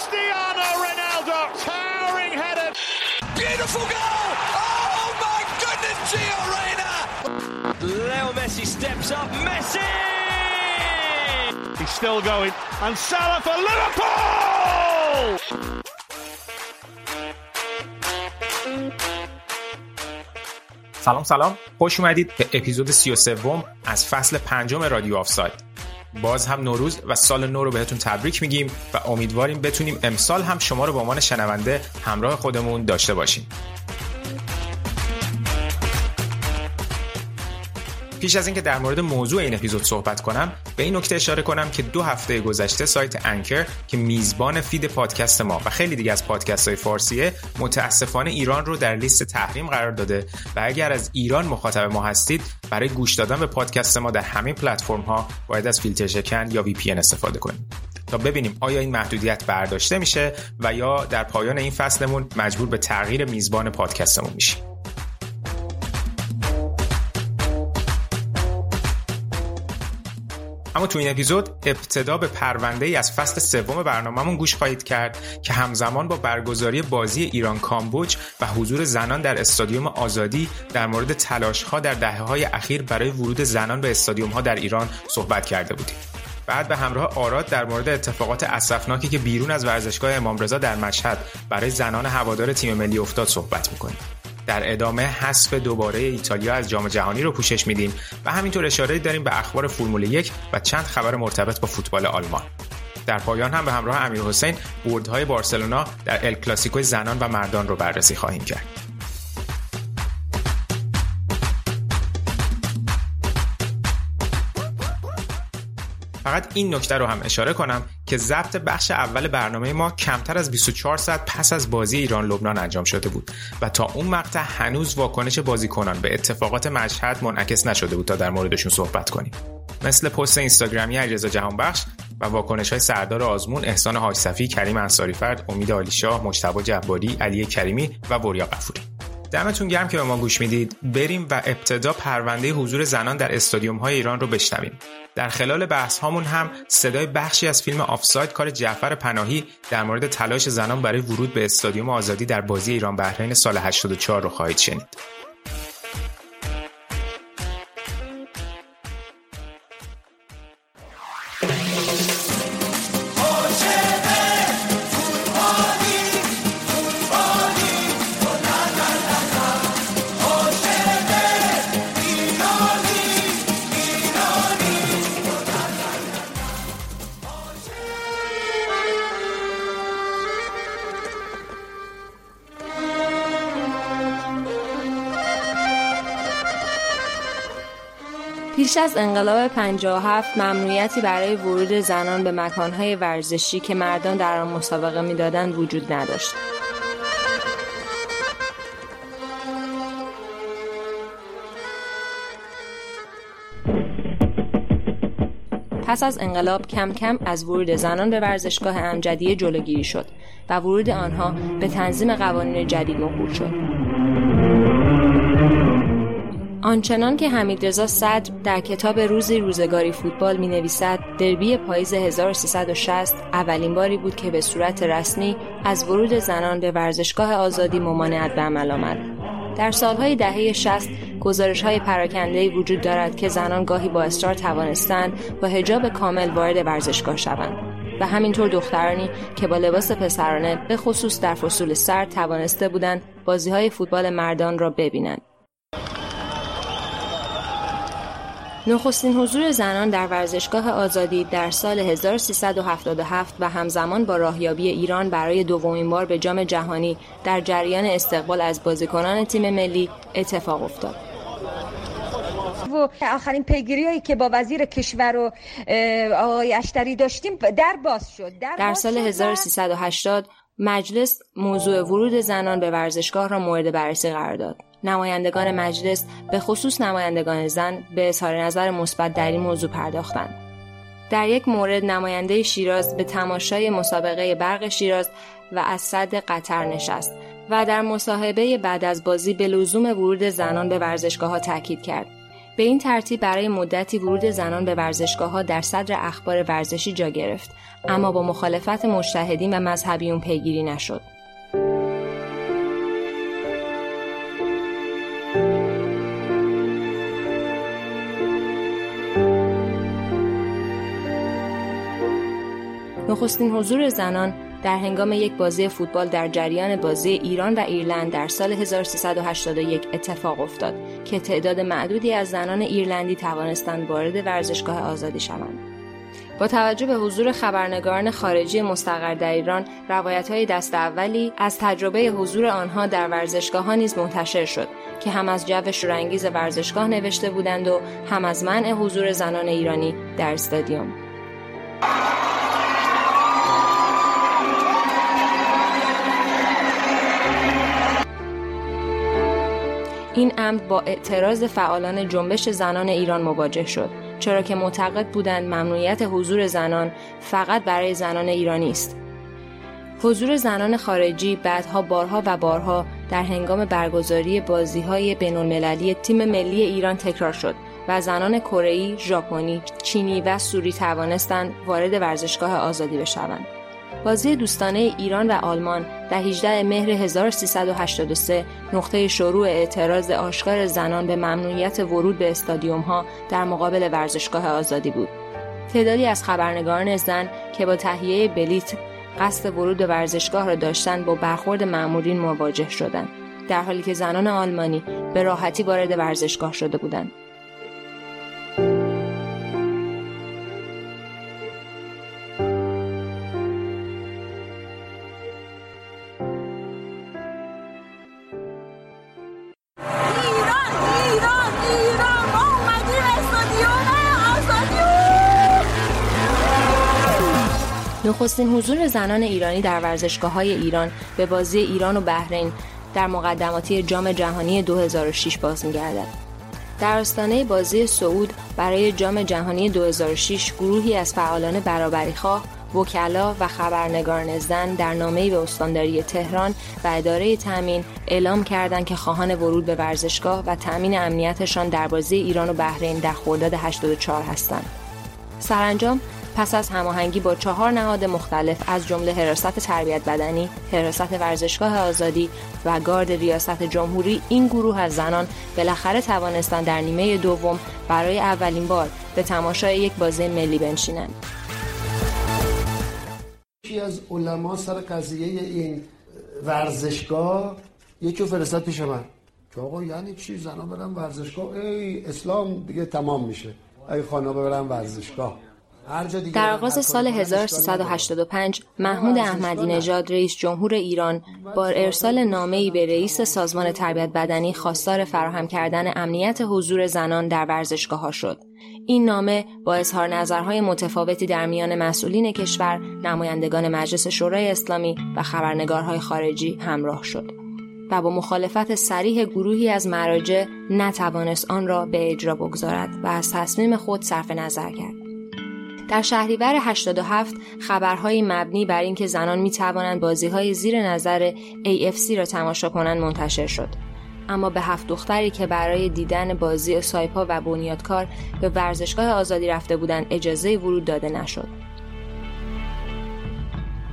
Cristiano Ronaldo, towering header. Beautiful goal! Oh my goodness, Gio Reyna! Leo Messi steps up. Messi! He's still going. And Salah for Liverpool! سلام سلام خوش اومدید به اپیزود 33 از فصل پنجم رادیو آفساید باز هم نوروز و سال نو رو بهتون تبریک میگیم و امیدواریم بتونیم امسال هم شما رو به عنوان شنونده همراه خودمون داشته باشیم. پیش از اینکه در مورد موضوع این اپیزود صحبت کنم به این نکته اشاره کنم که دو هفته گذشته سایت انکر که میزبان فید پادکست ما و خیلی دیگه از پادکست های فارسیه متاسفانه ایران رو در لیست تحریم قرار داده و اگر از ایران مخاطب ما هستید برای گوش دادن به پادکست ما در همین پلتفرم ها باید از فیلتر شکن یا VPN استفاده کنید. تا ببینیم آیا این محدودیت برداشته میشه و یا در پایان این فصلمون مجبور به تغییر میزبان پادکستمون میشیم. اما تو این اپیزود ابتدا به پرونده ای از فصل سوم برنامهمون گوش خواهید کرد که همزمان با برگزاری بازی ایران کامبوج و حضور زنان در استادیوم آزادی در مورد تلاش ها در دهه های اخیر برای ورود زنان به استادیوم ها در ایران صحبت کرده بودیم. بعد به همراه آراد در مورد اتفاقات اسفناکی که بیرون از ورزشگاه امام رضا در مشهد برای زنان هوادار تیم ملی افتاد صحبت می‌کنیم. در ادامه حذف دوباره ایتالیا از جام جهانی رو پوشش میدیم. و همینطور اشاره داریم به اخبار فرمول یک و چند خبر مرتبط با فوتبال آلمان. در پایان هم به همراه امیر حسین بردهای بارسلونا در ال کلاسیکو زنان و مردان رو بررسی خواهیم کرد. فقط این نکته رو هم اشاره کنم که ضبط بخش اول برنامه ما کمتر از 24 ساعت پس از بازی ایران لبنان انجام شده بود و تا اون مقطع هنوز واکنش بازیکنان به اتفاقات مشهد منعکس نشده بود تا در موردشون صحبت کنیم. مثل پست اینستاگرامی علیرضا جهانبخش و واکنش های سردار آزمون احسان حاجصفی کریم انصاریفرد امید عالیشاه مجتبی جباری علی کریمی و وریا قفوری. دمتون گرم که به ما گوش می‌دید. بریم و ابتدا پرونده حضور زنان در استادیوم های ایران رو بشنویم. در خلال بحث هامون هم صدای بخشی از فیلم آفساید کار جعفر پناهی در مورد تلاش زنان برای ورود به استادیوم آزادی در بازی ایران بحرین سال 84 رو خواهید شنید. پیش از انقلاب 57 ممنوعیتی برای ورود زنان به مکانهای ورزشی که مردان در آن مسابقه می‌دادند وجود نداشت. پس از انقلاب کم کم از ورود زنان به ورزشگاه امجدیه جلوگیری شد و ورود آنها به تنظیم قوانین جدید موکول شد. آنچنان که حمیدرضا صدر در کتاب روزی روزگاری فوتبال می نویسد دربی پاییز 1360 اولین باری بود که به صورت رسمی از ورود زنان به ورزشگاه آزادی ممانعت به عمل آمد. در سالهای دهه 60 گزارش های پراکنده وجود دارد که زنان گاهی با اصرار توانستند با هجاب کامل وارد ورزشگاه شوند و همینطور دخترانی که با لباس پسرانه به خصوص در فصول سرد توانسته بودند بازی های فوتبال مردان را ببینند. نخستین حضور زنان در ورزشگاه آزادی در سال 1377 و همزمان با راهیابی ایران برای دومین بار به جام جهانی در جریان استقبال از بازیکنان تیم ملی اتفاق افتاد. و آخرین پیگیری هایی که با وزیر کشور و آقای اشتری داشتیم در باز شد در, در سال 1380 مجلس موضوع ورود زنان به ورزشگاه را مورد بررسی قرار داد. نمایندگان مجلس به خصوص نمایندگان زن به اظهار نظر مثبت در این موضوع پرداختند. در یک مورد نماینده شیراز به تماشای مسابقه برق شیراز و از صد قطر نشست و در مصاحبه بعد از بازی به لزوم ورود زنان به ورزشگاه ها تاکید کرد. به این ترتیب برای مدتی ورود زنان به ورزشگاه ها در صدر اخبار ورزشی جا گرفت اما با مخالفت مجتهدین و مذهبیون پیگیری نشد. نخستین حضور زنان در هنگام یک بازی فوتبال در جریان بازی ایران و ایرلند در سال 1381 اتفاق افتاد که تعداد معدودی از زنان ایرلندی توانستند وارد ورزشگاه آزادی شوند. با توجه به حضور خبرنگاران خارجی مستقر در ایران روایت های دست اولی از تجربه حضور آنها در ورزشگاه ها نیز منتشر شد که هم از جو شورانگیز ورزشگاه نوشته بودند و هم از منع حضور زنان ایرانی در استادیوم این امر با اعتراض فعالان جنبش زنان ایران مواجه شد چرا که معتقد بودند ممنوعیت حضور زنان فقط برای زنان ایرانی است حضور زنان خارجی بعدها بارها و بارها در هنگام برگزاری بازی های بین المللی تیم ملی ایران تکرار شد و زنان کره‌ای، ژاپنی، چینی و سوری توانستند وارد ورزشگاه آزادی بشوند. بازی دوستانه ایران و آلمان در 18 مهر 1383 نقطه شروع اعتراض آشکار زنان به ممنوعیت ورود به استادیوم ها در مقابل ورزشگاه آزادی بود. تعدادی از خبرنگاران زن که با تهیه بلیت قصد ورود به ورزشگاه را داشتند با برخورد مأمورین مواجه شدند در حالی که زنان آلمانی به راحتی وارد ورزشگاه شده بودند نخستین حضور زنان ایرانی در ورزشگاه های ایران به بازی ایران و بحرین در مقدماتی جام جهانی 2006 باز می‌گردد. در آستانه بازی سعود برای جام جهانی 2006 گروهی از فعالان برابریخواه، وکلا و خبرنگاران زن در نامه‌ای به استانداری تهران و اداره تامین اعلام کردند که خواهان ورود به ورزشگاه و تأمین امنیتشان در بازی ایران و بحرین در خرداد 84 هستند. سرانجام پس از هماهنگی با چهار نهاد مختلف از جمله حراست تربیت بدنی، حراست ورزشگاه آزادی و گارد ریاست جمهوری این گروه از زنان بالاخره توانستند در نیمه دوم برای اولین بار به تماشای یک بازی ملی بنشینند. یکی از علما سر قضیه این ورزشگاه یکی فرستاد پیش من. که آقا یعنی چی؟ زنا برن ورزشگاه؟ ای اسلام دیگه تمام میشه. ای خانا برن ورزشگاه. در آغاز سال 1385 محمود احمدی نژاد رئیس جمهور ایران با ارسال نامه‌ای به رئیس سازمان تربیت بدنی خواستار فراهم کردن امنیت حضور زنان در ورزشگاه شد. این نامه با اظهار نظرهای متفاوتی در میان مسئولین کشور، نمایندگان مجلس شورای اسلامی و خبرنگارهای خارجی همراه شد. و با مخالفت سریح گروهی از مراجع نتوانست آن را به اجرا بگذارد و از تصمیم خود صرف نظر کرد. در شهریور 87 خبرهای مبنی بر اینکه زنان می توانند بازی های زیر نظر AFC را تماشا کنند منتشر شد. اما به هفت دختری که برای دیدن بازی سایپا و بنیادکار به ورزشگاه آزادی رفته بودند اجازه ورود داده نشد.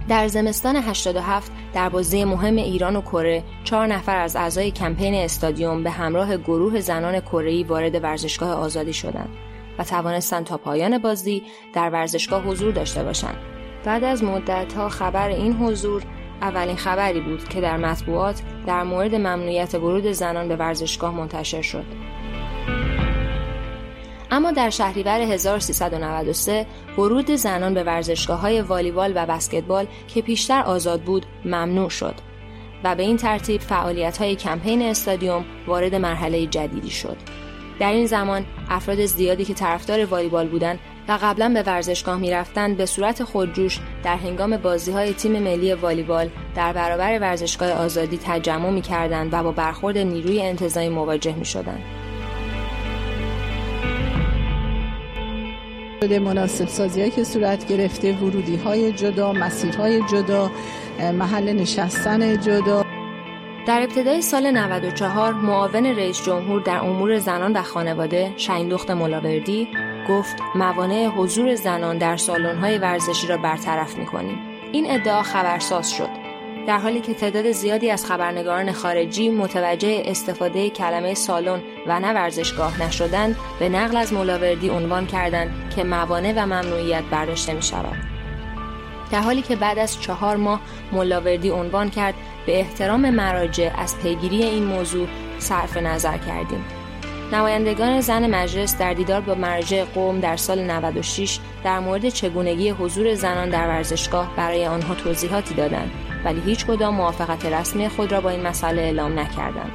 در زمستان 87 در بازی مهم ایران و کره چهار نفر از اعضای کمپین استادیوم به همراه گروه زنان کره‌ای وارد ورزشگاه آزادی شدند. و توانستند تا پایان بازی در ورزشگاه حضور داشته باشند. بعد از مدت خبر این حضور اولین خبری بود که در مطبوعات در مورد ممنوعیت ورود زنان به ورزشگاه منتشر شد. اما در شهریور 1393 ورود زنان به ورزشگاه های والیبال و بسکتبال که پیشتر آزاد بود ممنوع شد و به این ترتیب فعالیت های کمپین استادیوم وارد مرحله جدیدی شد. در این زمان افراد زیادی که طرفدار والیبال بودند و قبلا به ورزشگاه می‌رفتند به صورت خودجوش در هنگام بازی های تیم ملی والیبال در برابر ورزشگاه آزادی تجمع می کردند و با برخورد نیروی انتظامی مواجه می شدند. مناسب سازی که صورت گرفته ورودی های جدا مسیرهای جدا محل نشستن جدا در ابتدای سال 94 معاون رئیس جمهور در امور زنان و خانواده شهین دخت ملاوردی گفت موانع حضور زنان در سالن‌های ورزشی را برطرف می‌کنیم. این ادعا خبرساز شد. در حالی که تعداد زیادی از خبرنگاران خارجی متوجه استفاده کلمه سالن و نه ورزشگاه نشدند به نقل از ملاوردی عنوان کردند که موانع و ممنوعیت برداشته می شود. در حالی که بعد از چهار ماه ملاوردی عنوان کرد به احترام مراجع از پیگیری این موضوع صرف نظر کردیم. نمایندگان زن مجلس در دیدار با مراجع قوم در سال 96 در مورد چگونگی حضور زنان در ورزشگاه برای آنها توضیحاتی دادند ولی هیچ کدام موافقت رسمی خود را با این مسئله اعلام نکردند.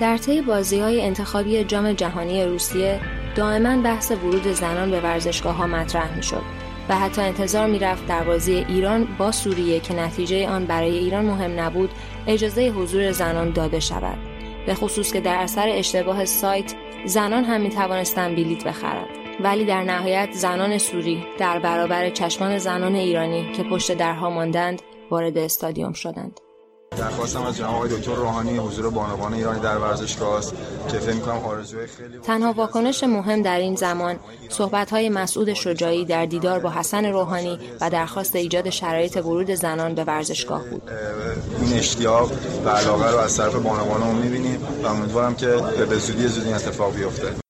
در طی بازی های انتخابی جام جهانی روسیه دائما بحث ورود زنان به ورزشگاه ها مطرح می شد و حتی انتظار می رفت در بازی ایران با سوریه که نتیجه آن برای ایران مهم نبود اجازه حضور زنان داده شود به خصوص که در اثر اشتباه سایت زنان هم می توانستند بلیت بخرند ولی در نهایت زنان سوری در برابر چشمان زنان ایرانی که پشت درها ماندند وارد استادیوم شدند. درخواستم از جناب آقای دکتر روحانی حضور بانوان ایرانی در ورزشگاه است که فکر می‌کنم آرزوی خیلی تنها واکنش مهم در این زمان صحبت‌های مسعود شجاعی در دیدار با حسن روحانی و درخواست ایجاد شرایط ورود زنان به ورزشگاه بود. این اشتیاق و علاقه رو از طرف بانوانمون می‌بینیم و امیدوارم که به زودی زودی اتفاق بیفته.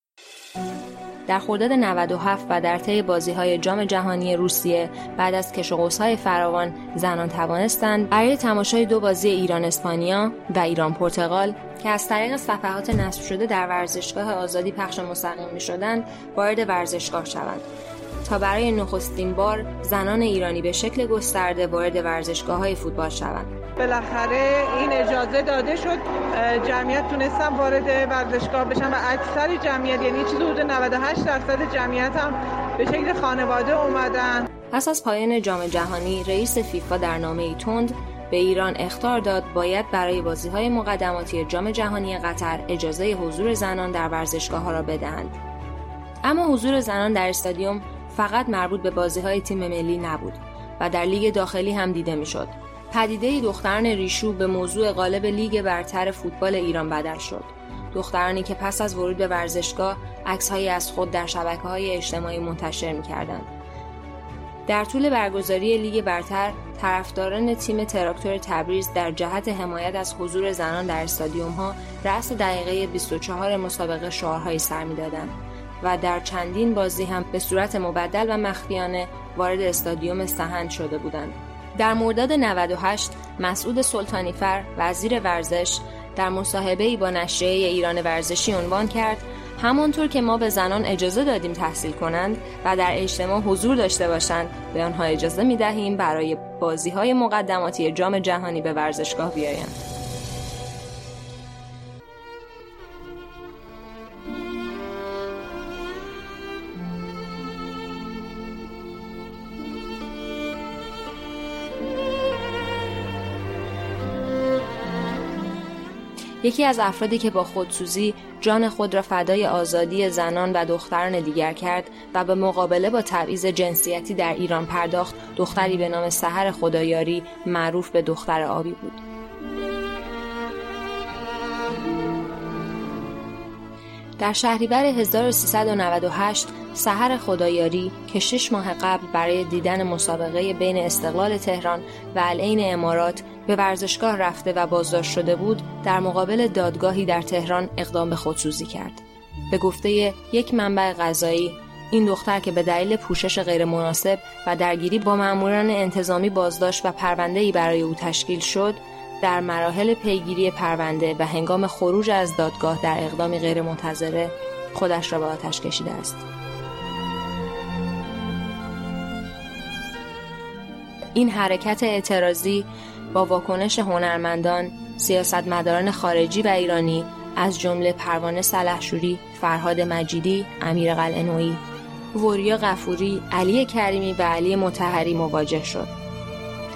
در خرداد 97 و در طی های جام جهانی روسیه بعد از کش های فراوان زنان توانستند برای تماشای دو بازی ایران اسپانیا و ایران پرتغال که از طریق صفحات نصب شده در ورزشگاه آزادی پخش مستقیم می شدند وارد ورزشگاه شوند. تا برای نخستین بار زنان ایرانی به شکل گسترده وارد ورزشگاه های فوتبال شوند. بالاخره این اجازه داده شد جمعیت تونستم وارد ورزشگاه بشن و اکثر جمعیت یعنی چیز حدود 98 درصد جمعیت هم به شکل خانواده اومدن پس از پایان جام جهانی رئیس فیفا در نامه تند به ایران اختار داد باید برای بازی های مقدماتی جام جهانی قطر اجازه حضور زنان در ورزشگاه ها را بدهند. اما حضور زنان در استادیوم فقط مربوط به بازی های تیم ملی نبود و در لیگ داخلی هم دیده می‌شد. پدیده دختران ریشو به موضوع غالب لیگ برتر فوتبال ایران بدل شد. دخترانی که پس از ورود به ورزشگاه عکسهایی از خود در شبکه های اجتماعی منتشر می کردند. در طول برگزاری لیگ برتر طرفداران تیم تراکتور تبریز در جهت حمایت از حضور زنان در استادیوم ها رأس دقیقه 24 مسابقه شعارهایی سر می‌دادند و در چندین بازی هم به صورت مبدل و مخفیانه وارد استادیوم سهند شده بودند. در مرداد 98 مسعود سلطانیفر وزیر ورزش در مصاحبه ای با نشریه ایران ورزشی عنوان کرد همانطور که ما به زنان اجازه دادیم تحصیل کنند و در اجتماع حضور داشته باشند به آنها اجازه می دهیم برای بازی های مقدماتی جام جهانی به ورزشگاه بیایند. یکی از افرادی که با خودسوزی جان خود را فدای آزادی زنان و دختران دیگر کرد و به مقابله با تبعیض جنسیتی در ایران پرداخت دختری به نام سحر خدایاری معروف به دختر آبی بود. در شهریور 1398 سحر خدایاری که شش ماه قبل برای دیدن مسابقه بین استقلال تهران و العین امارات به ورزشگاه رفته و بازداشت شده بود در مقابل دادگاهی در تهران اقدام به خودسوزی کرد. به گفته یک منبع غذایی این دختر که به دلیل پوشش غیرمناسب و درگیری با ماموران انتظامی بازداشت و پرونده‌ای برای او تشکیل شد در مراحل پیگیری پرونده و هنگام خروج از دادگاه در اقدامی غیرمنتظره خودش را به آتش کشیده است این حرکت اعتراضی با واکنش هنرمندان، سیاستمداران خارجی و ایرانی از جمله پروانه سلحشوری، فرهاد مجیدی، امیر قلعه‌نویی، وریا غفوری، علی کریمی و علی متحری مواجه شد.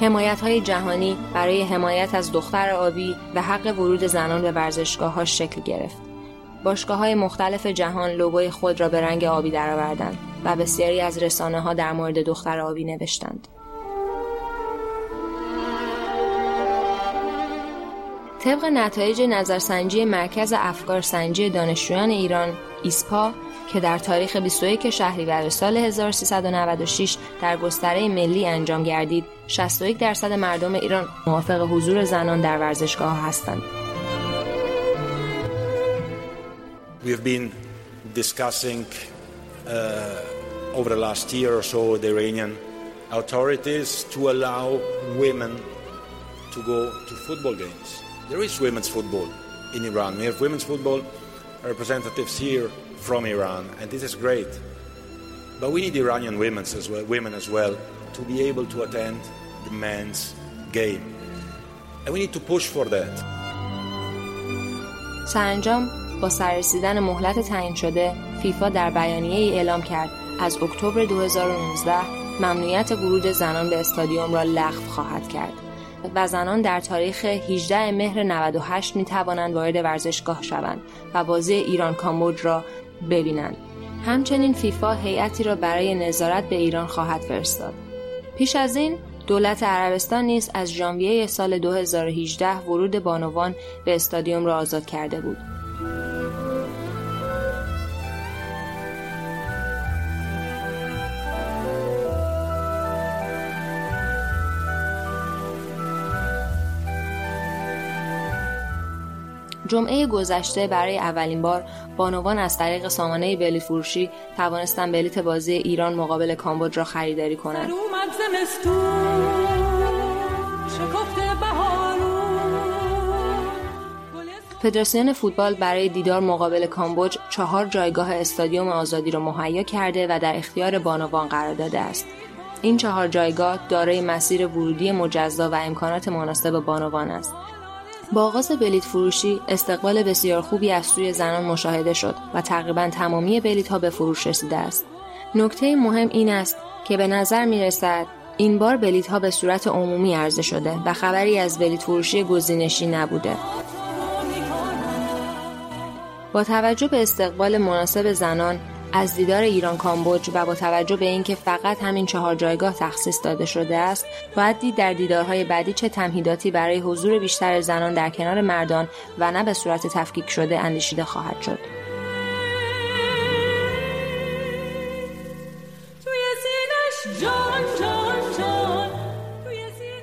حمایت های جهانی برای حمایت از دختر آبی و حق ورود زنان به ورزشگاه ها شکل گرفت. باشگاه های مختلف جهان لوگوی خود را به رنگ آبی درآوردند و بسیاری از رسانه ها در مورد دختر آبی نوشتند. طبق نتایج نظرسنجی مرکز افکار سنجی دانشجویان ایران ایسپا که در تاریخ 21 شهریور سال 1396 در گستره ملی انجام گردید 61 درصد مردم ایران موافق حضور زنان در ورزشگاه هستند. We have been discussing uh, over the last year or so the Iranian authorities to allow women to go to football games. There is women's football in Iran. We have women's football representatives here from Iran, and this is great. But we need Iranian women as well, women as well, to be able to attend the men's game, and we need to push for that. سرانجام با سررسیدن مهلت تعیین شده فیفا در بیانیه ای اعلام کرد از اکتبر 2019 ممنوعیت ورود زنان به استادیوم را لغو خواهد کرد و زنان در تاریخ 18 مهر 98 می توانند وارد ورزشگاه شوند و بازی ایران کامبوج را ببینند. همچنین فیفا هیئتی را برای نظارت به ایران خواهد فرستاد. پیش از این دولت عربستان نیز از ژانویه سال 2018 ورود بانوان به استادیوم را آزاد کرده بود. جمعه گذشته برای اولین بار بانوان از طریق سامانه بلیت فروشی توانستن بلیت بازی ایران مقابل کامبوج را خریداری کنند. فدراسیون فوتبال برای دیدار مقابل کامبوج چهار جایگاه استادیوم آزادی را مهیا کرده و در اختیار بانوان قرار داده است. این چهار جایگاه دارای مسیر ورودی مجزا و امکانات مناسب بانوان است. با آغاز بلیت فروشی استقبال بسیار خوبی از سوی زنان مشاهده شد و تقریبا تمامی بلیت ها به فروش رسیده است. نکته مهم این است که به نظر می رسد این بار بلیت ها به صورت عمومی عرضه شده و خبری از بلیت فروشی گزینشی نبوده. با توجه به استقبال مناسب زنان از دیدار ایران کامبوج و با توجه به اینکه فقط همین چهار جایگاه تخصیص داده شده است باید دید در دیدارهای بعدی چه تمهیداتی برای حضور بیشتر زنان در کنار مردان و نه به صورت تفکیک شده اندیشیده خواهد شد.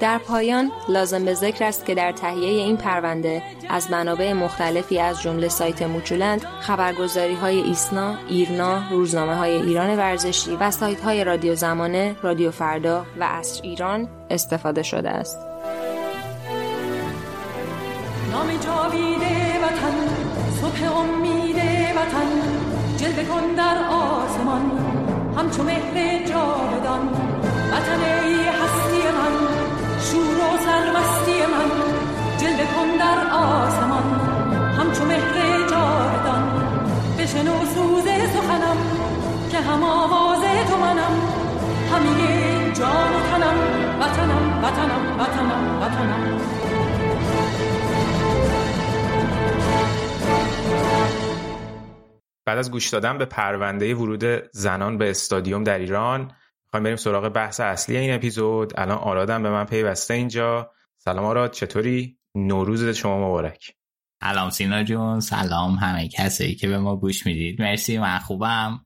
در پایان لازم به ذکر است که در تهیه این پرونده از منابع مختلفی از جمله سایت موچولند خبرگزاری های ایسنا، ایرنا، روزنامه های ایران ورزشی و سایت های رادیو زمانه، رادیو فردا و اصر ایران استفاده شده است. نام وطن، صبح امید وطن، جلوه کن در آسمان، همچو مهر جاودان، وطن ای هستی من، شور و سرمستی من جلوه کن در آسمان. همچو مهر جاودان بشنو سوز سخنم که هم آواز تو منم. همه جان و تنم وطنم وطنم وطنم وطنم. بعد از گوش دادن به پرونده ورود زنان به استادیوم در ایران می‌خوایم بریم سراغ بحث اصلی این اپیزود. الان آرادم به من پیوسته اینجا. سلام آراد چطوری؟ نوروز شما مبارک. سلام سینا جون سلام همه کسایی که به ما گوش می‌دید. مرسی من خوبم.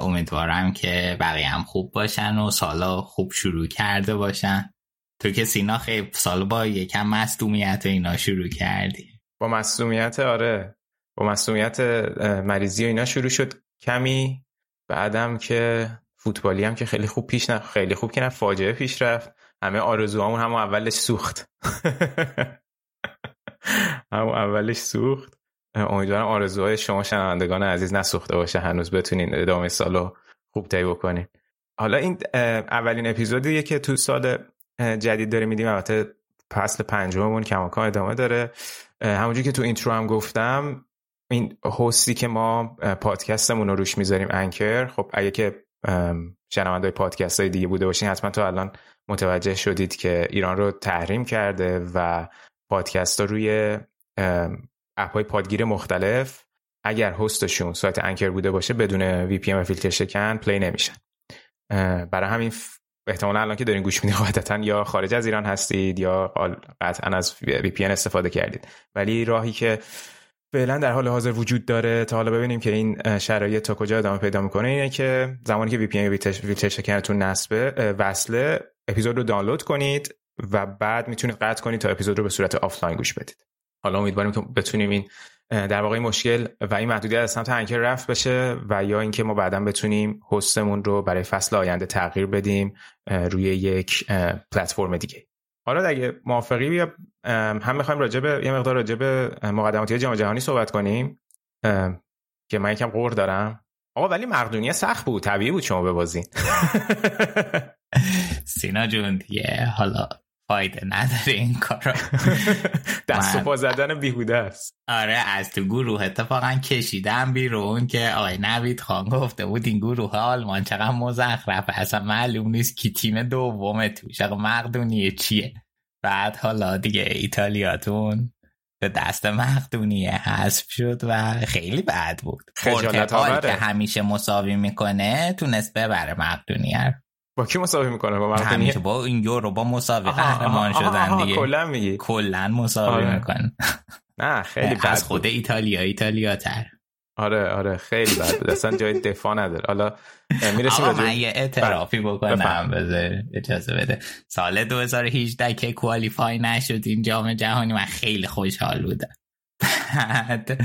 امیدوارم که بقیه هم خوب باشن و سالا خوب شروع کرده باشن. تو که سینا خیلی سال با یکم مصدومیت اینا شروع کردی. با مصدومیت آره. با مصدومیت مریضی و اینا شروع شد کمی. بعدم که فوتبالی هم که خیلی خوب پیش نه خیلی خوب که نه فاجعه پیش رفت. همه آرزوهامون هم اولش سوخت. هم اولش سوخت. امیدوارم آرزوهای شما شنوندگان عزیز نسوخته باشه. هنوز بتونین ادامه سالو خوب طی بکنین. حالا این اولین اپیزودیه که تو سال جدید داره میدیم البته فصل پنجممون کماکان ادامه داره. همونجور که تو اینترو هم گفتم این هستی که ما پادکستمون رو روش می‌ذاریم انکر خب اگه که شنونده پادکست های دیگه بوده باشین حتما تو الان متوجه شدید که ایران رو تحریم کرده و پادکست ها روی app های پادگیر مختلف اگر host شون سایت Anchor بوده باشه بدون VPN و فیلتر شکن play نمیشن. برای همین احتمالا الان که دارین گوش میدین قاعدتا یا خارج از ایران هستید یا قطعا از VPN استفاده کردید. ولی راهی که فعلا در حال حاضر وجود داره تا حالا ببینیم که این شرایط تا کجا ادامه پیدا می‌کنه. اینه که زمانی که VPN یا فیلتر شکنتون نصبه وصله اپیزود رو دانلود کنید و بعد می‌تونید قطع کنید تا اپیزود رو به صورت آفلاین گوش بدید. حالا امیدواریم که بتونیم این در واقع مشکل و این محدودیت از سمت انکر رفت بشه و یا اینکه ما بعدا بتونیم هستمون رو برای فصل آینده تغییر بدیم روی یک پلتفرم دیگه. حالا اگه موافقی بیا هم می‌خوایم راجع به یه مقدار راجع به مقدماتی جام جهانی صحبت کنیم. که من یکم قور دارم. آقا ولی مقدونیه سخت بود. طبیعی بود شما ببازین. سینا جون دیگه حالا فایده نداره این کار دست و پا زدن بیهوده است. آره از تو گروه اتفاقا کشیدم بیرون که آقای نوید خان گفته بود این گروه آلمان چقدر مزخرفه. اصلا معلوم نیست کی تیم دومه توش. آقا مقدونیه چیه؟ بعد حالا دیگه ایتالیاتون به دست مقدونیه حذف شد و خیلی بد بود. پرتغال که همیشه مساوی می‌کنه تونست ببره مقدونیه با کی مساوی می‌کنه؟ با مقدونیه همیشه با این یورو با مساوی قهرمان شدن دیگه. کلا میگی؟ کلا مساوی آره. می‌کنه. نه خیلی بد از خود ایتالیا ایتالیا تر. آره آره خیلی بد اصلا جای دفاع نداره. حالا می‌رسیم آقا من یه اعترافی بکنم بذار اجازه بده. سال 2018 که کوالیفای نشد این جام جهانی من خیلی خوشحال بودم. بعد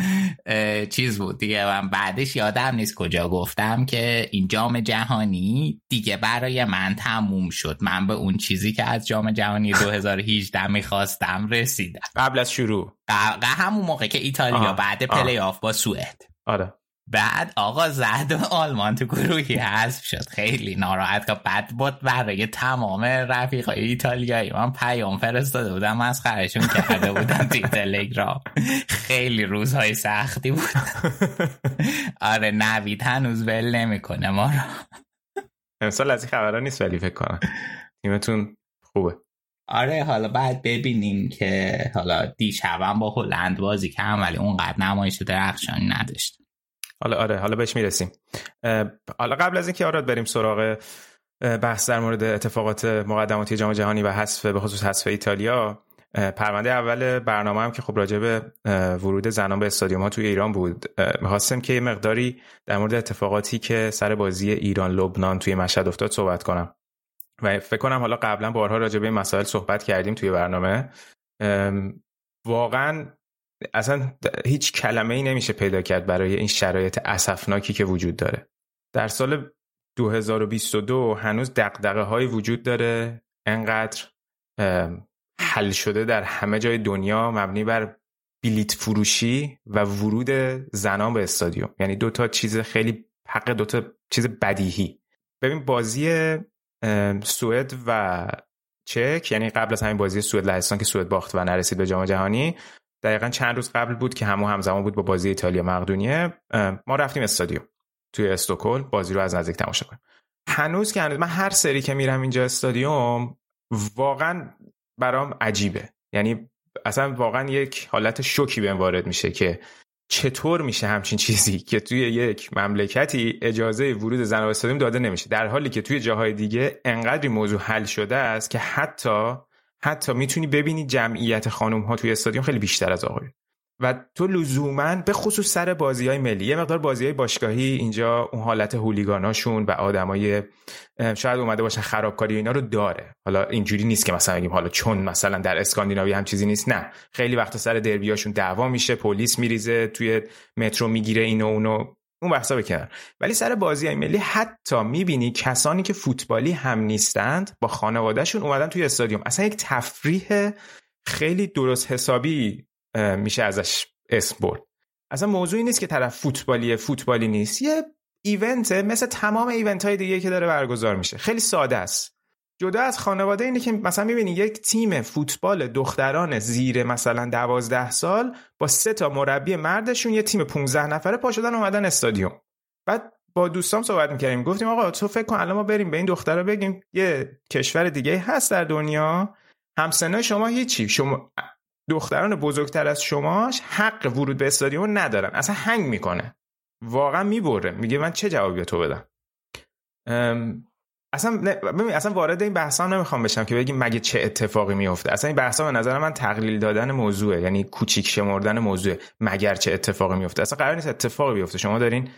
چیز بود دیگه من بعدش یادم نیست کجا گفتم که این جام جهانی دیگه برای من تموم شد. من به اون چیزی که از جام جهانی 2018 می‌خواستم رسیدم. قبل از شروع. همون موقع که ایتالیا بعد پلی آف با سوئد. آره. بعد آقا زد و آلمان تو گروهی حذف شد. خیلی ناراحت که بعد بود برای تمام رفیقای ایتالیایی. من پیام فرستاده بودم مسخرشون کرده بودم توی تلگرام. خیلی روزهای سختی بود. آره نوید هنوز ول نمی‌کنه ما رو. امسال از این خبرها نیست ولی فکر کنم. تیمتون خوبه. آره حالا بعد ببینیم که حالا دیشبم با هلند بازی کردم ولی اونقدر نمایش درخشانی نداشت حالا آره حالا بهش می‌رسیم. حالا قبل از اینکه آراد بریم سراغ بحث در مورد اتفاقات مقدماتی جام جهانی و حذف به خصوص حذف ایتالیا پرونده اول برنامه هم که خب راجع به ورود زنان به استادیوم ها توی ایران بود. می‌خواستم که یه مقداری در مورد اتفاقاتی که سر بازی ایران لبنان توی مشهد افتاد صحبت کنم. و فکر کنم حالا قبلا بارها راجع به این مسائل صحبت کردیم توی برنامه. واقعا اصلا هیچ کلمه ای نمیشه پیدا کرد برای این شرایط اسفناکی که وجود داره. در سال 2022 هنوز دقدقه های وجود داره انقدر حل شده در همه جای دنیا مبنی بر بلیت فروشی و ورود زنان به استادیوم. یعنی دو تا چیز خیلی حق دو تا چیز بدیهی. ببین بازی سوئد و چک یعنی قبل از همین بازی سوئد لهستان که سوئد باخت و نرسید به جام جهانی. دقیقا چند روز قبل بود که همو همزمان بود با بازی ایتالیا مقدونیه. ما رفتیم استادیوم توی استکهلم بازی رو از نزدیک تماشا کنیم. هنوز که هنوز من هر سری که میرم اینجا استادیوم واقعا برام عجیبه. یعنی اصلا واقعا یک حالت شوکی بهم وارد میشه که چطور میشه همچین چیزی که توی یک مملکتی اجازه ورود زن به استادیوم داده نمیشه؟ در حالی که توی جاهای دیگه انقدری موضوع حل شده است که حتی حتی می‌تونی ببینی جمعیت خانم ها توی استادیوم خیلی بیشتر از آقایون. و تو لزوما به خصوص سر بازی های ملی یه مقدار بازی های باشگاهی اینجا اون حالت هولیگاناشون و آدمای شاید اومده باشن خرابکاری اینا رو داره. حالا اینجوری نیست که مثلا بگیم حالا چون مثلا در اسکاندیناوی هم چیزی نیست نه. خیلی وقت سر دربیاشون دعوا میشه پلیس میریزه توی مترو می‌گیره اینو اونو. اون بحثا بکنن ولی سر بازی های ملی حتی می‌بینی کسانی که فوتبالی هم نیستند با خانوادهشون اومدن توی استادیوم. اصلا یک تفریح خیلی درست حسابی میشه ازش اسم برد. اصلا موضوعی نیست که طرف فوتبالی فوتبالی نیست. یه ایونت مثل تمام ایونت های دیگه که داره برگزار میشه. خیلی ساده است. جدا از خانواده اینه که مثلا می‌بینی یک تیم فوتبال دختران زیر مثلا دوازده سال با سه تا مربی مردشون یه تیم 15 نفره پا شدن اومدن استادیوم. بعد با دوستام صحبت می‌کردیم. گفتیم آقا تو فکر کن الان ما بریم به این دخترها بگیم یه کشور دیگه هست در دنیا. همسنای شما هیچی. شما دختران بزرگتر از شماش حق ورود به استادیوم ندارن. اصلا هنگ می‌کنه. واقعا می‌بره. میگه من چه جوابی تو بدم؟ اصلا ببین اصلا وارد این بحث هم نمی‌خوام بشم که بگیم مگه چه اتفاقی میفته اصلا این بحث به نظر من تقلیل دادن موضوعه. یعنی کوچیک شمردن موضوع. مگر چه اتفاقی میفته اصلا قرار نیست اتفاقی بیفته. شما دارین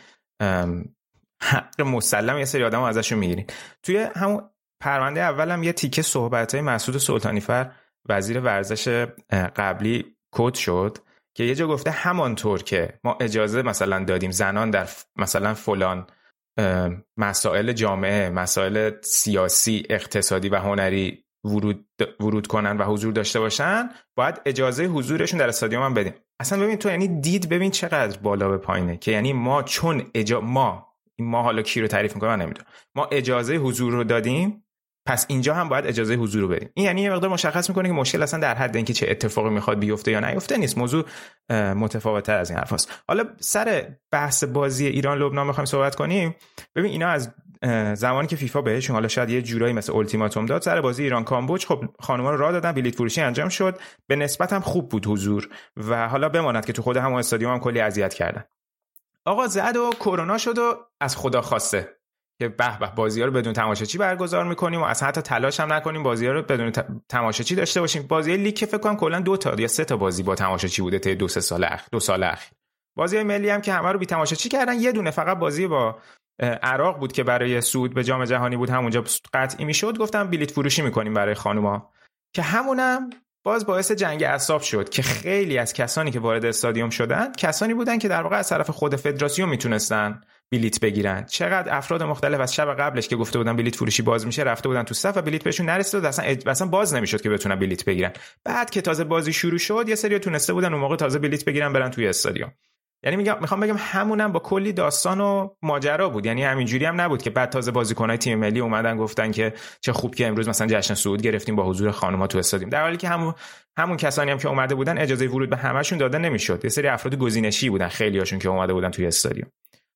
حق مسلم یه سری آدم ازشون می‌گیرین. توی همون پرونده اولم یه تیکه صحبت های مسعود سلطانیفر وزیر ورزش قبلی کد شد که یه جا گفته همانطور که ما اجازه مثلا دادیم زنان در مثلا فلان مسائل جامعه مسائل سیاسی اقتصادی و هنری ورود, ورود کنن و حضور داشته باشن باید اجازه حضورشون در استادیوم هم بدیم اصلا ببین تو یعنی دید ببین چقدر بالا به پایینه که یعنی ما چون اجا... ما ما حالا کی رو تعریف می‌کنم؟ من نمی‌دونم. ما اجازه حضور رو دادیم پس اینجا هم باید اجازه حضور رو بدیم این یعنی یه مقدار مشخص می‌کنه که مشکل اصلا در حد اینکه چه اتفاقی می‌خواد بیفته یا نیفته نیست. موضوع متفاوتتر از این حرفاست. حالا سر بحث بازی ایران لبنان می‌خوایم صحبت کنیم. ببین اینا از زمانی که فیفا بهشون حالا شاید یه جورایی مثل التیماتوم داد سر بازی ایران کامبوج خب خانم‌ها رو راه دادن بلیت فروشی انجام شد. به نسبت هم خوب بود حضور و حالا بماند که تو خود همون استادیوم هم کلی اذیت کردن. آقا زد و کرونا شد و از خدا خواسته. که به به بازی ها رو بدون تماشاچی برگزار می‌کنیم و اصلا حتی تلاش هم نکنیم بازی ها رو بدون تماشاچی داشته باشیم. بازی لیگ که فکر کنم کلا دو تا یا سه تا بازی با تماشاچی بوده تا دو سه سال اخ دو سال اخیر. بازی ملی هم که همه رو بی تماشاچی کردن. یه دونه فقط بازی با عراق بود که برای سود به جام جهانی بود. همونجا قطعی می‌شد. گفتم بلیت فروشی می‌کنیم برای خانوما. که همونم باز باعث جنگ اعصاب شد که خیلی از کسانی که وارد استادیوم شدن کسانی بودن که در واقع از طرف خود فدراسیون می‌تونستن بلیت بگیرن. چقدر افراد مختلف از شب قبلش که گفته بودن بلیت فروشی باز میشه رفته بودن تو صف و بلیت بهشون نرسید اصلا اصلا باز نمی‌شد که بتونن بلیت بگیرن. بعد که تازه بازی شروع شد یه سری تونسته بودن اون موقع تازه بلیت بگیرن برن توی استادیوم. یعنی میگم می‌خوام بگم همونم با کلی داستان و ماجرا بود. یعنی همینجوری هم نبود که بعد تازه بازیکنای تیم ملی اومدن گفتن که چه خوب که امروز مثلا جشن صعود گرفتیم با حضور خانم‌ها تو استادیوم. در حالی که همون همون کسانی هم که اومده بودن اجازه ورود به همشون داده نمی‌شد. یه سری افراد گزینشی بودن خیلی هاشون که اومده بودن توی استادیوم.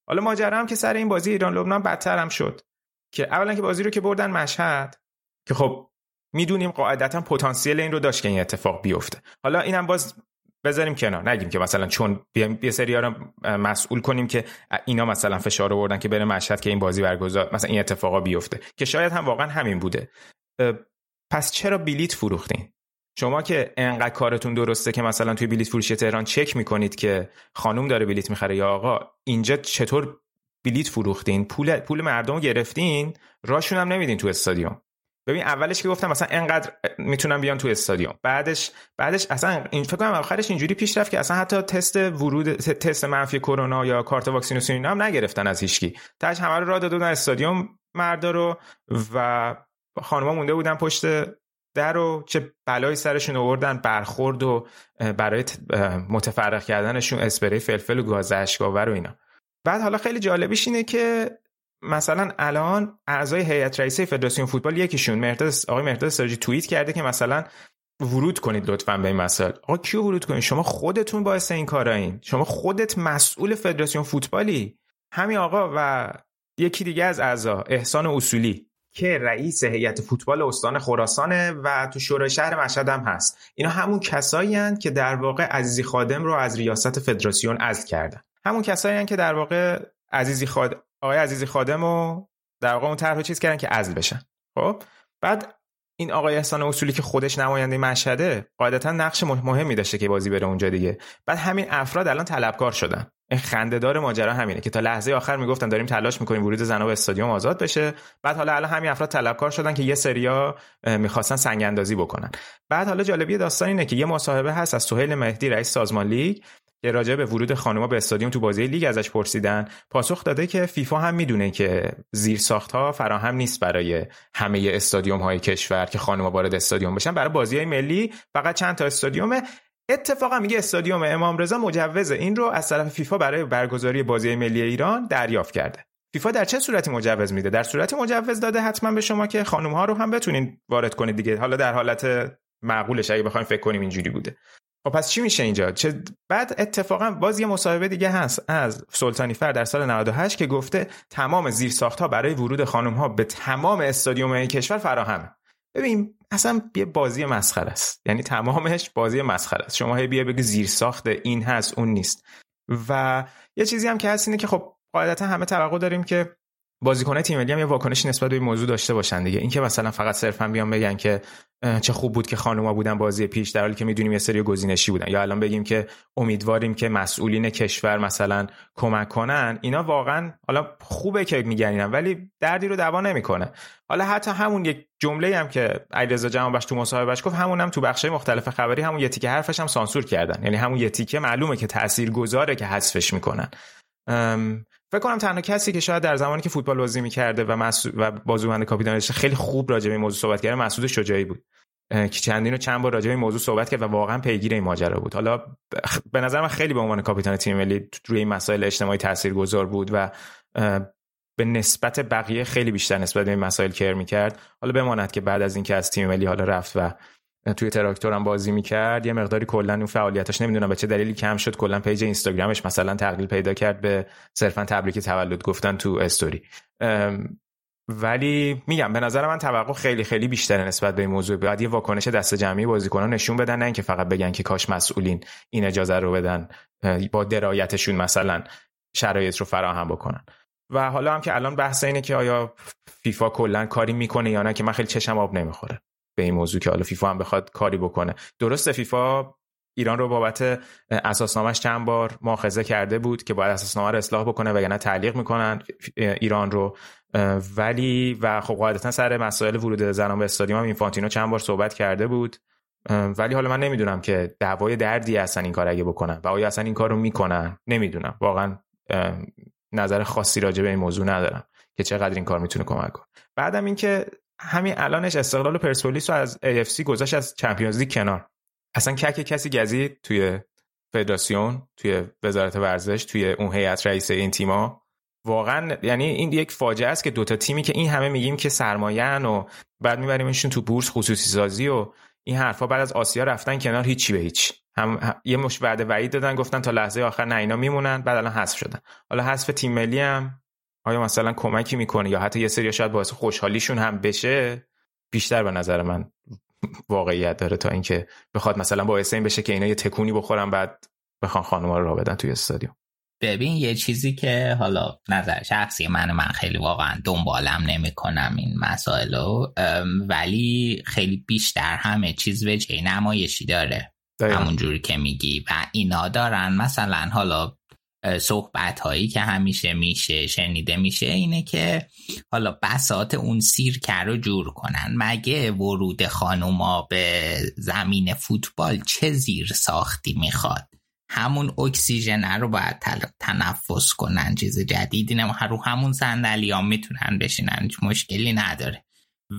حالا ماجرا هم که سر این بازی ایران لبنان بدتر هم شد که اولا که بازی رو که بردن مشهد که خب می‌دونیم قاعدتا پتانسیل این رو داشت که این اتفاق بیفته. حالا اینم باز بذاریم کنار. نگیم که مثلا چون یه سری رو مسئول کنیم که اینا مثلا فشار آوردن که بره مشهد که این بازی برگزار مثلا این اتفاقا بیفته. که شاید هم واقعا همین بوده. پس چرا بلیت فروختین؟ شما که انقدر کارتون درسته که مثلا توی بلیت فروشی تهران چک می‌کنید که خانوم داره بلیت می‌خره یا آقا اینجا چطور بلیت فروختین؟ پول پول مردم رو گرفتین؟ راشون هم نمیدین تو استادیوم. ببین اولش که گفتم مثلا انقدر می‌تونم بیان تو استادیوم. بعدش بعدش اصلا این فکر کنم آخرش اینجوری پیش رفت که اصلا حتی تست ورود تست منفی کرونا یا کارت واکسیناسیون اینا هم نگرفتن از هیچکی. تاش همه رو راه دادن استادیوم مردا رو و خانم‌ها مونده بودن پشت در و چه بلایی سرشون آوردن برخورد و برای متفرق کردنشون اسپری فلفل و گاز اشکاور و اینا. بعد حالا خیلی جالبیش اینه که مثلا الان اعضای هیئت رئیسه فدراسیون فوتبال یکیشون مهرداد آقای مهرداد سراجی توییت کرده که مثلا ورود کنید لطفا به این مسائل. آقا کیو ورود کنید؟ شما خودتون باعث این کارایین شما خودت مسئول فدراسیون فوتبالی. همین آقا و یکی دیگه از اعضا احسان اصولی. که رئیس هیئت فوتبال استان خراسانه و تو شورای شهر مشهد هم هست. اینا همون کسایی که در واقع عزیزی خادم رو از ریاست فدراسیون عزل کردن. همون کسایی که در واقع عزیزی خاد آقای عزیزی خادم رو در واقع اون طرح چیز کردن که عزل بشن. خب؟ بعد این آقای احسان اصولی که خودش نماینده مشهده قاعدتا نقش مهمی داشته که بازی بره اونجا دیگه. بعد همین افراد الان طلبکار شدن. خندهدار ماجرا همینه که تا لحظه آخر می‌گفتن داریم تلاش می‌کنیم ورود زنا به استادیوم آزاد بشه. بعد حالا الان همین افراد طلبکار شدن که یه سریا می‌خواستن سنگ اندازی بکنن. بعد حالا جالبی داستان اینه که یه مصاحبه هست از سهیل مهدی رئیس سازمان لیگ که راجع به ورود خانوما به استادیوم تو بازی لیگ ازش پرسیدن. پاسخ داده که فیفا هم می‌دونه که زیر ساخت ها فراهم نیست برای همه استادیوم های کشور که خانوما وارد استادیوم بشن. برای بازی های ملی فقط چند تا استادیومه. اتفاقا میگه استادیوم امام رضا مجوز این رو از طرف فیفا برای برگزاری بازی ملی ایران دریافت کرده. فیفا در چه صورتی مجوز میده؟ در صورتی مجوز داده حتما به شما که خانم ها رو هم بتونین وارد کنید دیگه. حالا در حالت معقولش اگه بخوایم فکر کنیم اینجوری بوده. خب پس چی میشه اینجا؟ چه بعد اتفاقا باز یه مصاحبه دیگه هست از سلطانی فر در سال 98 که گفته تمام زیرساخت ها برای ورود خانم ها به تمام استادیوم این کشور فراهمه. ببین اصلا یه بازی مسخره است. یعنی تمامش بازی مسخره است. شما هی بیا بگی زیر ساخت این هست اون نیست. و یه چیزی هم که هست اینه که خب قاعدتا همه توقع داریم که بازیکن تیم ملی هم یه واکنشی نسبت به این موضوع داشته باشن دیگه. اینکه مثلا فقط صرفا بیان بگن که چه خوب بود که خانوما بودن بازی پیش در حالی که می‌دونیم یه سری گزینشی بودن. یا الان بگیم که امیدواریم که مسئولین کشور مثلا کمک کنن اینا واقعا حالا خوبه که میگن ولی دردی رو دوا نمی‌کنه. حالا حتی همون یک جمله هم که علیرضا جمعبخش تو مصاحبهش گفت همون هم تو بخش مختلف خبری همون یه تیکه حرفش هم سانسور کردن. یعنی همون یه تیکه معلومه که تاثیرگذاره که حذفش می‌کنن. فکر کنم تنها کسی که شاید در زمانی که فوتبال بازی می‌کرده و مسعود و بازوبند کاپیتانش خیلی خوب راجع به این موضوع صحبت کرده مسعود شجاعی بود. که چندین و چند بار راجع به این موضوع صحبت کرد و واقعا پیگیر این ماجرا بود. حالا به نظر من خیلی به عنوان کاپیتان تیم ملی روی این مسائل اجتماعی تاثیرگذار بود و به نسبت بقیه خیلی بیشتر نسبت به این مسائل care می‌کرد. حالا بماند که بعد از اینکه از تیم ملی حالا رفت و توی تراکتور بازی می‌کرد. یه مقداری کلا اون فعالیتش نمی‌دونم به چه دلیلی کم شد. کلا page اینستاگرامش مثلا تغییر پیدا کرد به صرفا تبریک تولد گفتن تو استوری. ولی میگم به نظر من توقع خیلی خیلی بیشتره نسبت به این موضوع. بعد یه واکنش دست جمعی بازیکنان نشون بدن نه اینکه فقط بگن که کاش مسئولین این اجازه رو بدن با درایتشون مثلا شرایط رو فراهم بکنن. و حالا هم که الان بحث اینه که آیا فیفا کلا کاری می‌کنه یا نه که من خیلی چشم آب نمی‌خوره. به این موضوع که حالا فیفا هم بخواد کاری بکنه. درسته فیفا ایران رو بابت اساسنامهش چند بار مؤاخذه کرده بود که باید اساسنامه رو اصلاح بکنه وگرنه تعلیق می‌کنن ایران رو. ولی و خب قاعدتا سر مسائل ورود زنان به استادیوم هم اینفانتینو چند بار صحبت کرده بود. ولی حالا من نمی‌دونم که دعوای دردی اصلا این کار اگه بکنن و آیا اصلا این کار رو می‌کنن؟ نمی‌دونم. واقعا نظر خاصی راجع به این موضوع ندارم که چقدر این کار می‌تونه کمک کنه. بعدم اینکه همین الانش استقلال پرسپولیس رو از AFC گذاشت از چمپیونز لیگ کنار. اصلا کک کسی گزید توی فدراسیون توی وزارت ورزش توی اون هیئت رئیس این تیما. واقعا یعنی این یک فاجعه است که دوتا تیمی که این همه میگیم که سرمایه‌ان و بعد میبریمشون تو بورس خصوصی سازی و این حرفا. بعد از آسیا رفتن کنار هیچی به هیچ. هم, یه مش وعده وعید دادن گفتن تا لحظه آخر نه اینا میمونن بعد الان حذف شدن. حالا حذف تیم ملی هم آیا مثلا کمکی می‌کنه یا حتی یه سری شاید باعث خوشحالیشون هم بشه؟ بیشتر به نظر من واقعیت داره تا اینکه بخواد مثلا باعث این بشه که اینا یه تکونی بخورن بعد بخوان خانوما رو را بدن توی استادیوم. ببین یه چیزی که حالا نظر شخصی من من خیلی واقعا دنبالم نمی‌کنم این مسائل ولی خیلی بیشتر همه چیز وجه نمایشی داره. همون جوری که میگی و اینا دارن. مثلا حالا صحبت هایی که همیشه میشه شنیده میشه اینه که حالا بسات اون سیرکر رو جور کنن. مگه ورود خانوما به زمین فوتبال چه زیر ساختی می‌خواد؟ همون اکسیژن رو باید تنفس کنن چیز جدیدی نه رو همون صندلی ها می‌تونن بشینن مشکلی نداره.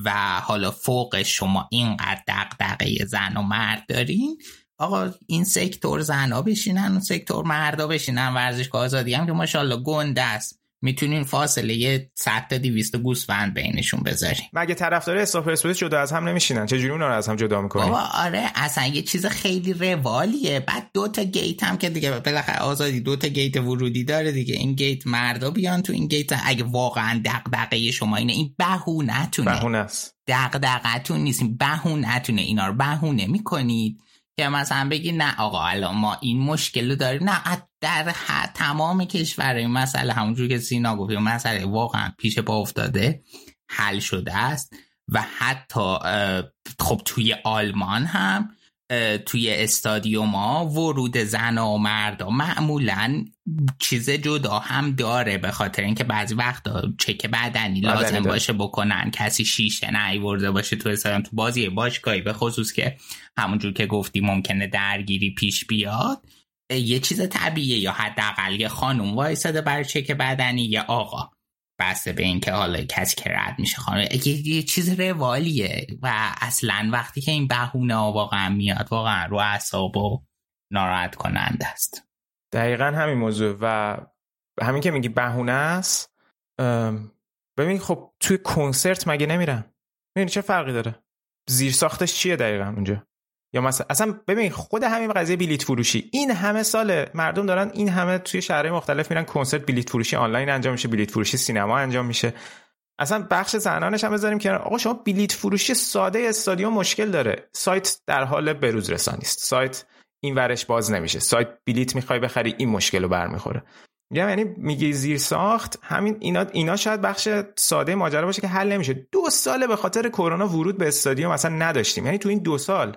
و حالا فوق شما اینقدر دقدقه زن و مرد دارین آقا این سکتور زنا بشینن و سکتور مردا بشینن ورزشگاه آزادی هم که ماشاءالله گنده است. می‌تونین فاصله یه 100 تا 200 گوسفند بینشون بذارین. مگه طرفدار استاپ پرسپولیس جدا از هم نمیشینن؟ چه جوری اونا رو از هم جدا می‌کنین؟ بابا آره اصلا یه چیز خیلی روالیه. بعد دو تا گیت هم که دیگه بالاخره آزادی دو تا گیت ورودی داره دیگه. این گیت مردا بیان تو این گیت. اگه واقعا دغدغه شما اینه این بهونهتونه بهونه است. دغدغتون نیست. بهونهتونه اینا رو بهونه می‌کنید. که مثلا بگی نه آقا الان ما این مشکل رو داریم. نه در تمام کشور این مسئله همونجور که سینا گفت مسئله واقعا پیش پا افتاده حل شده است. و حتی خب توی آلمان هم توی استادیوم ها ورود زن و مرد معمولا چیز جدا هم داره به خاطر اینکه بعضی وقت چک بدنی لازم باشه بکنن کسی شیشه ورده باشه تو استادیوم تو بازی باشگاهی به خصوص که همونجور که گفتی ممکنه درگیری پیش بیاد یه چیز طبیعیه یا حداقل یه خانم وایساده برای چک بدنی یه آقا. بسته به اینکه حالا کسی که رد میشه خانم یه چیز روالیه و اصلا وقتی که این بهونه واقعا میاد واقعا رو اعصاب و ناراحت کننده است. دقیقا همین موضوع و همین که میگی بهونه است ببین خب توی کنسرت مگه نمیرن؟ ببین چه فرقی داره؟ زیر ساختش چیه دقیقا اونجا؟ یا مثلا اصلا ببین خود همین قضیه بلیت فروشی. این همه سال مردم دارن این همه توی شهرهای مختلف میرن کنسرت بلیت فروشی آنلاین انجام میشه بلیت فروشی سینما انجام میشه. اصلا بخش زنانش هم بذاریم که آقا شما بلیت فروشی ساده استادیوم مشکل داره. سایت در حال بروز رسانی است. سایت این ورش باز نمیشه. سایت بلیت می‌خوای بخری این مشکل رو برمیخوره. میگم یعنی میگی زیر ساخت. همین اینا اینا شاید بخش ساده ماجرا باشه که حل نمیشه. دو ساله به خاطر کرونا ورود به استادیوم اصلا نداشتیم. یعنی تو این دو سال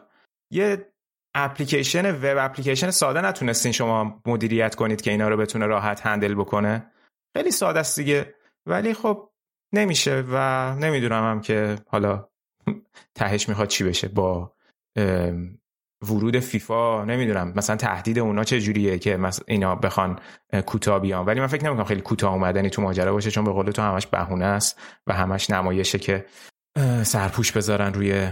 یه اپلیکیشن وب اپلیکیشن ساده نتونستین شما مدیریت کنید که اینا رو بتونه راحت هندل بکنه. خیلی ساده است دیگه. ولی خب نمیشه و نمی‌دونم هم که حالا تهش می‌خواد چی بشه با ورود فیفا. نمی‌دونم مثلا تهدید اونا چه جوریه که اینا بخوان کوتاه بیان. ولی من فکر نمی‌کنم خیلی کوتاه اومدنی تو ماجرا باشه چون به قول تو همش بهونه است و همش نمایشه که سرپوش بذارن روی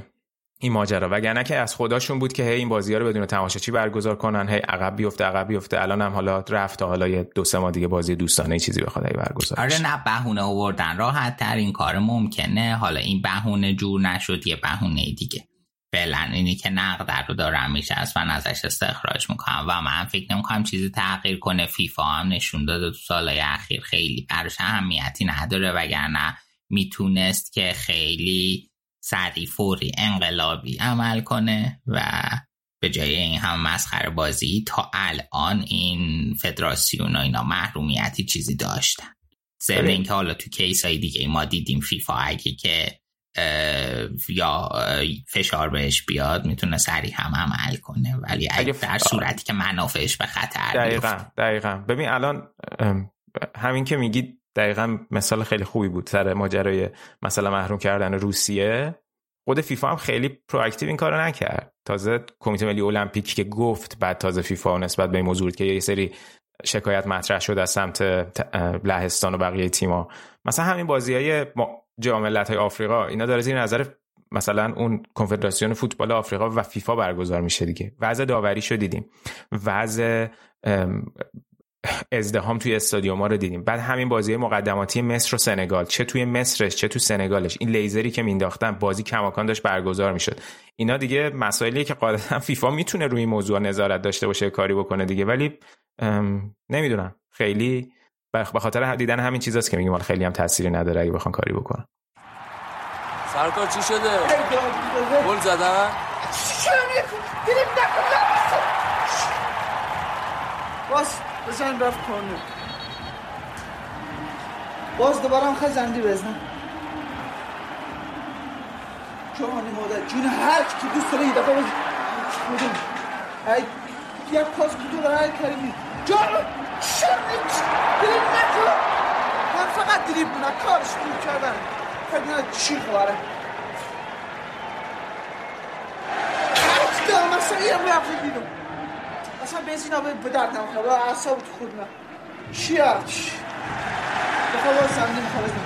این ماجرا. وگرنه که از خداشون بود که هی این بازی ها رو بدون تماشاچی برگزار کنن هی عقب بیفته عقب بیفته. الان هم حالا رفت تا حالا یه دو سه ماه دیگه بازی دوستانه چیزی بخواد هی برگزار آره نه بهونه آوردن راحت تر این کار ممکنه. حالا این بهونه جور نشد یه بهونه دیگه. فعلا اینی که نقد رو دارم میشه از من ازش استخراج می‌کنم و من فکر نمی‌کنم چیزی تغییر کنه. فیفا هم نشون داده تو سالهای اخیر خیلی براش اهمیتی نداره. وگرنه می‌تونست که خیلی سریع فوری انقلابی عمل کنه و به جای این هم مسخره بازی تا الان این فدراسیون و اینا محرومیتی چیزی داشتن. ضمن اینکه حالا تو case های دیگه ما دیدیم فیفا اگه که یا فشار بهش بیاد می‌تونه سریع هم عمل کنه. ولی اگه در صورتی که منافعش به خطر دقیقا دقیقا. ببین الان همین که میگی دقیقا مثال خیلی خوبی بود. سر ماجرای مثلا محروم کردن روسیه خود فیفا هم خیلی proactive این کارو نکرد. تازه کمیته ملی المپیک که گفت بعد تازه فیفا نسبت به این موضوع که یه سری شکایت مطرح شد از سمت لهستان و بقیه تیما مثلا همین بازی های جام های آفریقا اینا داره زیر نظر مثلا اون کنفدراسیون فوتبال آفریقا و فیفا برگزار میشه دیگه. وضع داوری شو دیدیم. وضع ازدهام توی استادیوم رو دیدیم. بعد همین بازی مقدماتی مصر و سنگال. چه توی مصرش چه تو سنگالش. این لیزری که مینداختن بازی کماکان داشت برگزار می‌شد. اینا دیگه مسائلی که قاعدتا فیفا می‌تونه روی موضوع نظارت داشته باشه کاری بکنه دیگه. ولی نمی‌دونم. خیلی به خاطر دیدن همین چیزاست که میگیم. خیلی هم تأثیری نداره اگه بخوان کاری بکنن. سرکار چی شده؟ گل زدن؟ باز بزن رفت کنه باز دوباره هم خزندی بزن. جانی مادر جون هر که دوست داره یه دفعه بزن ای یک پاس کتو داره هر کریمی. جان شرنیت دریب نکن. من فقط دریب بونه کارش بود کردن. فکر چی خواره هیچ دارم اصلا اینم رفت بیرون. اصلا بنزین آبه به درد نمی‌خواد اعصاب تو خود نه چی هرچ بخواه باز زمینی می‌خواه بزن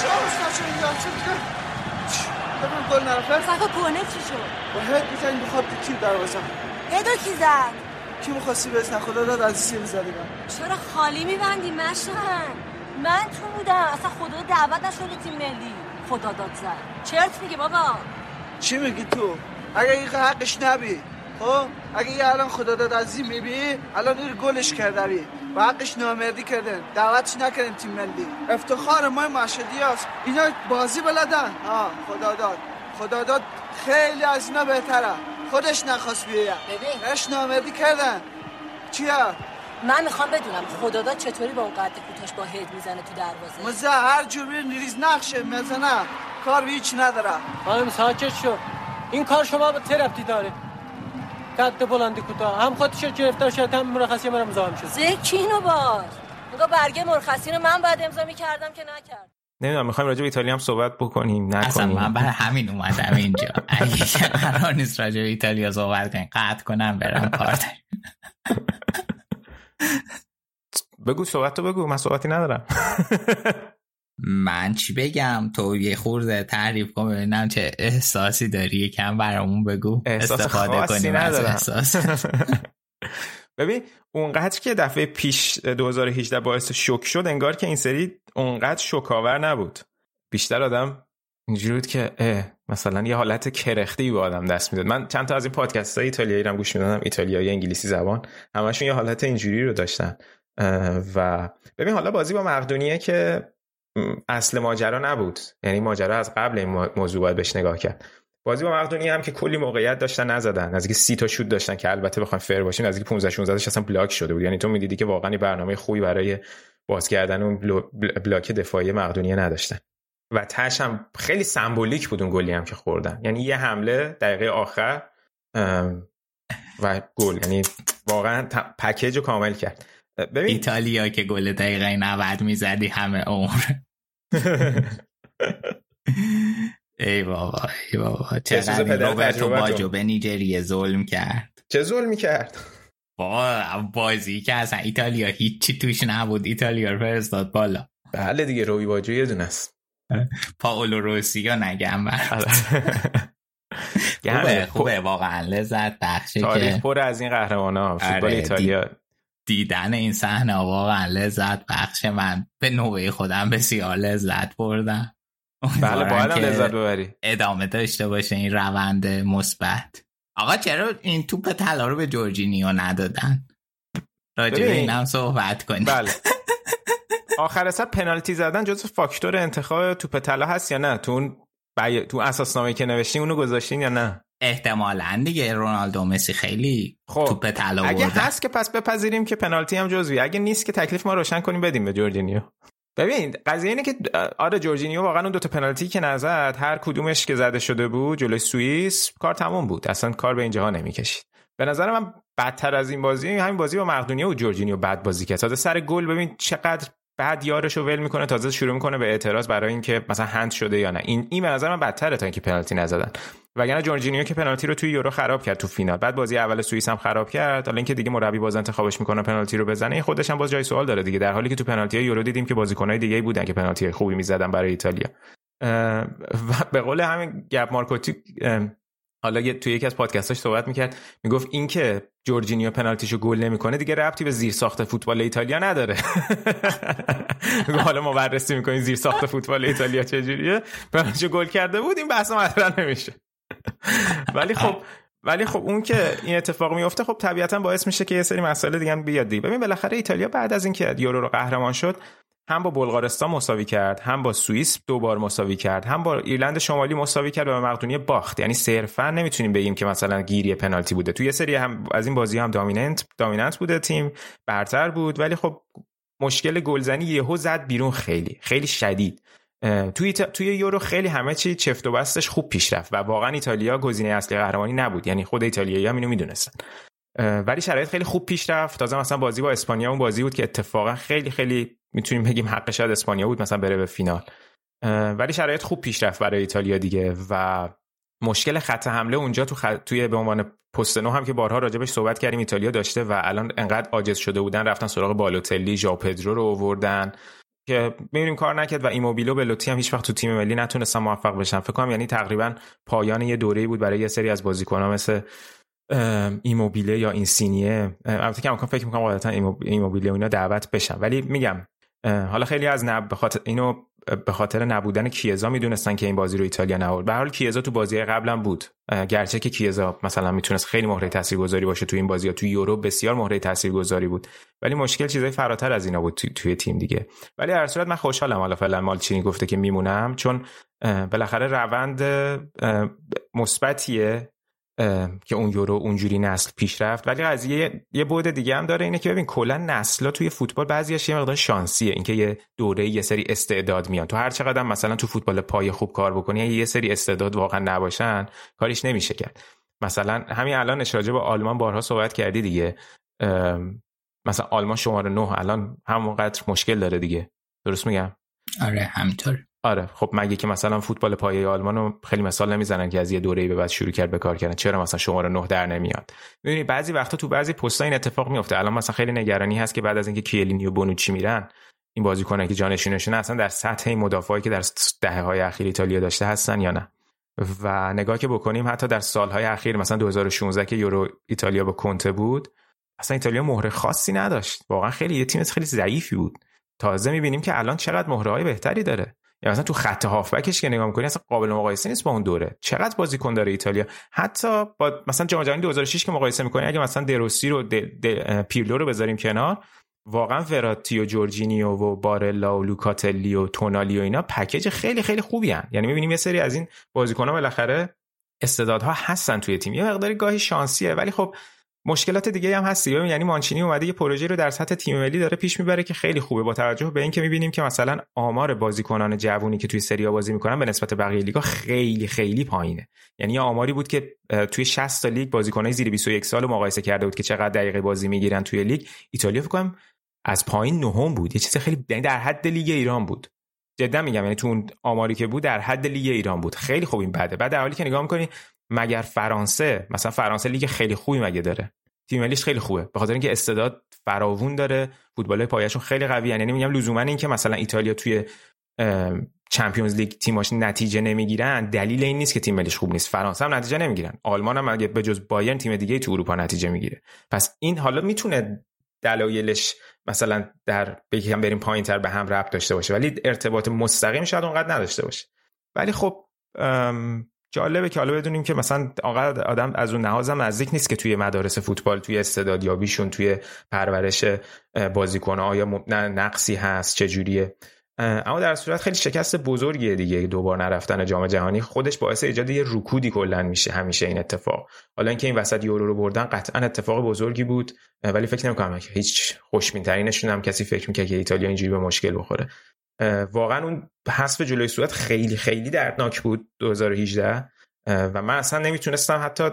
شانس نشون اینجا. چه دیگه ببین گل نرفت. سکا کنه چی شد؟ باید بزنیم بخواد کی در بزن ادو کی زد؟ کی می‌خواستی بزن خدا داد؟ از سی بزدی چرا خالی میبندی مشن من تو بودم. اصلا خدا دعوت نشده تیم ملی. خدا داد زد. چرت میگه بابا. چی میگی تو؟ اگه این حقش نبی خب؟ اگه یه الان خدا داد از این میبی الان این گلش کرده بی. و حقش نامردی کردن دعوتش نکردن تیم ملی. افتخار ما مشهدی هست اینا بازی بلدن. ها خدا داد. خدا داد خیلی از اینا بهتره. خودش نخواست بیه. ببین. اش نامردی کردن. چیه؟ من می‌خوام بدونم خداداد چطوری با اون قد کوتاش با هد می‌زنه تو دروازه؟ مزه هر جور ریز نقشه مزنه کار به هیچ نداره خانم ساکت شو. این کار شما به ترفتی داره. قد بلندی کوتاه. هم خودش گرفتار شد هم مرخصی من امضا شد زکینو باش. نگاه برگه مرخصی رو من بعد امضا می‌کردم که نکرد. نمی‌دونم می‌خوایم راجع به ایتالیا هم صحبت بکنیم نکنیم. اصلا من برای همین اومدم اینجا. اگه قرار نیست راجع به ایتالیا صحبت کنیم قطع کنم برم کار بگو صحبت تو بگو. من صحبتی ندارم. من چی بگم؟ تو یه خورده تعریف کن ببینم چه احساسی داری. یکم برامون بگو. احساس استفاده کنیم از احساس. ببین اونقدر که دفعه پیش 2018 باعث شک شد انگار که این سری اونقدر شکاور نبود. بیشتر آدم اینجوری بود که اه مثلا یه حالت کرختی به آدم دست می‌داد. من چند تا از این پادکست های ایتالیایی رو گوش می‌دادم ایتالیایی انگلیسی زبان همشون یه حالت اینجوری رو داشتن. و ببین حالا بازی با مقدونیه که اصل ماجرا نبود. یعنی ماجرا از قبل این موضوع باید بهش نگاه کرد. بازی با مقدونیه هم که کلی موقعیت داشتن نزدن. نزدیک سی تا شوت داشتن که البته بخوایم فر باشیم نزدیک 15 16 تاش اصلا بلاک شده بود. یعنی تو می‌دیدی که واقعا برنامه خوبی برای باز کردن اون بلاک دفاعی مقدونیه نداشتن. و تش هم خیلی سمبولیک بود اون گلی هم که خوردن. یعنی یه حمله دقیقه آخر و گل. یعنی واقعا پکیج رو کامل کرد. ببین ایتالیا که گل دقیقه 90 می‌زدی همه عمر. ای بابا ای بابا. چقدر روبرتو باجو به نیجریه ظلم کرد. چه ظلمی کرد؟ با بازی که اصلا ایتالیا هیچی توش نبود. ایتالیا رو فرستاد. بالا. بله دیگه روی باجو یه دونه است. پاولو روسیا نگم. خوبه. خوبه واقعا لذت بخشه تاریخ پر از این قهرمان ها فوتبال آره، ایتالیا. دیدن این صحنه واقعا لذت بخش من. به نوعی خودم بسیار لذت بردم. بله باید لذت ببری. ادامه داشته باشه این روند مثبت. آقا چرا این توپ طلا رو به جورجینیو ندادن؟ راجع به اینم صحبت کنیم. بله. آخر سر پنالتی زدن جز فاکتور انتخاب توپ طلا هست یا نه؟ تو اون بی... تو اساسنامه که نوشتین اونو گذاشتین یا نه؟ احتمالا دیگه رونالدو مسی خیلی خب توپ طلا اگه هست که پس بپذیریم که پنالتی هم جزوی اگه نیست که تکلیف ما روشن کنیم بدیم به جورجینیو. ببین قضیه اینه که آره جورجینیو واقعا اون دو تا پنالتی که نزد هر کدومش که زده شده بود جلوی سوئیس کار تموم بود. اصلا کار به اینجاها نمی‌کشید. به نظر من بدتر از این بازی همین بازی با مقدونیه و جورجینیو بد بازی کرد. تازه سر گل ببین چقدر بعد یارشو ول می‌کنه تازه شروع می‌کنه به اعتراض برای اینکه مثلا هند شده یا نه. این این به نظر من بدتره تا اینکه پنالتی نزدن. وگرنه جورجینیو که پنالتی رو توی یورو خراب کرد تو فینال. بعد بازی اول سوئیس هم خراب کرد. حالا اینکه دیگه مربی باز انتخابش می‌کنه پنالتی رو بزنه این خودش هم باز جای سوال داره دیگه. در حالی که تو پنالتی یورو دیدیم که بازیکنای دیگه بودن که پنالتی خوبی می‌زدن برای ایتالیا. و به قول همین گپ مارکوتی حالا توی یکی از پادکستاش صحبت می‌کرد. می‌گفت اینکه جورجینیو پنالتیشو گل نمی‌کنه دیگه ربطی به زیر ساخت فوتبال ایتالیا نداره. حالا ما بررسی می‌کنیم زیر ساخت فوتبال ایتالیا چجوریه. پنالتیشو گل کرده بود این بحث مطرح نمیشه. ولی خب ولی خب اون که این اتفاق میفته خب طبیعتا باعث میشه که یه سری مسائل دیگه هم بیاد دیگه. ببین بالاخره ایتالیا بعد از اینکه یورو رو قهرمان شد هم با بلغارستان مساوی کرد هم با سوئیس دو بار مساوی کرد هم با ایرلند شمالی مساوی کرد و به مقدونیه باخت. یعنی صرفا نمی‌تونیم بگیم که مثلا گیری پنالتی بوده. تو یه سری هم از این بازی هم دامیننت دامیننت بوده تیم برتر بود. ولی خب مشکل گلزنی یهو زد بیرون خیلی خیلی شدید. توی توی یورو خیلی همه چی چفت و بستش خوب پیش رفت و واقعا ایتالیا گزینه اصلی قهرمانی نبود. یعنی خود ایتالیایی هم اینو می‌دونستن. ولی شرایط خیلی خوب پیش رفت. تازه مثلا بازی با اسپانیا اون بازی بود که اتفاقا خیلی خیلی می‌تونیم بگیم حق شاید اسپانیا بود مثلا بره به فینال. ولی شرایط خوب پیش رفت برای ایتالیا دیگه و مشکل خط حمله اونجا تو خ... توی به عنوان پست نو هم که بارها راجبش صحبت کردیم ایتالیا داشته و الان انقدر عاجز شده بودن رفتن سراغ بالوتلی ژاو پدرو رو آوردن. که ببینیم کار نکرد و ایموبیلو بلوتی هم هیچ وقت تو تیم ملی نتونستن موفق بشن. فکر کنم یعنی تقریبا پایان یه دوره‌ای بود برای یه سری از بازیکن‌ها مثل ایموبیله یا اینسینیه. البته که امکان فکر می‌کنم قاعدتا ایموبیله و اینا دعوت بشن. ولی میگم حالا خیلی از نب... بخاطر اینو به خاطر نبودن کیزا می‌دونستن که این بازی رو ایتالیا نبود. به حال کیزا تو بازی قبلا بود. گرچه که کیزا مثلا می‌تونست خیلی مهره تاثیرگذاری باشه تو این بازی ها تو یورو بسیار مهره تاثیرگذاری بود. ولی مشکل چیزای فراتر از اینا بود تو... توی تیم دیگه. ولی هر صورت من خوشحالم حالا فعلا مالچینی گفته که میمونم چون بالاخره روند مثبتیه. که اون یورو اونجوری نسل پیش رفت. ولی قضیه یه بعد دیگه هم داره اینه که ببین کلا نسلا توی فوتبال بعضیش یه مقدار شانسیه. اینکه یه دوره یه سری استعداد میان. تو هر چقدر مثلا تو فوتبال پای خوب کار بکنی یه سری استعداد واقعا نباشن کاریش نمیشه کرد. مثلا همین الان اشراجه با آلمان بارها صحبت کردی دیگه. مثلا آلمان شماره نه الان همونقدر مشکل داره دیگه. درست میگم؟ آره همینطور. آره خب مگه که مثلا فوتبال پایه آلمان رو خیلی مثال نمی‌زنن که از یه دوره‌ای به بعد شروع کرد به کار کردن. چرا مثلا شماره 9 در نمیاد؟ می‌دونی بعضی وقتا تو بعضی پست‌ها این اتفاق میفته الان مثلا خیلی نگرانی هست که بعد از اینکه کیلینی و بونوچی میرن این بازیکنایی که جانشینشون اصلا در سطح این مدافعایی که در دهه های اخیر ایتالیا داشته هستن یا نه؟ و نگاه که بکنیم حتی در سالهای اخیر مثلا 2016 که یورو ایتالیا با کنته بود اصلا ایتالیا مهره خاصی نداشت. واقعا خیلی یه تیم خیلی ضعیفی بود. تازه می‌بینیم که الان چقدر مهره های بهتری داره. یا مثلا تو خط هافبکش که نگاه می‌کنی اصلا قابل مقایسه نیست با اون دوره. چقدر بازیکن داره ایتالیا؟ حتی با مثلا جام جهانی 2006 که مقایسه می‌کنی اگه مثلا دروسی رو پیرلو رو بذاریم کنار واقعا وراتی و جورجینیو و بارلا و لوکاتلی و تونالی و اینا package خیلی خیلی خوبی هستن. یعنی می‌بینیم یه سری از این بازیکن‌ها بالاخره استعدادها هستن توی تیم. یه مقداری گاهی شانسیه ولی خب مشکلات دیگه هم هست. یعنی مانچینی اومده یه پروژه رو در سطح تیم ملی داره پیش می‌بره که خیلی خوبه. با توجه به اینکه می‌بینیم که مثلا آمار بازیکنان جوونی که توی سری آ بازی می‌کنن به نسبت بقیه لیگا خیلی خیلی پایینه. یعنی آماری بود که توی 60 تا لیگ بازیکنای زیر 21 سال مقایسه کرده بود که چقدر دقیقه بازی می‌گیرن توی لیگ. ایتالیا فکر کنم از پایین نهم بود. یه چیز خیلی یعنی در حد لیگ ایران بود. جدا میگم یعنی تو اون آماری که بود در حد لیگ ایران بود. خیلی خوب این بده بعد در حالی که نگاه می‌کنی مگر فرانسه؟ مثلا فرانسه لیگ خیلی خوبی مگه داره؟ تیم ملیش خیلی خوبه. به خاطر اینکه استعداد فراوون داره فوتبال پایشون خیلی قویه. یعنی میگم لزوما این که مثلا ایتالیا توی Champions League تیماش نتیجه نمی‌گیرن دلیل این نیست که تیم ملیش خوب نیست. فرانسه هم نتیجه نمی‌گیرن. آلمان هم اگه به جز بایرن تیم دیگه تو اروپا نتیجه می‌گیره. پس این حالا می‌تونه دلایلش مثلا در بگیم بریم پایین تر به هم ربط داشته باشه. ولی ارتباط مستقیم شاید اونقدر نداشته باشه. ولی خب جالبه که حالا بدونیم که مثلا آدم از اون نهازم نزدیک نیست که توی مدارس فوتبال توی استعدادیابیشون توی پرورش بازیکن آیا نقصی هست چجوریه اما در صورت خیلی شکست بزرگیه دیگه دوبار نرفتن جام جهانی. خودش باعث ایجاد یه رکودی کلا میشه همیشه این اتفاق. حالا اینکه این وسط یورو رو بردن قطعا اتفاق بزرگی بود ولی فکر نمی‌کنم هیچ خوشبینترینشون هم کسی فکر می‌کنه که ایتالیا اینجوری به مشکل بخوره. واقعا اون حذف جلوی صورت خیلی خیلی دردناک بود 2018 و من اصلا نمی‌تونستم حتی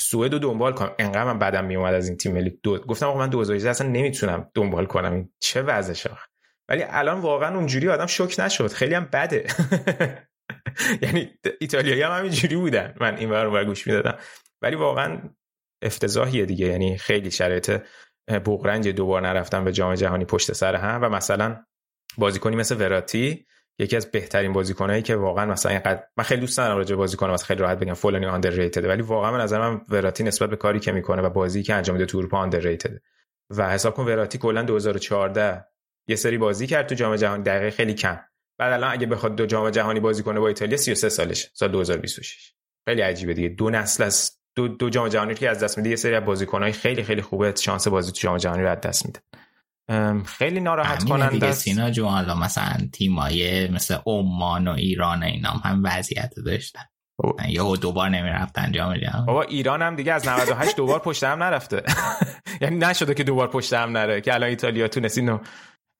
سوئد رو دنبال کنم. انقدر من بدم میومد از این تیم ملی. دو گفتم آقا من 2018 اصلا نمی‌تونم دنبال کنم. این چه وضعشه ولی الان واقعا اونجوری آدم شوک نشد. خیلی هم بده. یعنی ایتالیایی هم همینجوری بودن. من این بار گوش می‌دادم. ولی واقعا افتضاحیه دیگه. یعنی خیلی شرایط بغرنج دوبار نرفتن به جام جهانی پشت سر هم و مثلا بازیکنی مثل وراتی یکی از بهترین بازیکنایی که واقعا مثلا اینقدر من خیلی دوست دارم راجع بازیکن مثلا خیلی راحت بگم فلانی آندرریتد ولی واقعا من نظر من وراتی نسبت به کاری که می‌کنه و بازی که انجام میده تو اروپا آندرریتد و حساب کن وراتی کلا 2014 یه سری بازی کرد تو جام جهانی دقیقه خیلی کم. بعد الان اگه بخواد دو جام جهانی بازی کنه با ایتالیا 33 سالش سال 2026 خیلی عجیبه دیگه. دو نسل از دو, دو جام جهانی که از دست میده یه سری از بازیکنای خیلی خیلی خوبه شانس بازی تو جام جهانی رو از دست میده. خیلی ناراحت کننده دیگه سینا جو حالا مثلا تیمای مثل عمان و ایران اینا هم وضعیت داشتن. یا دوبار نمی‌رفتن جام جهانی بابا ایران هم دیگه از 98 دوبار پشت هم نرفته. یعنی نشده که دوبار پشت هم نره که الان ایتالیا تونست اینو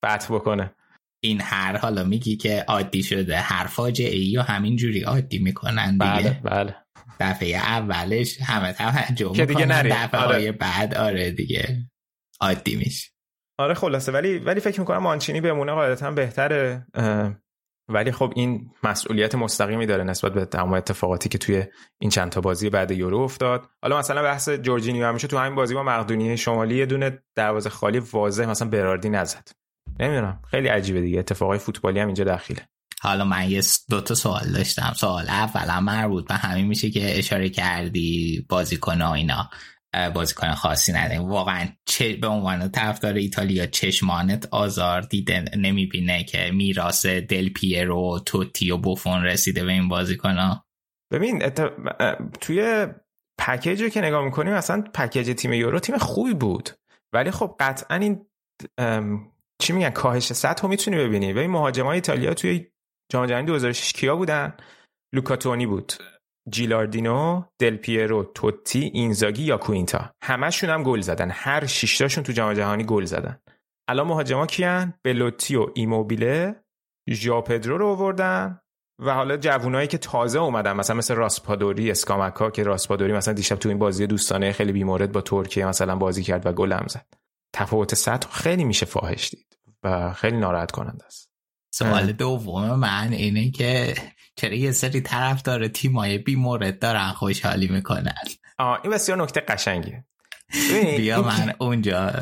فتح بکنه. این هر حالا میگی که عادی شده هر فاجعه ای و همین جوری عادی می‌کنن دیگه. بله بله. دفعه اولش همه توجه که دیگه نری دفعه آره. های بعد آره دیگه. عادی میشه. آره خلاصه ولی ولی فکر می‌کنم مانچینی بمونه قاعدتا بهتره. ولی خب این مسئولیت مستقیمی داره نسبت به تمام اتفاقاتی که توی این چند تا بازی بعد یورو افتاد. حالا مثلا بحث جورجینیو همیشه تو همین بازی با مقدونیه شمالی یه دونه دروازه خالی واضح مثلا براردی نزد. نمی‌دونم خیلی عجیبه دیگه اتفاقای فوتبالی هم اینجا داخله. حالا من یه دو تا سوال داشتم. سوال اول مربوط به همین میشه که اشاره کردی بازیکن اینا. بازیکن خاصی نداریم. واقعا چه به عنوان طرفدار ایتالیا چشمانت آزار دیده نمی‌بینه که میراث دل پیرو توتی و بوفون رسیده به این بازیکن ببین ات... توی پکیج رو که نگاه می‌کنیم اصلا پکیج تیم یورو تیم خوبی بود. ولی خب قطعا این چی میگن کاهش سطح رو می‌تونی ببینی. و این مهاجمای ایتالیا توی جام جهانی 2006 کیا بودن؟ لوکاتونی بود. جیلاردینو، دل پیرو، توتی، اینزاگی یا کوینتا. همشون هم گل زدن. هر شیشتاشون تو جام جهانی گل زدن. الان مهاجما کیان؟ بلوتی و ایموبیله. ژا پدرو رو آوردن. و حالا جوونایی که تازه اومدن. مثلا مثل راسپادوری اسکامکا که راسپادوری مثلا دیشب تو این بازی دوستانه خیلی بیمورد با ترکیه مثلا بازی کرد و گل هم زد. تفاوت سطح خیلی میشه فاحش دید. و خیلی ناراحت کننده است. سوال دوم من اینه که چرا یه سری طرفدار تیمای بی مورد دارن خوشحالی می‌کنن. آه این بسیار نکته قشنگیه. بیا من اونجا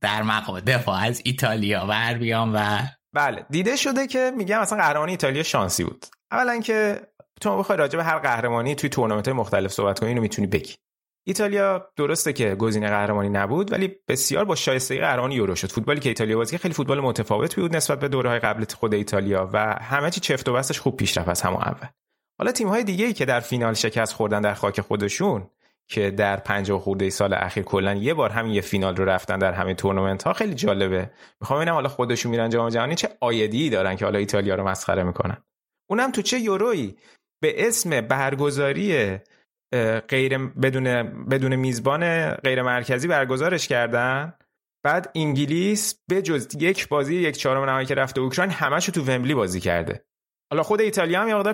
در مقام دفاع از ایتالیا بر بیام و بله دیده شده که میگم مثلا قهرمانی ایتالیا شانسی بود. اولا که تو بخوای راجع به هر قهرمانی توی تورنمنت مختلف صحبت کنی اینو می‌تونی بگی. ایتالیا درسته که گزینه قهرمانی نبود ولی بسیار با شایستگی قهرمانی یورو شد. فوتبالی که ایتالیا بازی خیلی فوتبال متفاوتی بود نسبت به دوره‌های قبل خود ایتالیا و همه چی چفت و بستش خوب پیش رفت از همون اول. حالا تیم‌های دیگه ای که در فینال شکست خوردن در خاک خودشون که در 50 خورده سال اخیر کلا یه بار همین یه فینال رو رفتن در همه تورنمنت ها خیلی جالبه. می‌خوام ببینم حالا خودشون میرن جام جهانی چه آیدی دارن که حالا ایتالیا رو مسخره می‌کنن. اونم تو چه یورویی؟ به اسم برگزاری غیر بدون بدون میزبان غیر مرکزی برگزارش کردن. بعد انگلیس به جز یک بازی یک چهارم نهایی که رفته اوکراین همشو تو ومبلی بازی کرده. حالا خود ایتالیا هم یه مقدار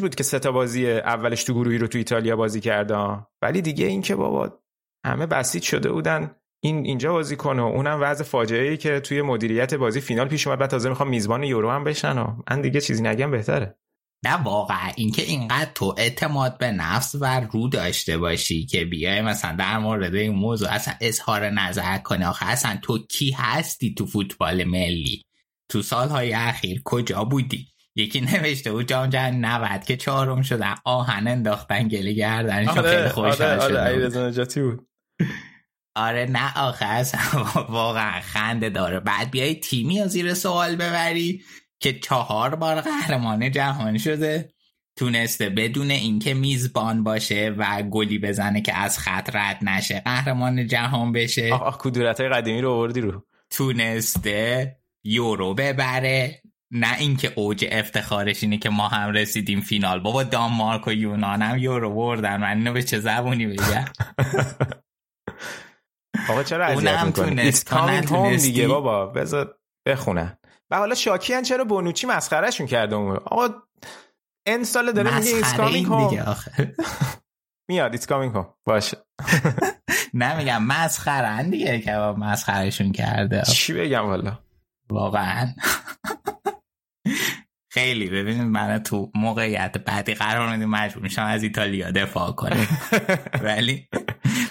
بود که سه تا بازی اولش تو گروهی رو تو ایتالیا بازی کرده. ولی دیگه این که بابا همه بسیج شده بودن. این اینجا بازی کنه. اونم وضع فاجعه ای که توی مدیریت بازی فینال پیش اومد. بعد تازه می‌خوام میزبان یورو هم بشن و من دیگه چیزی نگم بهتره. نه واقعا. اینکه اینقدر تو اعتماد به نفس و رو داشته باشی که بیای مثلا در مورد این موضوع اصلا اظهار نظر کنی. آخه اصلا تو کی هستی تو فوتبال ملی؟ تو سالهای اخیر کجا بودی؟ یکی نوشته بود جام جهانی 90 که چهارم شدن. آهن انداختن گلی گردنشون آره، خیلی خوشحال آره، شده بود. آره نه آخه اصلا واقعا خنده داره. بعد بیای تیمی از زیر سوال ببری. که چهار بار قهرمان جهان شده تونسته بدون اینکه میزبان باشه و گلی بزنه که از خط رد نشه قهرمان جهان بشه. آه, کدورت های قدیمی رو آوردی رو. تونسته یورو ببره. نه اینکه اوج افتخارش اینه که ما هم رسیدیم فینال. بابا دانمارک و یونان هم یورو بردن. من اینو به چه زبونی بگم؟ آقا چرا اذیت می‌کنی؟ It's coming home دیگه بابا. بذار بخونن. و حالا شاکیان چرا بونوچی مسخرهشون کرده اون آقا این سال داره میگه دیگه آخه. میاد It's coming home. باشه. نمیگم مسخرن دیگه که مسخرهشون کرده. چی بگم والا؟ واقعا. خیلی ببینید من تو موقعیت بعدی قرار میدیم مجبور میشم از ایتالیا دفاع کنم ولی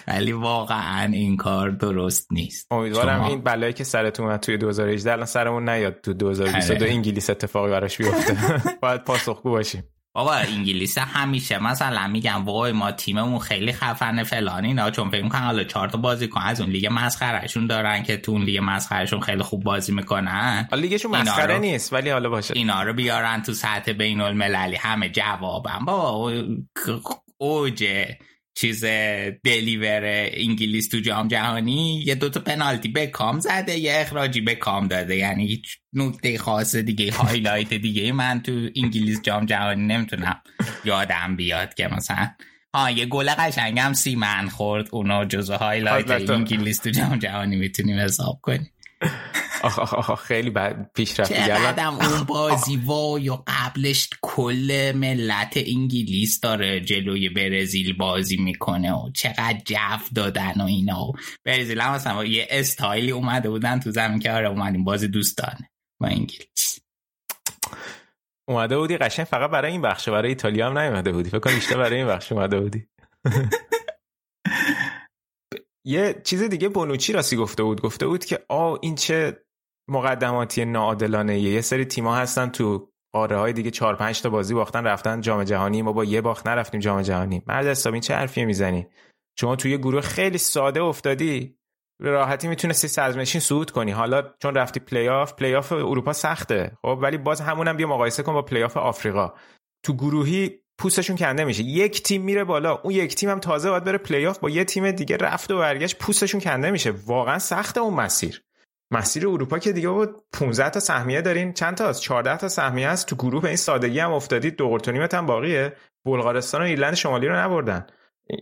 ولی واقعا این کار درست نیست. امیدوارم این بلایی که سرتون اومد توی 2018 الان سرمون نیاد تو 2022 انگلیس اتفاقی براش بیفته. باید پاسخگو باشیم. بابا انگلیس همیشه مثلا میگم وای ما تیممون خیلی خفنه فلان اینا چون فکر می‌کنن حالا چهار تا بازیکن از اون لیگ مسخرهشون دارن که تو اون لیگ مسخرهشون خیلی خوب بازی می‌کنن. لیگشون مسخره رو... نیست ولی حالا باشه. اینا رو بیارن تو سطح بین المللی همه جوابم بابا اوجه. چیز دلیور انگلیس تو جام جهانی یه دوتا پنالتی به کام زده یه اخراجی به کام داده. یعنی هیچ نکته خاص دیگه هایلایت دیگه من تو انگلیس جام جهانی نمی‌تونم یادم بیاد که مثلا. ها یه گل قشنگم سیمن خورد اونو جزو highlight انگلیس تو جام جهانی می‌تونیم حساب کنیم. آخ آخ آخ خیلی بعد پیشرفت چقدر اون بازی وای و قبلش کل ملت انگلیس داره جلوی برزیل بازی می‌کنه و چقدر جو دادن و اینا. و برزیل هم مثلا یه استایلی اومده بودن تو زمین که آره اومدیم بازی دوستانه با انگلیس. اومده بودی قشنگ فقط برای این بخشه برای ایتالیا هم نیومده بودی. فکر کنم بیشتر برای این بخش اومده بودی. یه چیز دیگه بونوچی راستی گفته بود. گفته بود که آ این چه مقدماتی ناعادلانه یه سری تیما هستن تو قاره های دیگه 4 5 تا بازی باختن رفتن جام جهانی. ما با یه باخت نرفتیم جام جهانی. مرد حساب این چه حرفی می‌زنی؟ شما توی یه گروه خیلی ساده افتادی. راحتی می‌تونستی صدرنشین صعود کنی. حالا چون رفتی پلی آف پلی آف اروپا سخته. خب ولی باز همونم بیا مقایسه کن با پلی آف آفریقا. تو گروهی پوستشون کنده میشه. یک تیم میره بالا اون یک تیم هم تازه باید بره پلی آف با یه تیم دیگه رفت و برگشت پوستشون کنده میشه. واقعا سخته اون مسیر. مسیر اروپا که دیگه بود 15 تا سهمیه دارین چند تا از 14 تا سهمیه است. تو گروه به این سادگی هم افتادید دو قورت و نیمت هم باقیه. بلغارستان و ایرلند شمالی رو نبردن.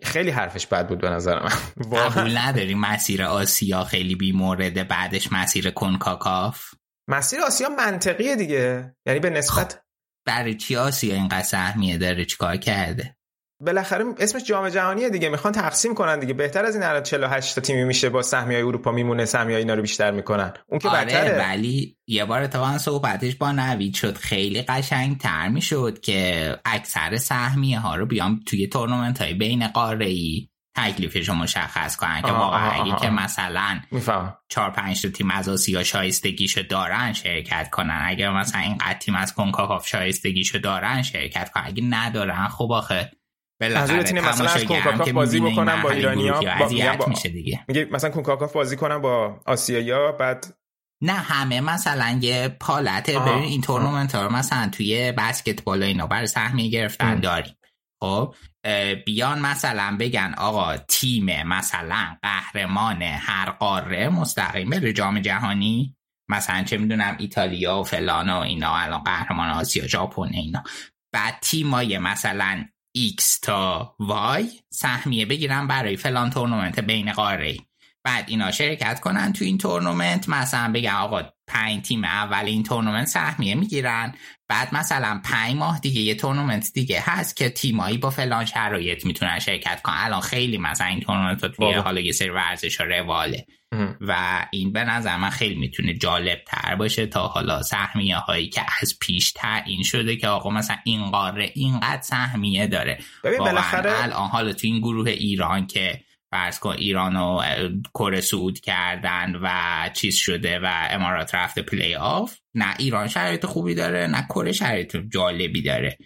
خیلی حرفش بد بود به نظر من. قبول نداری مسیر آسیا خیلی بیمورده بعدش مسیر کنکاکاف. مسیر آسیا منطقیه دیگه. یعنی به نسبت برای چی آسیا اینقدر سهمیه داره چیکار کرده؟ بالاخره اسمش جام جهانیه دیگه می‌خوان تقسیم کنن دیگه. بهتر از این الان 48 تا تیمی میشه با سهمیه اروپا میمونه سهمیه اینا رو بیشتر می‌کنن. اون که آره بدتره. ولی یه بار اتفاقا صحبتش با نوید شد. خیلی قشنگ تر می‌شد که اکثر سهمیه ها رو بیام توی تورنمنت های بین قاره ای تکلیفش رو مشخص کنن که واقعا اگه که مثلا چهار پنج تا تیم از آسیا شایستگیشو دارن شرکت کنن. اگر مثلا این قد تیم از کنکاکاف شایستگیشو دارن شرکت کنن. اگه ندارن خب آخه بالاخره تیم مثلا از کنکاکاف بازی بکنم با ایرانیا با, با... میشه دیگه. میگه مثلا کنکاکاف بازی کنم با آسیایی‌ها بعد نه همه مثلا یه پالته ببین این تورنمنت ها مثلا توی بسکتبال اینا برای سهمیه گرفتن داریم. خب بیان مثلا بگن آقا تیم مثلا قهرمان هر قاره مستقیم به جام جهانی. مثلا چه می‌دونم ایتالیا و فلان و اینا الان قهرمان آسیا ژاپن اینا. بعد تیمای مثلا X تا Y سهمیه بگیرن برای فلان تورنمنت بین قاره بعد اینا شرکت کنن تو این تورنمنت. مثلا بگن آقا پنج تیم اول این تورنمنت سهمیه می‌گیرن. بعد مثلا پنج ماه دیگه یه تورنمنت دیگه هست که تیمایی با فلان شرایط می‌تونن شرکت کنن. الان خیلی مثلا این تورنمنت توی حالا یه سری ورزش رواله. و این به نظر من خیلی می‌تونه جالب تر باشه تا حالا سهمیه هایی که از پیش تعیین شده که آقا مثلا این قاره اینقدر سهمیه داره. ببین بالاخره الان حالا تو این گروه ایران که فرض کن ایران و کره سعود کردن و چیز شده و امارات رفته پلی آف نه ایران شرایط خوبی داره نه کره شرایط جالبی داره.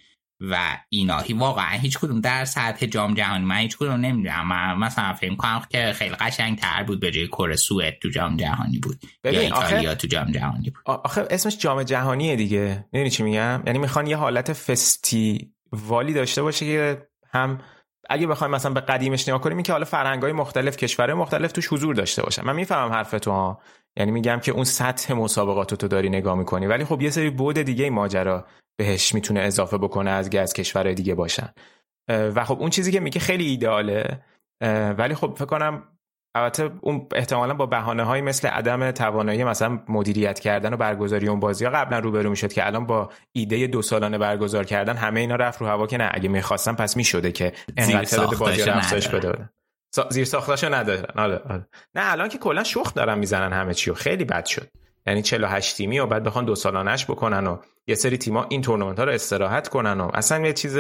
و اینا واقعا هیچ کدوم در سطح جام جهانی من هیچ کدوم نمی‌دونم. من مثلا فکر کنم که خیلی قشنگ تر بود به جای کره سوئد تو جام جهانی بود یا ایتالیا تو جام جهانی بود. آخه اسمش جام جهانیه دیگه. می‌دونی چی میگم؟ یعنی می‌خوان یه حالت فستیوالی داشته باشه که هم اگه بخوایم مثلا به قدیمش نگاه کنیم که حالا فرهنگ‌های مختلف کشورهای مختلف توش حضور داشته باشن. من می‌فهمم حرف تو ها. یعنی میگم که اون سطح مسابقات تو داری نگاه می‌کنی. ولی خب یه سری بود دیگه ماجرا بهش می‌تونه اضافه بکنه از از کشورهای دیگه باشن. و خب اون چیزی که میگه خیلی ایداله ولی خب فکر کنم البته اون احتمالا با بهانه های مثل عدم توانایی مثلا مدیریت کردن و برگزاری اون بازی ها قبلا روبرو می‌شد که الان با ایده دو سالانه برگزار کردن همه اینا رفت رو هوا که نه اگه می‌خواستن پس می‌شده که انقدر بازی افزایش بده زیر ساختاشو ندارن. آره آره. نه الان که کلا شخ دارن می‌زنن همه چی و خیلی بد شد. یعنی 48 تیمی و بعد بخوان دو سالانش بکنن و یه سری تیما این تورنمنت ها رو استراحت کنن و اصلا یه چیز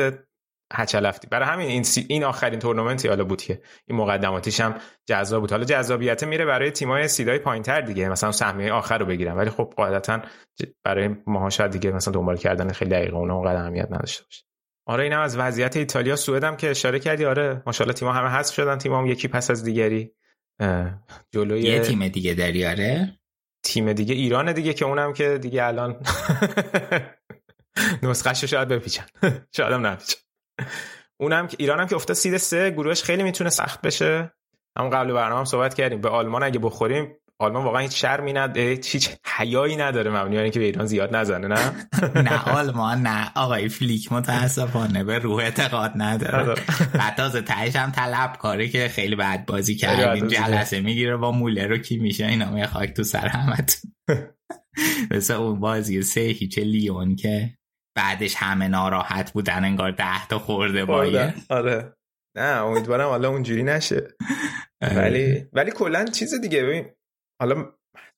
هچلفتی. برای همین این, این آخرین تورنمنتی حالا بود که این مقدماتیش هم جذاب بود. حالا جذابیت میره برای تیمای سیدای پایینتر دیگه. مثلا سهمیه آخر رو بگیرن. ولی خب قاعدتا برای ماها شاید دیگه مثلا دنبال کردن خیلی دقیقه اون اونقدر اهمیت نداشته باشه. آره اینم از وضعیت ایتالیا. سوئد که اشاره کردی. آره ماشاءالله تیم‌ها همه حذف شدن. تیمام یکی پس از دیگری. جلوی یه تیم دیگه داری؟ آره. تیم دیگه ایران دیگه که اونم که دیگه الان نسخه‌شو شاید بپیچن. شاید هم نپیچن. اونم که ایران هم که افتاد سید سه گروهش خیلی می‌تونه سخت بشه. همون قبل برنامه هم صحبت کردیم. به آلمان اگه بخوریم آلمان واقعا هیچ شرمی نداره هیچ حیایی نداره مبنی بر اینکه به ایران زیاد نزنه نه؟ نه آلمان نه. آقای فلیک متاسفانه به روح اعتقاد نداره. بعد تازه تهش هم طلب کاری که خیلی بد بازی کردیم. جلسه می‌گیره با موله رو کی میشه؟ اینا می خاک تو سر همت مثل اون بازی سه هیچ لیون که بعدش همه ناراحت بودن انگار ده تا خورده بایه آره. نه امیدوارم حالا اونجوری نشه. ولی ولی کلا چیز دیگه ببین حالا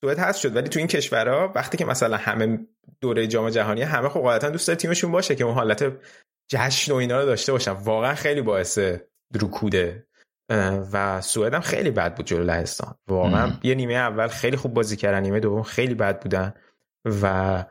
دوت هست شد ولی تو این کشورها وقتی که مثلا همه دوره جام جهانی همه خب قاعدتا دوست داره تیمشون باشه که اون حالت جشن و اینا رو داشته باشن. واقعا خیلی باعث رکوده. و سوئد هم خیلی بد بود جلو لهستان. واقعا یه نیمه اول خیلی خوب بازی کردن نیمه دوم خیلی بد بودن. و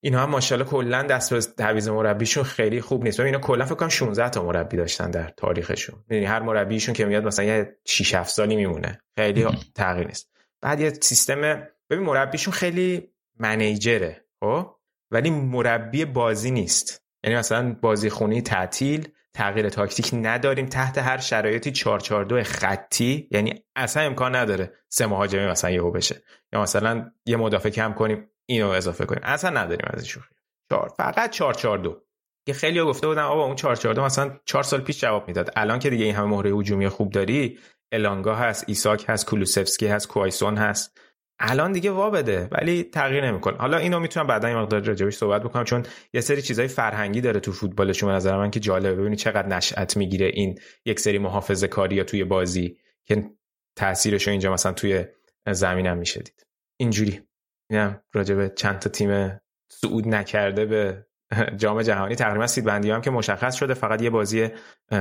اینا هم ماشاءالله کلا دست به تعویض مربیشون خیلی خوب نیست. اینا کلا فکر کنم 16 تا مربی داشتن در تاریخشون. یعنی هر مربیشون که میاد مثلا یه 6 7 سالی میمونه. خیلی تغییر نیست. بعد یه سیستم ببین مربیشون خیلی منیجره خب؟ ولی مربی بازی نیست. یعنی مثلا بازی خونی تعطیل تغییر تاکتیک نداریم. تحت هر شرایطی 442 خطی یعنی اصلا امکان نداره سه مهاجمی مثلا یهو بشه. یا مثلا یه مدافع کم کنیم. اینو اضافه کنیم. اصلا نداریم از این شوخی. چهار. فقط 442 که خیلی گفته بودن آقا اون 442 مثلا 4 سال پیش جواب می‌داد. الان که دیگه این همه مهره هجومی خوب داری الانگا هست ایساک هست کولوسفسکی هست کوایسون هست. الان دیگه وا بده ولی تغییر نمی‌کنه. حالا اینو می‌تونم بعدا یه مقدار راجبش صحبت بکنم چون یه سری چیزای فرهنگی داره تو فوتبالشون به نظر من که جالبه. ببینید چقدر نشأت می‌گیره این یک سری محافظه کاری توی بازی که تاثیرش اینجا مثلا توی زمینم میشه دید اینجوری. اینم راجبه چند تا تیم صعود نکرده به جام جهانی. تقریبا سید بندی هم که مشخص شده فقط یه بازی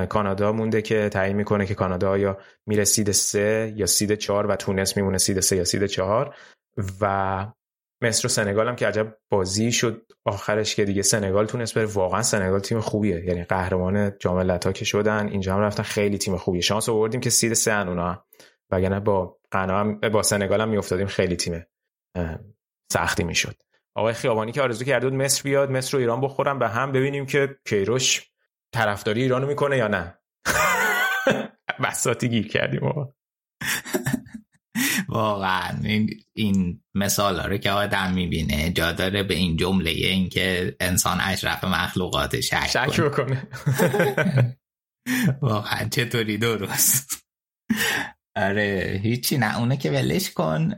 کانادا مونده که تعیین می‌کنه که کانادا یا میره سید سه یا سید چهار و تونس میمونه سید سه یا سید چهار. و مصر و سنگال هم که عجب بازی شد آخرش که دیگه سنگال تونست بره. واقعا سنگال تیم خوبیه. یعنی قهرمان جام ها که شدن اینجا هم رفتن. خیلی تیم خوبیه. شانس آوردیم که سید سه ان اونا. وگرنه با قنا با سنگال هم میافتادیم. خیلی تیم سختی می‌شد. آقای خیابانی که آرزو کرده بود مصر بیاد مصر و ایران بخورن به هم ببینیم که کیروش طرفداری ایرانو می‌کنه یا نه. بساتی گیر کردیم آقا. واقعا. این, این مثال رو که آدم می‌بینه جا داره به این جمله این که انسان اشرف مخلوقات شک, شک بکنه. واقعا چطوری درست؟ آره هیچی نه. اونه که ولش کن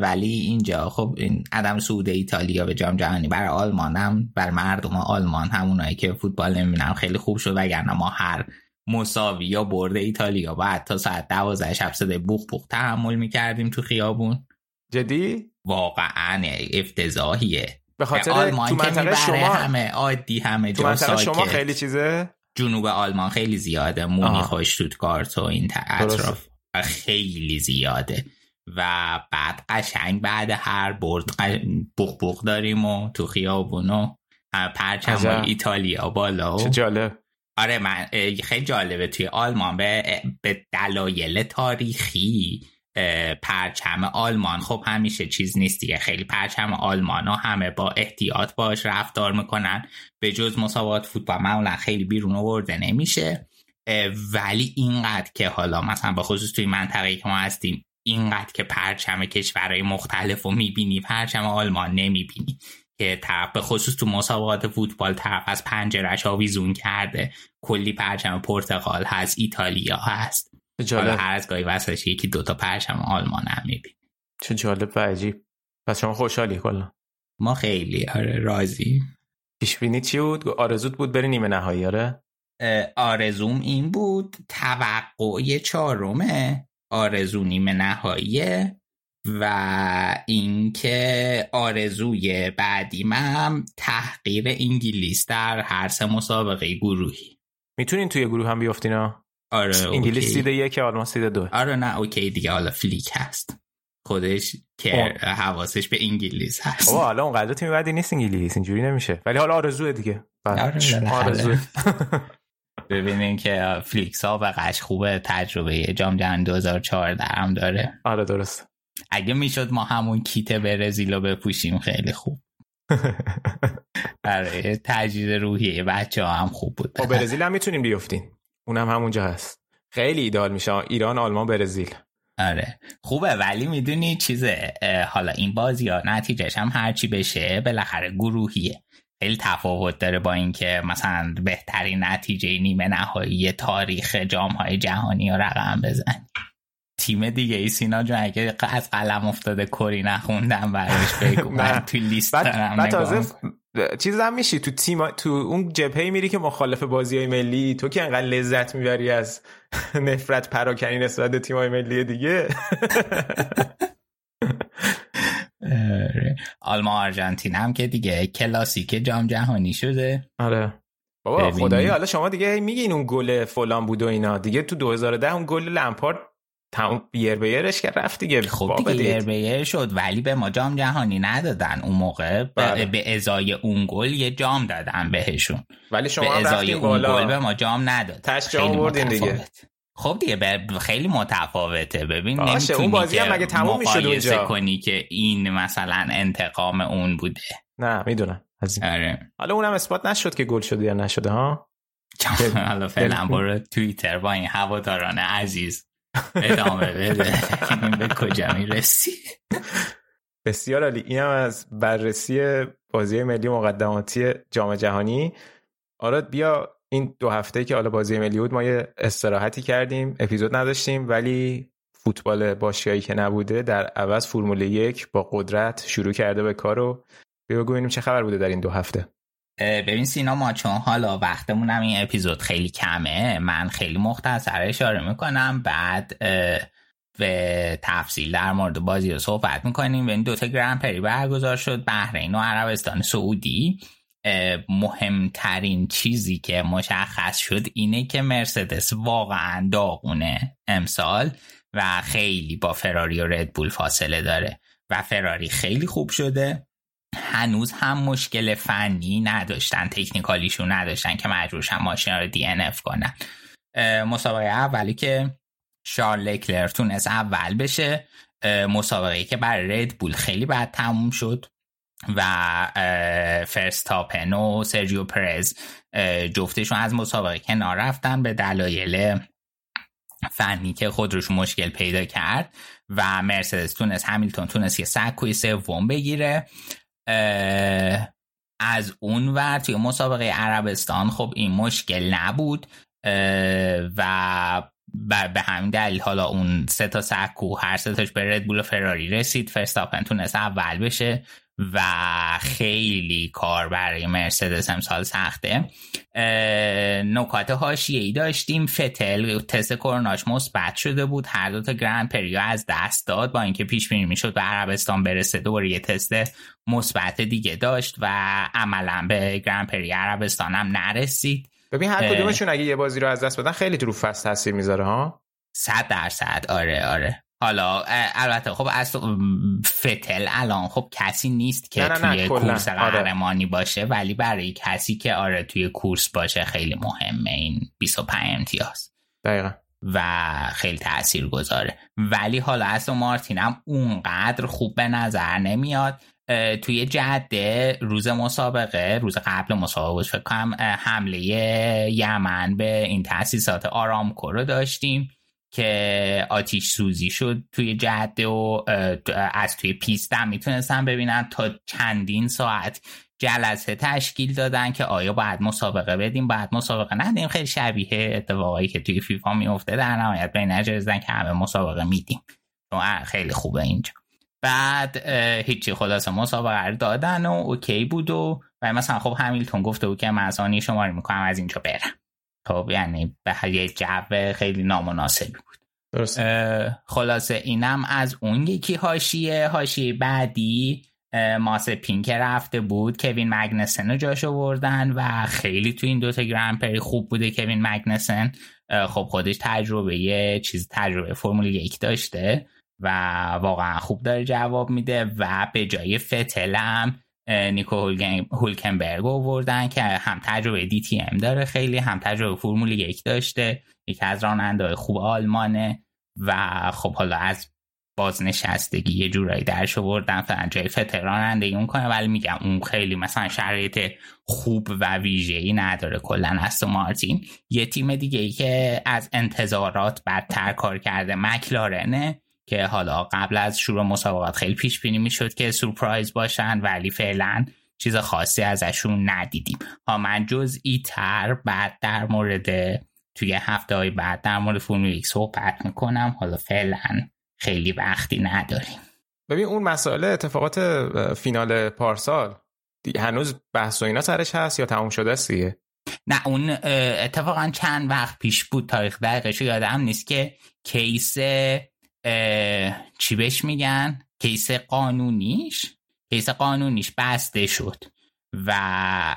ولی اینجا خب این عدم سعود ایتالیا به جام جهانی برای آلمان هم بر مردم آلمان همونایی که فوتبال نمی‌بینن خیلی خوب شد. وگرنه ما هر مساوی یا برده ایتالیا بعد تا ساعت دوازده شب صدای بوخ بوخ تحمل می‌کردیم تو خیابون. جدی؟ واقعا افتضاحیه. به خاطر تو منطقه شما همه عادی همه تو منطقه شما خیلی چیزه؟ جنوب آلمان خیلی زیاده. مونیخ و و این اطراف. خیلی زیاده. و بعد قشنگ بعد هر برد بخ بخ داریم و تو خیابون و پرچم ایتالیا بالا چه جالب. آره من خیلی جالبه توی آلمان. به, به دلایل تاریخی پرچم آلمان. خب همیشه چیز نیست دیگه. خیلی پرچم آلمان ها همه با احتیاط باش رفتار می‌کنن. به جز مسابقات فوتبال معمولا خیلی بیرون آورده نمیشه. ولی اینقدر که حالا مثلا به خصوص توی منطقه که ما هستیم اینقدر که پرچم کشورهای مختلف رو می‌بینی پرچم آلمان نمی‌بینی که طرف به خصوص تو مسابقات فوتبال طرف از پنجرش آویزون کرده. کلی پرچم پرتغال هست ایتالیا هست. حالا هر از گاهی واسش یکی دوتا پرچم آلمان هم می‌بینی چه جالب و عجیب. پس شما خوشحالی کلا؟ ما خیلی آره راضی. پیش بینی چی بود؟ آرزوت بود بری نیمه نهایی آره؟ آرزوم این بود توقع چهارمه آرزو نیمه نهاییه و اینکه آرزوی بعدی من تحقیر انگلیس در هر سه مسابقه گروهی. می‌تونین توی گروه هم بیافتین آره انگلیس seed یک آلمان seed دو. آره نه اوکی دیگه حالا فلیک هست. خودش که حواسش به انگلیس هست. آه حالا اونقدر تیم بعدی نیست انگلیس اینجوری نمیشه. ولی حالا آرزوه دیگه. آره آرزوه. ببینیم که فلیک سابقه‌ش خوبه تجربه جام جهانی 2014 هم داره. آره درست اگه می‌شد ما همون کیت برزیل رو بپوشیم خیلی خوب. برای تجدید روحیه بچه ها هم خوب بود. با برزیل هم می‌تونیم بیفتیم. اونم همونجا هست. خیلی ایدال میشه. ایران آلمان برزیل. آره. خوبه ولی می‌دونی چیزه حالا این بازی ها نتیجهش هم هرچی بشه بالاخره گروهیه. خیلی تفاوت داره با اینکه مثلا بهترین نتیجه نیمه نهایی تاریخ جام های جهانی رو رقم بزن. تیم دیگه ای سینا جون اگه از قلم افتاده کری نخوندم براش بگو. من توی لیست دارم تازه چیز هم میشی. تو تیم تو اون جبهه میری که مخالف بازی های ملی. تو که انقدر لذت می‌بری از نفرت پراکنی نسبت به تیم های ملی دیگه. آره. آلمان آرژانتین هم که دیگه کلاسیک جام جهانی شده. آره. بابا خدایی حالا شما دیگه میگین اون گل فلان بود و اینا. دیگه تو 2010 اون گل لمپارد تمام یر به یرش که رفت دیگه. خب دیگه یر به یر شد ولی به ما جام جهانی ندادن اون موقع. بله. به ازای اون گل یه جام دادن بهشون. ولی شما به ازای اون گل به ما جام نداد. تش جام بردین دیگه. خب دیگه خیلی متفاوته. ببین باشه اون بازی هم مگه تموم می‌شد اونجا؟ کنی که این مثلا انتقام اون بوده. نه می‌دونم. آره. حالا اونم اثبات نشد که گل شده یا نشده ها؟ حالا فعلا برو توییتر با این هواداران عزیز. ادامه بده. به کجا می‌رسی؟ بسیار عالی. اینم از بررسی بازی ملی مقدماتی جام جهانی. آره بیا این دو هفته که حالا بازی ملی بود ما یه استراحتی کردیم اپیزود نداشتیم ولی فوتبال باشگاهی که نبوده در عوض فرمول یک با قدرت شروع کرده به کارو بیا ببینیم چه خبر بوده در این دو هفته. ببین سینا ما چون حالا وقتمون هم این اپیزود خیلی کمه من خیلی مختصر اشاره می‌کنم بعد به تفصیل در مورد بازی رو صحبت می‌کنیم. به این دوتا گرند برگزار شد بحرین و عربستان سعودی. مهمترین چیزی که مشخص شد اینه که مرسدس واقعا داغونه امسال و خیلی با فراری و ردبول فاصله داره و فراری خیلی خوب شده. هنوز هم مشکل فنی نداشتن تکنیکالیشون نداشتن که مجبورشن ماشین رو دی اف کنن. مسابقه اولی که شارل لکلر تونست اول بشه مسابقه که برای ردبول خیلی بد تموم شد. و فرستاپن و سرجیو پرز جفتشون از مسابقه کنار رفتن به دلایل فنی که خودروش مشکل پیدا کرد و مرسدس تونست همیلتون تونست یه سکوی سوم بگیره. از اون ور توی مسابقه عربستان خب این مشکل نبود و به همین دلیل حالا اون سه تا سکو هر سه تاش به ردبول و فراری رسید. فرستاپن تونست اول بشه. و خیلی کار برای مرسدس امسال سخته. نکات هاشیه ای داشتیم. فتل تست کروناش مثبت شده بود. هر دو تا گرند پریو از دست داد. با اینکه پیش بینی می‌شد به عربستان برسه دوباره یه تست مثبت دیگه داشت و عملا به گرند پری عربستان هم نرسید. ببین هر کدومشون اگه یه بازی رو از دست بدن خیلی تو رو فصل تاثیر می‌ذاره ها؟ صد درصد. آره آره. حالا البته خب از فتل الان خب کسی نیست که نه نه توی کورس آره. قهرمانی باشه ولی برای کسی که آره توی کورس باشه خیلی مهمه این 25 امتیاز. دقیقا. و خیلی تأثیر گذاره ولی حالا از مارتین هم اونقدر خوب به نظر نمیاد. توی جده روز مسابقه روز قبل مسابقه فکر کنم حمله یمن به این تاسیسات آرامکو رو داشتیم. که آتیش سوزی شد توی جده و از توی پیست هم می‌تونستن ببینن تا چندین ساعت جلسه تشکیل دادن که آیا باید مسابقه بدیم باید مسابقه ندیم. خیلی شبیه اتفاقایی که توی فیفا میفته در نهایت به نجرزن که همه مسابقه میدیم. خیلی خوبه اینجا. بعد هیچی خلاصه مسابقه رو دادن و اوکی بود و و مثلا خب همیلتون گفته بود که من از آنی شماری می‌کنم از اینجا برم. خب یعنی به یه جو خیلی نامناسبی بود. درست. خلاصه اینم از اون یکی هاشیه. هاشیه بعدی ماس پینک رفته بود. کوین مگنسن رو جاش آوردن و خیلی تو این دوتا گرند پری خوب بوده کوین مگنسن. خب خودش تجربه یه چیز تجربه فرمول یک داشته و واقعا خوب داره جواب میده و به جای فتلم نیکو هولکنبرگ آوردن که هم تجربه دی تی ام داره خیلی هم تجربه فرمول یک داشته. یکی از راننده خوب آلمانه و خب حالا از بازنشستگی یه جورایی درش آوردن. فعلا جای اون کنه ولی میگم اون خیلی مثلا شرایط خوب و ویژه‌ای نداره. کلا است مارتین. یه تیم دیگه ای که از انتظارات بدتر کار کرده مکلارنه. که حالا قبل از شروع مسابقات خیلی پیش بینی می‌شد که سورپرایز باشن ولی فعلا چیز خاصی ازشون ندیدیم. ها من جزئی تر بعد در مورد توی هفته های بعد در مورد فرمول یک صحبت می‌کنم. حالا فعلا خیلی وقتی نداریم. ببین اون مسئله اتفاقات فینال پارسال هنوز بحث و اینا سرش هست یا تموم شده است دیگه؟ نه اون اتفاقا چند وقت پیش بود تاریخ دقیقش یادم نیست که case چی بهش میگن؟ case قانونیش؟ case قانونیش بسته شد و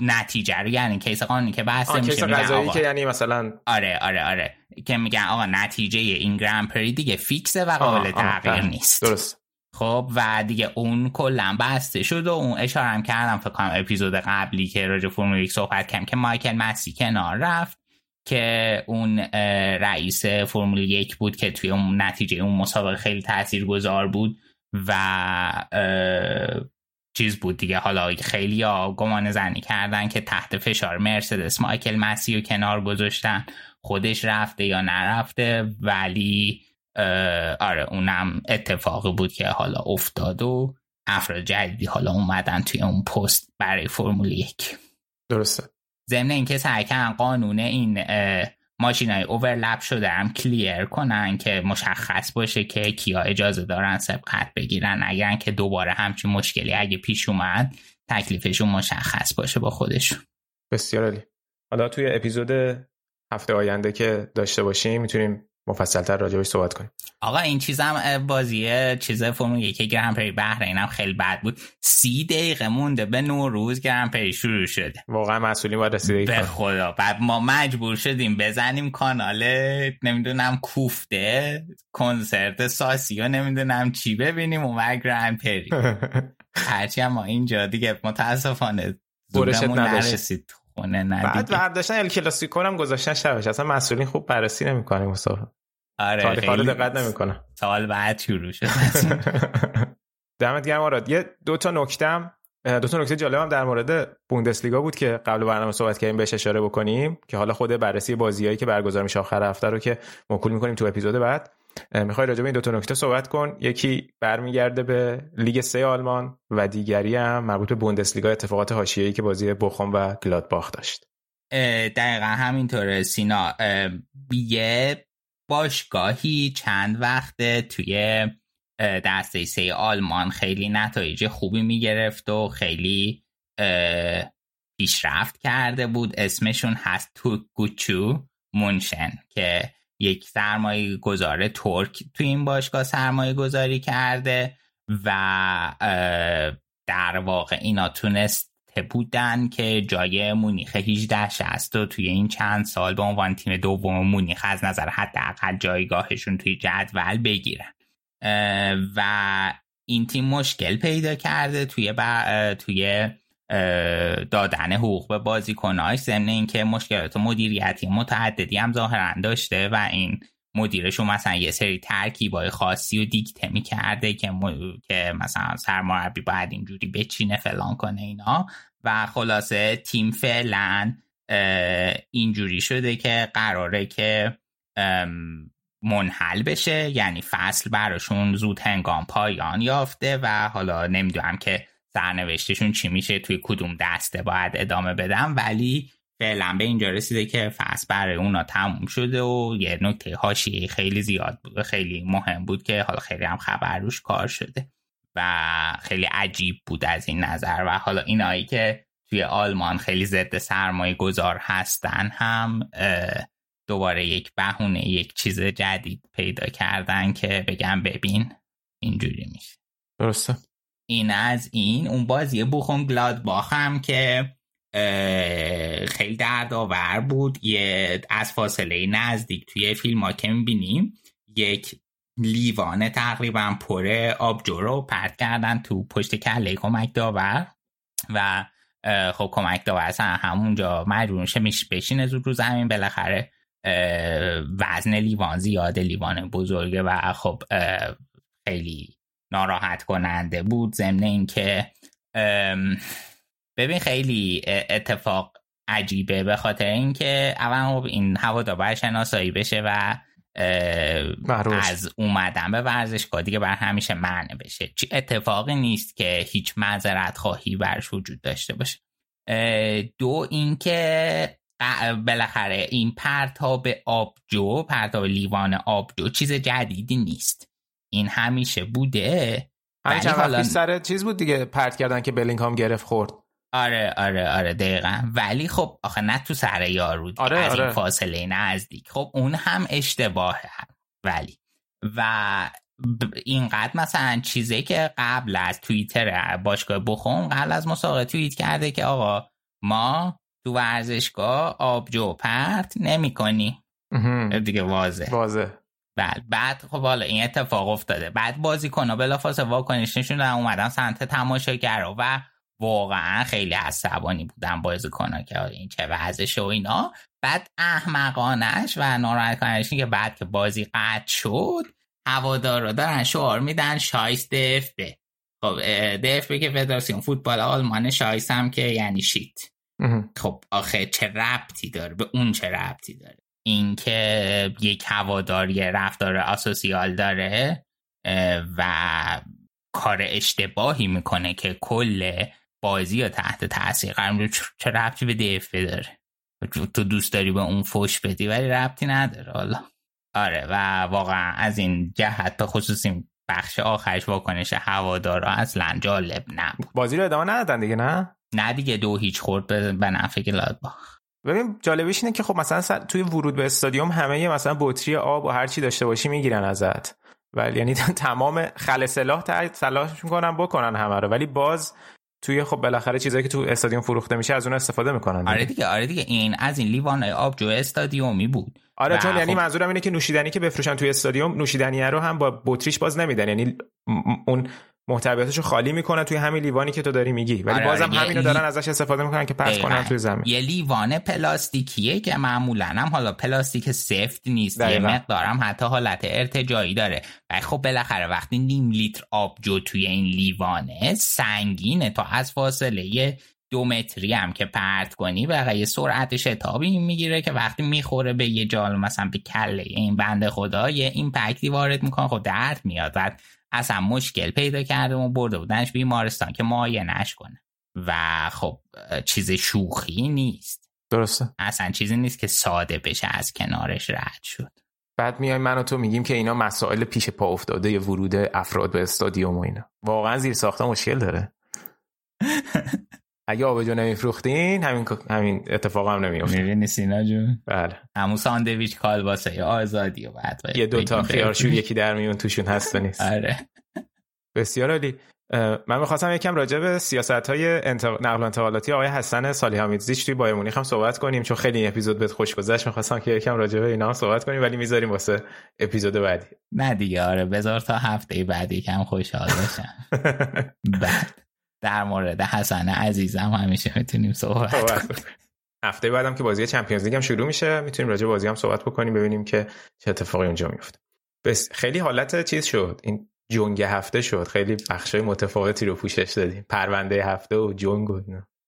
نتیجه رو یعنی case قانونی که بسته میشه case که یعنی مثلا آره آره آره. که میگن آقا نتیجه این گرم پری دیگه فیکسه و قابل تغییر نیست. درست. خب و دیگه اون کلا بسته شد و اون اشاره هم کردم فکر کنم اپیزود قبلی که راجع فرمول یک صحبت کردم که مایکل مسی کنار رفت. که اون رئیس فرمول یک بود که توی اون نتیجه اون مسابقه خیلی تأثیر گذار بود و چیز بود دیگه. حالا خیلی ها گمان زنی کردن که تحت فشار مرسدس مایکل مسی رو کنار گذاشتن. خودش رفته یا نرفته ولی آره اونم اتفاقی بود که حالا افتاد و افراد جدیدی حالا اومدن توی اون پست برای فرمول یک. درسته. ضمن اینکه سعی کردن قانون این ماشین های اوورلپ شده هم کلیر کنن که مشخص باشه که کیا اجازه دارن سبقت بگیرن. اگر که دوباره همچین مشکلی اگه پیش اومد تکلیفشون مشخص باشه با خودشون. بسیار عالی. حالا توی اپیزود هفته آینده که داشته باشیم می‌تونیم مفصلتر راجعش صحبت کنیم. آقا این چیزم بازی چیز فرمول یک گرم پری بحرین هم خیلی بد بود. سی دقیقه مونده به نوروز گرم پری شروع شده. واقعا مسئولین باید رسیده به خدا. بعد ما مجبور شدیم بزنیم کانال نمی‌دونم کوفته کنسرت ساسی و نمی‌دونم چی ببینیم اون گرم پری. هرچی ما اینجا دیگه متاسفانه برشت نرسید. خونه بعد برداشتن ال کلاسیکو هم گذاشتن شبش. اصلا مسئولین خوب بررسی نمی‌کنه مسابقه آره تاریخ رو دقت نمی‌کنه. سوال بعد شروع شد. دمت گرم آراد. یه دو تا نکتم دو تا نکته جالبم در مورد بوندسلیگا بود که قبل برنامه صحبت کردیم بهش اشاره بکنیم که حالا خود بررسی بازیایی که برگزار میشه آخر هفته رو که موکول می‌کنیم تو اپیزود بعد. می‌خوای راجع به این دو تا نکته صحبت کن. یکی برمیگرده به لیگ سه آلمان و دیگری هم مربوط به بوندسلیگا اتفاقات حاشیه‌ای که بازی بخوم و گلادباخ داشت. دقیقا همینطوره سینا. یه باشگاهی چند وقته توی دسته سه آلمان خیلی نتایج خوبی می‌گرفت و خیلی پیشرفت کرده بود. اسمشون هست تو گوچو مونشن که یک سرمایه گذاره ترک تو این باشگاه سرمایه گذاری کرده و در واقع اینا تونست بودن که جای مونیخ 18 60 و توی این چند سال به عنوان تیم دوم مونیخ از نظر حداقل جایگاهشون توی جدول بگیرن. و این تیم مشکل پیدا کرده توی توی دادن حقوق به بازیکناش ضمن اینکه مشکلات مدیریتی متعددی هم ظاهرا داشته و این مدیرشون مثلا یه سری ترکیبای خاصی و دیکته می کرده که, که مثلا سرمربی باید اینجوری بچینه فلان کنه اینا. و خلاصه تیم فعلا اینجوری شده که قراره که منحل بشه. یعنی فصل براشون زود هنگام پایان یافته و حالا نمی‌دونم که سرنوشتشون چی میشه توی کدوم دسته باید ادامه بدم. ولی فعلا به اینجا رسیده که فصل برای اونا تموم شده و یه نکته هاشی خیلی زیاد بود خیلی مهم بود که حالا خیلی هم خبر روش کار شده و خیلی عجیب بود از این نظر. و حالا اینایی که توی آلمان خیلی ضد سرمایه گذار هستن هم دوباره یک بهونه یک چیز جدید پیدا کردن که بگم ببین اینجوری میشه. درسته. این از این. اون بازی بوخون گلادباخ هم که خیلی دردآور بود. یه از فاصله نزدیک توی فیلم ها که می‌بینیم یک لیوان تقریبا پر آبجو رو پرت کردن تو پشت کله کمک داور. و خب کمک داور اصلا همونجا مجبور میشه بشینه زود رو زمین. بالاخره وزن لیوان زیاده لیوان بزرگه و خب خیلی ناراحت کننده بود ضمن اینکه ببین خیلی اتفاق عجیبه به خاطر اینکه اول خب این هوادار شناسایی بشه و از اومدن به ورزشگاه دیگه بر همیشه معنی بشه. چی اتفاقی نیست که هیچ معذرت خواهی برش وجود داشته باشه. دو اینکه بالاخره این پرتاب آبجو پرتاب لیوان آبجو چیز جدیدی نیست. این همیشه بوده همین چند سر چیز بود دیگه پرت کردن که بلینگهام گرفت خورد. آره آره آره دقیقا. ولی خب آخه نه تو سر یارو آره از آره. این فاصله نزدیک. خب اون هم اشتباهه. هم. ولی. و اینقدر مثلا چیزی که قبل از توییتر باشگاه بخون قبل از مسابقه توییت کرده که آقا ما تو ورزشگاه آبجو پرت نمی کنی دیگه واضح. واضح. بعد بعد خب حالا این اتفاق افتاده. بعد بازی کنه بلافاصله واکنش نشون اومدن سمت تماشاگرا و واقعا خیلی عصبانی بودن بازی کنه که این چه وضعشه و اینا. بعد احمقانش و ناراحت کننش که بعد که بازی قطع شد هوادارا دارن شعار میدن شایست دف به خب دف به که فدراسیون فوتبال آلمان شایست هم که یعنی شیت. خب آخه چه ربطی داره؟ به اون چه ربطی داره؟ اینکه یک هوادار یه رفتار آسوسیال داره و کار اشتباهی می‌کنه که کل بازی یا تحت تاثیر قرار چه ربطی به دیف داره؟ تو دوست داری به اون فوش بدی ولی ربطی نداره. حالا آره و واقعا از این جهت به خصوصی بخش آخرش واکنش هوادارا اصلا جالب نبود. بازی رو ادامه ندادن دیگه نه؟ نه دیگه دو هیچ خورد به, به نفع گلادباخ. ببین جالبش اینه که خب مثلا توی ورود به استادیوم همه مثلا بطری آب و هر چی داشته باشی می‌گیرن ازت. ولی یعنی تمام خل سلاح تلاش می‌کنن بکنن همه رو. ولی باز توی خب بالاخره چیزایی که تو استادیوم فروخته میشه از اون استفاده می‌کنن آره دیگه آره دیگه. این از این لیوان آبجو استادیومی بود. آره چون یعنی خب... منظورم اینه که نوشیدنی که بفروشن توی استادیوم نوشیدنی رو هم با بطریش باز نمیدن. یعنی اون محتویاتشو خالی می‌کنن توی همین لیوانی که تو داری میگی. ولی آره بازم آره همینو دارن ازش استفاده می‌کنن که پس کنن توی زمین. یه لیوان پلاستیکیه که معمولا هم حالا پلاستیک سفت نیست یه مقدارم حتی حالت ارتجایی داره. و خب بالاخره وقتی نیم لیتر آبجو توی این لیوانه سنگینه تا از فاصله دو متری هم که پرت کنی و یه سرعت شتابی می‌گیره که وقتی می‌خوره به یه جال مثلا به کله این بنده خدا یه این پکتی وارد می‌کنه خب درد میاد. و اصلا مشکل پیدا کرده و برده بودنش بیمارستان که نش کنه. و خب چیز شوخی نیست. درسته. اصلا چیزی نیست که ساده بشه از کنارش رد شد. بعد میای من و تو میگیم که اینا مسائل پیش پا افتاده ورود افراد به استادیوم و اینا. واقعا زیر ساخته مشکل داره. اگه آبجو نمیفروختین همین همین اتفاق هم نمیافت می‌بینی سینا جون؟ بله. همون ساندویچ کالباسه یا آزادی و بعد یه دوتا خیارشور یکی در میون توشون هست و نیست. آره. بسیار عالی. من می‌خواستم یکم راجع به سیاست های انتق... نقل و انتقالاتی آقای حسن صالح حمیدزیچ توی بایر مونیخ هم صحبت کنیم چون خیلی این اپیزود بهت خوش گذشت. می‌خواستم که یکم راجع به اینا هم صحبت کنیم ولی می‌ذاریم واسه اپیزود بعدی. نه دیگه آره. بذار تا هفته بعدی یکم خوشحال باشم. بعد. در مورد حسن عزیزم همیشه می‌تونیم صحبت کنیم. هفته بعدم که بازی چمپیونز لیگ هم شروع میشه می‌تونیم راجع بازی هم صحبت بکنیم ببینیم که چه اتفاقی اونجا میفته بس خیلی حالت چیز شد. این جنگ هفته شد. خیلی بخشای متفاوتی رو پوشش دادیم. پرونده هفته و جنگ و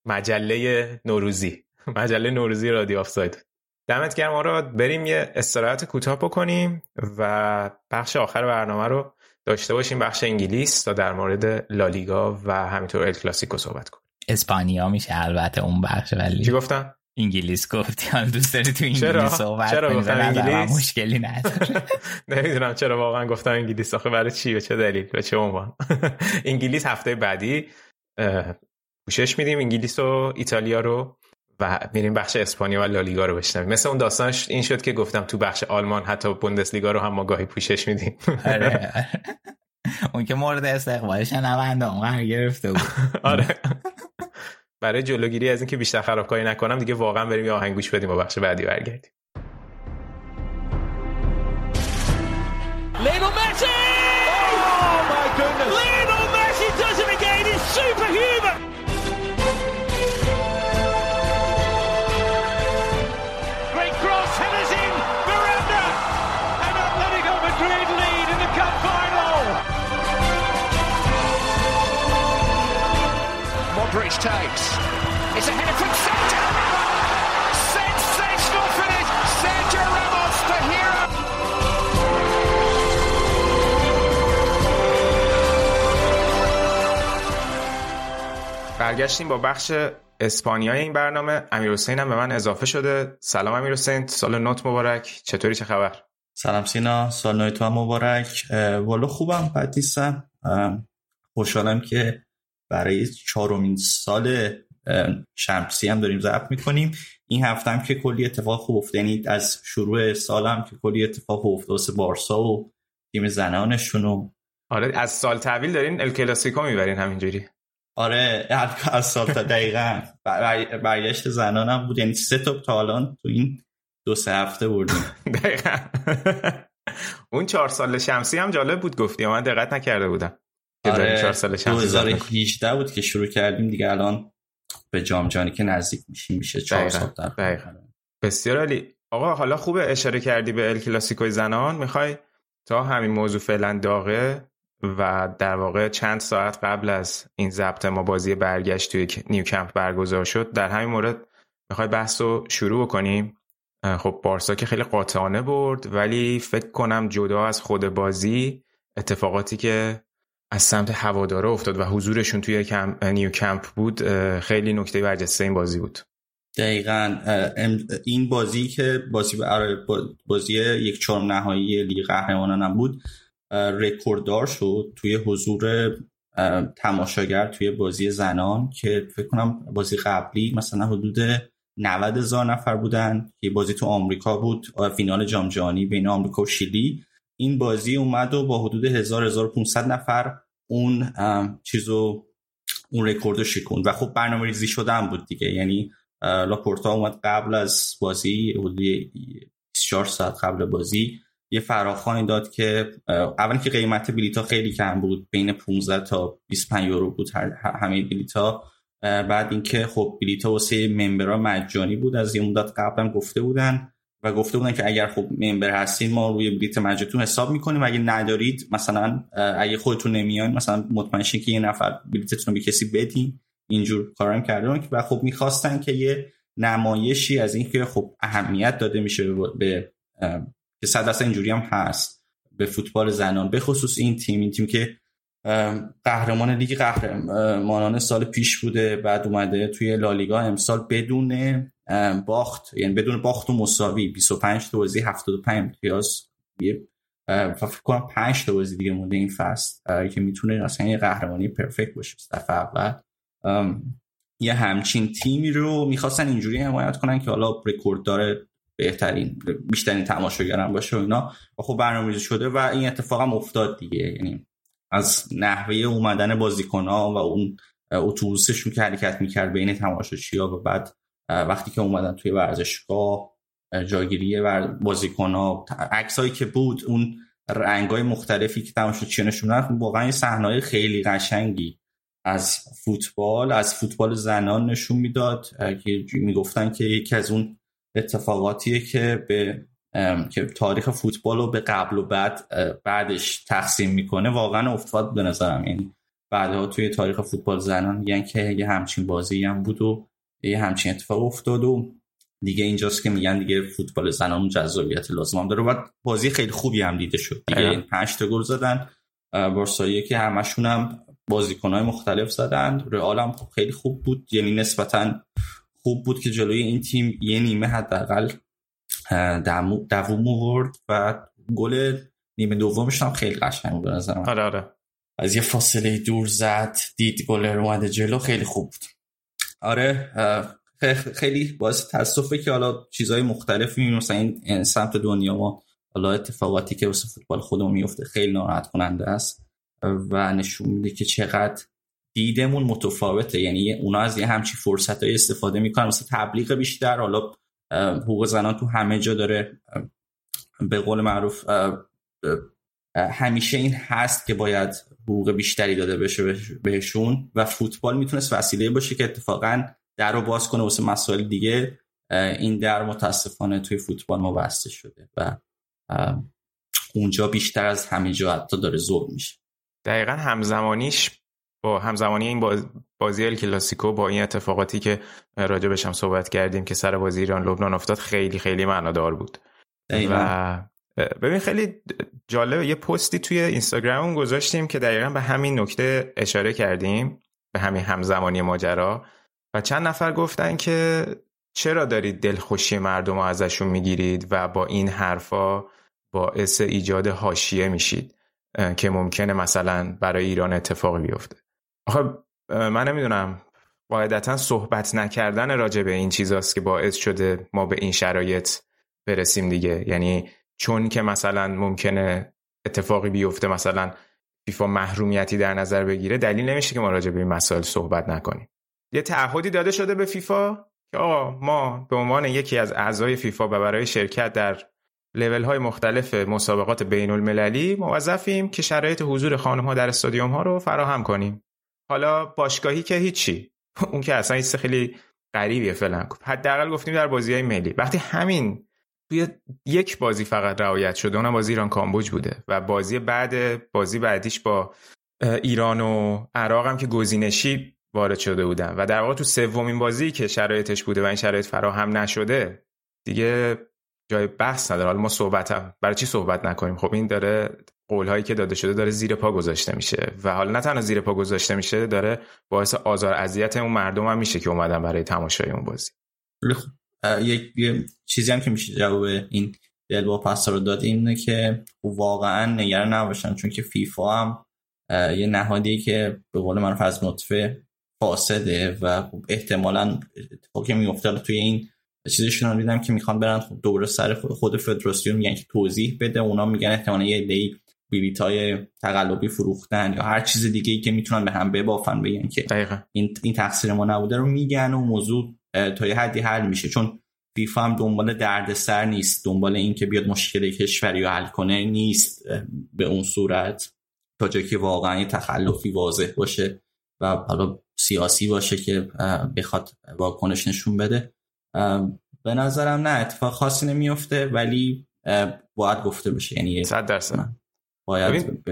مجله نوروزی. مجله نوروزی رادیو آفساید. دمت گرم آراد. بریم یه استراحت کوتاه بکنیم و بخش آخر برنامه رو داشته باشیم بخش انگلیس تا در مورد لالیگا و همینطور ال کلاسیکو صحبت کنیم. اسپانیا میشه البته اون بخش ولی چی گفتم؟ انگلیس گفتی. حالا دوست داری تو انگلیس چرا؟ صحبت چرا گفتم انگلیس؟ مشکلی نداره. نمی‌دونم چرا واقعا گفتم انگلیس. آخه برای چی؟ به چه دلیل؟ به چه عنوان؟ انگلیس هفته بعدی پوشش میدیم انگلیس و ایتالیا رو و میریم بخش اسپانیا و لالیگا رو بشنویم. مثل اون داستانش این شد که گفتم تو بخش آلمان حتی بوندسلیگا رو هم ما گاهی پوشش میدیم. آره. اون که مورد استقبال شنونده اون قرار گرفته بود. آره. برای جلوگیری از اینکه بیشتر خرابکاری نکنم دیگه واقعا بریم یه آهنگ گوش بدیم و بخش بعدی برگردیم. Takes. It's a header from Sergio Ramos! Sensational finish! Sergio Ramos, the hero! برگشتیم با بخش اسپانیای این برنامه. امیر حسین هم به من اضافه شده. سلام امیر حسین. سال نوت مبارک. چطوری؟ چه خبر؟ سلام سینا. سال نو تو هم مبارک. والا خوبم نیستم. خوشحالم که برای چهارمین سال شمسی هم داریم ضبط می‌کنیم. این هفته هم که کلی اتفاق خوب افتاد یعنی از شروع سال هم که کلی اتفاق افتاد واسه بارسا و تیم زنانشون و آره از سال تحویل دارین ال کلاسیکو می‌برین همینجوری. آره از سال تا دقیقا. برگشت زنانم بود. یعنی سه تا تا الان تو این دو سه هفته بردیم. دقیقا. اون چهار سال شمسی هم جالب بود گفتی. من دقت نکرده بودم. آره 2018 بود که شروع کردیم دیگه الان به جام جانی که نزدیک میشیم میشه چهار سال دقیقا. بسیار عالی. آقا حالا خوبه اشاره کردی به ال کلاسیکوی زنان. می‌خوای تا همین موضوع فعلا داغه و در واقع چند ساعت قبل از این ضبط ما بازی برگشت توی نیو کمپ برگزار شد در همین مورد می‌خوای بحث رو شروع کنیم خب بارسا که خیلی قاطعانه برد ولی فکر کنم جدا از خود بازی اتفاقاتی که از سمت هواداره افتاد و حضورشون توی کمپ، نیو کمپ بود خیلی نکته برجسته این بازی بود. دقیقا این بازی که بازی بازی یک چهارم نهایی لیگ قهرمانان بود رکورددار شد توی حضور تماشاگر توی بازی زنان که فکر کنم بازی قبلی مثلا حدود 90 هزار نفر بودن که بازی تو آمریکا بود فینال جام جهانی بین آمریکا و شیلی. این بازی اومد و با حدود 1000 1500 نفر اون چیزو اون رکوردو شکوند. و خب برنامه ریزی شدن بود دیگه. یعنی لاپورتا اومد قبل از بازی حدود 24 ساعت قبل بازی. یه فراخوانی داد که اول که قیمت بلیتا خیلی کم بود بین 15 تا 25 یورو بود همه بلیتا بعد اینکه خب بلیتا واسه ممبرها مجانی بود از یه مدت قبلا گفته بودن. و گفته بودن که اگر خب ممبر هستین ما روی بلیت مجانتون حساب می‌کنیم. اگه ندارید مثلا اگه خودتون نمیاین مثلا مطمئن که یه نفر بلیتتون رو به کسی بدین. اینجور کارم کردن و خب می‌خواستن که یه نمایشی از اینکه خب اهمیت داده میشه به که صد درصد اینجوری هم هست به فوتبال زنان. به خصوص این تیم این تیم که قهرمان لیگ قهرمانان سال پیش بوده بعد اومده توی لالیگا امسال بدون باخت. یعنی بدون باخت و مساوی. 25 تا بازی 75 امتیاز یه فکر کنم 5 تا بازی دیگه مونده این فصل که می‌تونه اصلا یه قهرمانی پرفکت باشه دفعه اول. یه همچین تیمی رو می‌خواستن اینجوری حمایت کنن که حالا رکورد داره بهترین بیشترین تماشاگرم باشه و اینا. و خب برنامه‌ریزی شده و این اتفاق هم افتاد دیگه. یعنی از نحوه اومدن بازیکن ها و اون اتوبوسشون که حرکت می‌کرد بین تماشاچی‌ها و بعد وقتی که اومدن توی ورزشگاه جاگیری بازیکن ها عکسایی که بود اون رنگ های مختلفی که تماشاچی نشون واقعا صحنه خیلی قشنگی از فوتبال از فوتبال زنان نشون می‌داد که می‌گفتن که یکی از اون اتفاقاتیه که به که تاریخ فوتبال رو به قبل و بعد بعدش تقسیم می‌کنه واقعا افتاد به نظرم. این یعنی بعدها توی تاریخ فوتبال زنان میگن که یه همچین بازی هم بود و یه همچین اتفاق افتاد و دیگه اینجاست که میگن دیگه فوتبال زنان جذابیت لازم هم داره. و بازی خیلی خوبی هم دیده شد. دیگه این پنج تا گل زدن. بارسایی که همشون هم بازیکنهای مختلف زدن. رئال هم خیلی خوب بود. یعنی نسبتا خوب بود که جلوی این تیم یه نیمه حداقل دووم آورد و گل نیمه دومش هم خیلی قشنگ بود آره آره. از یه فاصله دور زد دید گل اومده جلو خیلی خوب بود. آره خیلی باعث تاسفه که حالا چیزهای مختلفی مثلا این سمت دنیا ما حالا اتفاقاتی که واسه فوتبال خودمون میفته خیلی ناراحت کننده است و نشون میده که چقدر دیدمون متفاوته. یعنی اونا از یه همچی فرصت های استفاده می‌کنن. مثل تبلیغ بیشتر حالا حقوق زنان تو همه جا داره. به قول معروف همیشه این هست که باید حقوق بیشتری داده بشه بهشون و فوتبال می‌تونست وسیله باشه که اتفاقا در رو باز کنه واسه مسائل دیگه. این در متاسفانه توی فوتبال ما بسته شده و اونجا بیشتر از همه جا حتی داره زور میشه. دقیقا همزمانیش با همزمانی این بازی ال کلاسیکو با این اتفاقاتی که راجع هم صحبت کردیم که سر بازی ایران لبنان افتاد خیلی خیلی معنادار بود. و ببین خیلی جالبه. یه پستی توی اینستاگرام گذاشتیم که دقیقا به همین نکته اشاره کردیم به همین همزمانی ماجرا. و چند نفر گفتن که چرا دارید دلخوشی مردم رو ازشون می‌گیرید و با این حرفا باعث ایجاد حاشیه میشید که ممکنه مثلا برای ایران اتفاقی بیفته. آخه من نمی‌دونم. قاعدتا صحبت نکردن راجع به این چیزاست که باعث شده ما به این شرایط برسیم دیگه. یعنی چون که مثلا ممکنه اتفاقی بیفته مثلا فیفا محرومیتی در نظر بگیره دلیل نمیشه که ما راجع به این مسائل صحبت نکنیم. یه تعهدی داده شده به فیفا که آقا ما به عنوان یکی از اعضای فیفا و برای شرکت در لیول های مختلف مسابقات بین المللی موظفیم که شرایط حضور خانم ها در استادیوم ها رو فراهم کنیم. حالا باشگاهی که هیچی. اون که اصلا خیلی غریبیه فعلا حداقل گفتیم در بازی های ملی. وقتی همین توی یک بازی فقط رعایت شده اونم بازی ایران کامبوج بوده و بازی بعد بازی بعدیش با ایران و عراق هم که گزینشی وارد شده بودن. و در واقع تو سومین بازی که شرایطش بوده و این شرایط فراهم نشده دیگه جای بحث نداره. حالا ما صحبت هم. برای چی صحبت نکنیم؟ خب این داره قول هایی که داده شده داره زیر پا گذاشته میشه و حالا نه تنها زیر پا گذاشته میشه داره باعث آزار اذیت اون مردم هم میشه که اومدن برای تماشای اون بازی. یک چیزی هم که میشه جواب این دل با پس رو داد اینه که واقعا نگران نباشن چون که فیفا هم یه نهادی که به قول من فرض نطفه فاسده و خب احتمالا اتفاقی میفته توی این چیزشون رو دیدم که می‌خوان برن خب دوره سر خود فدراسیون میگن که توضیح بده اونا میگن احتمالا یه دی بیلیت های تقلبی فروختن یا هر چیز دیگه ای که می‌تونن به هم ببافن بگن که دقیقا. این این تقصیر ما نبوده رو میگن و موضوع تا یه حدی حل میشه. چون فیفا هم دنبال دردسر نیست. دنبال این که بیاد مشکل کشوری رو حل کنه نیست به اون صورت. تا جایی که واقعا تخلفی واضح باشه و حالا سیاسی باشه که بخواد واکنش نشون بده. به نظرم نه اتفاق خاصی نمیفته ولی باید گفته بشه. یعنی صد درصد. باید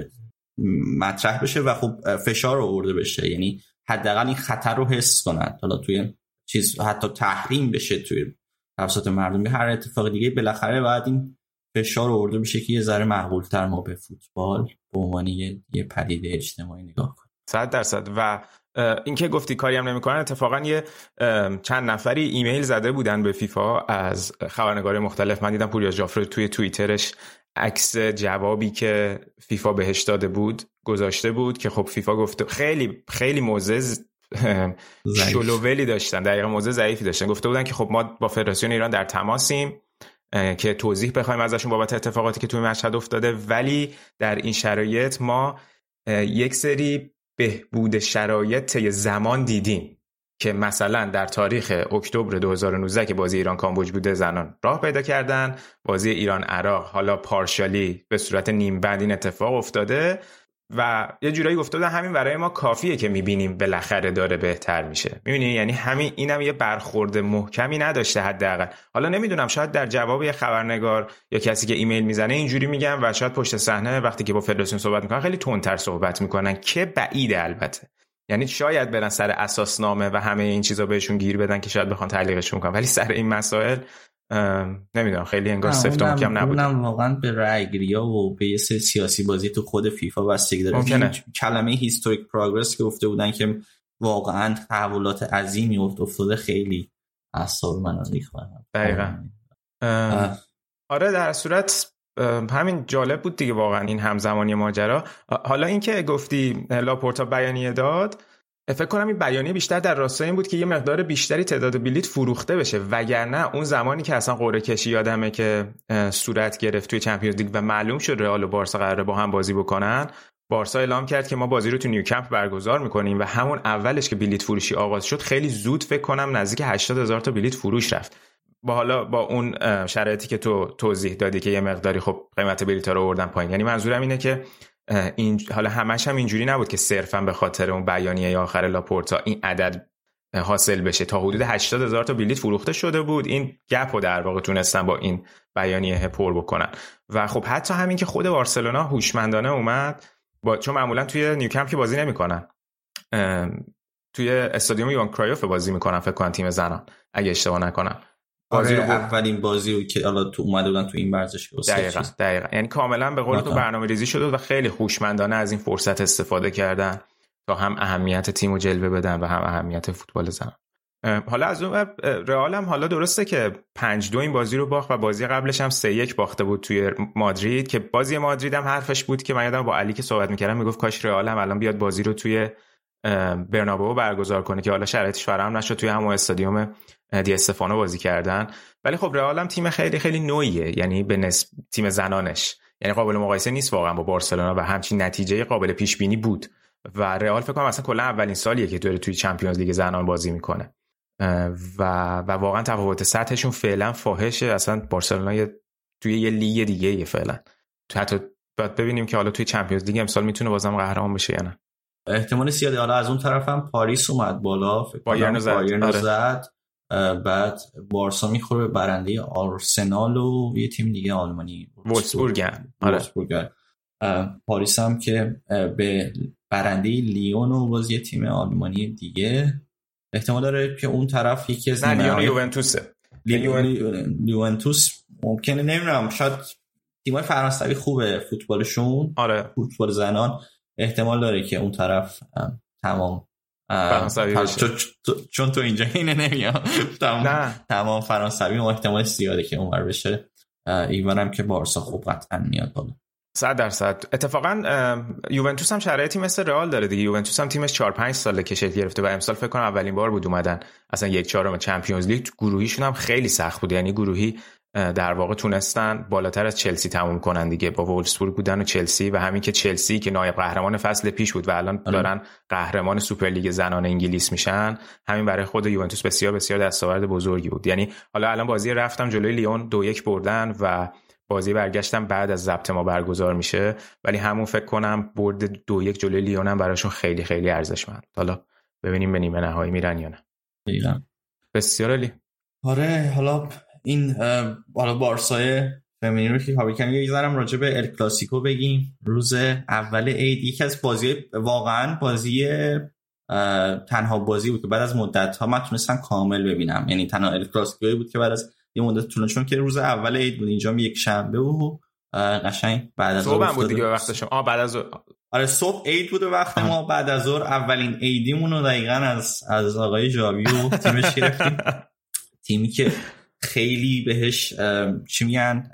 مطرح بشه و خب فشار آورده بشه. یعنی حداقل این خطر رو حس کنند حالا توی چیز حتی تحریم بشه توی توسط مردم. به هر اتفاق دیگه بالاخره باید این فشار آورده بشه که یه ذره معقول تر ما به فوتبال به عنوان یه, یه پدیده اجتماعی نگاه کنیم. صد درصد. و اینکه گفتی کاری هم نمی‌کنن اتفاقا یه چند نفری ایمیل زده بودن به فیفا از خبرنگار مختلف. من دیدم پوریا جعفر توی توییترش عکس جوابی که فیفا بهش داده بود گذاشته بود که خب فیفا گفته خیلی خیلی موزه شلوولی داشتن دقیقا موزه ضعیفی داشتن. گفته بودن که خب ما با فدراسیون ایران در تماسیم که توضیح بخوایم ازشون بابت اتفاقاتی که توی مشهد افتاده. ولی در این شرایط ما یک سری بهبود شرایط زمان دیدیم که مثلا در تاریخ اکتبر 2019 که بازی ایران کامبوج بوده زنان راه پیدا کردن. بازی ایران عراق حالا پارشالی به صورت نیم بند این اتفاق افتاده. و یه جورایی گفته بودن همین برای ما کافیه که می‌بینیم بالاخره داره بهتر میشه. می‌بینی؟ یعنی همین اینم یه برخورد محکمی نداشته حداقل. حالا نمی‌دونم شاید در جواب یه خبرنگار یا کسی که ایمیل می‌زنه اینجوری میگن و شاید پشت صحنه وقتی که با فدراسیون صحبت می‌کنن خیلی تندتر صحبت می‌کنن. که بعیده البته. یعنی شاید برن سر اساسنامه و همه این چیزا بهشون گیر بدن که شاید بخوان تعلیقشون کنن. ولی سر این مسائل نمی‌دونم خیلی انگار سفت و محکم نبود اونم واقعا به رأی و به یه سیاسی بازی تو خود فیفا بستگی داره. ممکنه. کلمه هیستوریک پروگرس که گفته بودن که واقعا تحولات عظیمی افتاده خیلی اعصاب منو ریخت دقیقاً. آره. در صورت همین جالب بود دیگه واقعا این همزمانی ماجرا. حالا اینکه گفتی لاپورتا بیانیه داد فکر کنم این بیانیه بیشتر در راستای این بود که یه مقدار بیشتری تعداد بلیت فروخته بشه وگرنه اون زمانی که اصلا قرعه کشی یادمه که صورت گرفت توی چمپیونز لیگ و معلوم شد رئال و بارسا قراره با هم بازی بکنن بارسا اعلام کرد که ما بازی رو تو نیوکمپ برگزار می‌کنیم و همون اولش که بلیت فروشی آغاز شد خیلی زود فکر کنم نزدیک 80 هزار تا بلیت فروش رفت. با حالا با اون شرایطی که تو توضیح دادی که یه مقداری خب قیمت بلیط رو آوردن پایین. یعنی منظورم اینه که این حالا همش هم اینجوری نبود که صرفا به خاطر اون بیانیه آخر لاپورتا این عدد حاصل بشه. تا حدود 80 هزار تا بلیت فروخته شده بود. این گپ رو در واقع تونستن با این بیانیه پر بکنن. و خب حتی همین که خود بارسلونا هوشمندانه اومد با چون معمولا توی نیوکمپ که بازی نمی‌کنن. توی استادیوم یوان کرایوف بازی می‌کنن فکر کنم تیم زنان اگه اشتباه نکنم. بازی آره رو اولین بازی رو که حالا تو اومده بودن تو این ورزشگاه دقیقاً دقیقاً. یعنی کاملا به قول تو برنامه ریزی شده و خیلی خوشمندانه از این فرصت استفاده کردن تا هم اهمیت تیم رو جلوه بدن و هم اهمیت فوتبال زن حالا از اون رئال هم حالا درسته که پنج دو این بازی رو باخت و بازی قبلش هم سه یک باخته بود توی مادرید که بازی مادرید هم حرفش بود که من یادم با علی که صحبت می‌کردم می‌گفت کاش رئال هم الان بیاد بازی رو توی برنابو برگزار کنه که حالا شرایطش فراهم نشد توی همون استادیوم دی استفانو بازی کردن. ولی خب رئال تیم خیلی خیلی نوعیه. یعنی به نسب تیم زنانش. یعنی قابل مقایسه نیست واقعا با بارسلونا و همچین نتیجه قابل پیش بینی بود. و رئال فکر کنم اصلا کلا اولین سالیه که داره توی Champions League زنان بازی می‌کنه. و و واقعا تفاوت سطحشون فعلا فاحشه. اصلا بارسلونا توی یه لیگ دیگه فعلا. حتی باید ببینیم که حالا توی Champions League امسال می‌تونه بازم قهرمان بشه یا نه. احتمال زیاده. حالا از اون طرفم پاریس اومد بالا. فکر بایرن زد, بایرن زد. بعد بارسا می‌خوره به برنده آرسنال و یه تیم دیگه آلمانی. وولفسبورگن آره. پاریس هم که به برنده لیون و باز یه تیم آلمانی دیگه. احتمال داره که اون طرف یکی از لیون یوونتوسه. لیونتوس ممکنه نمی‌دونم شاید تیمای فرانسوی خوبه فوتبالشون. آره. فوتبال زنان. احتمال داره که اون طرف تمام فرانسوی چون تو اینجا اینه نمیاد تمام تمام فرانسوی احتمال زیاده که اونور بشه. اونورم که بارسا خوب قطعا میاد بالا. صد درصد. اتفاقا یوونتوس هم شرایطی مثل رئال داره دیگه. یوونتوس هم تیمش 4 5 ساله که شکل گرفته و امسال فکر کنم اولین بار بود اومدن. اصلا یک چهارم Champions League گروهیشون هم خیلی سخت بود. یعنی گروهی در واقع تونستن بالاتر از چلسی تموم کنن دیگه. با وولفسبورگ بودن و چلسی و همین که چلسی که نایب قهرمان فصل پیش بود و الان دارن قهرمان سوپرلیگ زنان انگلیس میشن همین برای خود یوونتوس بسیار بسیار دستاورد بزرگی بود. یعنی حالا الان بازی رفتم جلوی لیون دو یک بردن و بازی برگشتم بعد از ضبط ما برگزار میشه. ولی همون فکر کنم برد دو یک جلوی لیون هم براشون خیلی خیلی ارزشمند. حالا ببینیم به نیمه نهایی میرن یا نه. بسیار علی آره حالا این حالا بارسای فمینی رو که کابی یه ذرم راجع به ال کلاسیکو بگیم. روز اول عید یکی از بازی واقعا بازی تنها بازی بود که بعد از مدت ها من تونستم کامل ببینم. یعنی تنها ال کلاسیکوی بود که بعد از یه مدت طول چون که روز اول عید بود اینجا یک شنبه و قشنگ بعد از صبح بود دیگه وقت شما بعد از آره صبح عید بوده وقت ما بعد از ظهر اولین عیدیمون رو دقیقا از از آقای جاوی و تیمش گرفتیم. تیمی که خیلی بهش چی میگن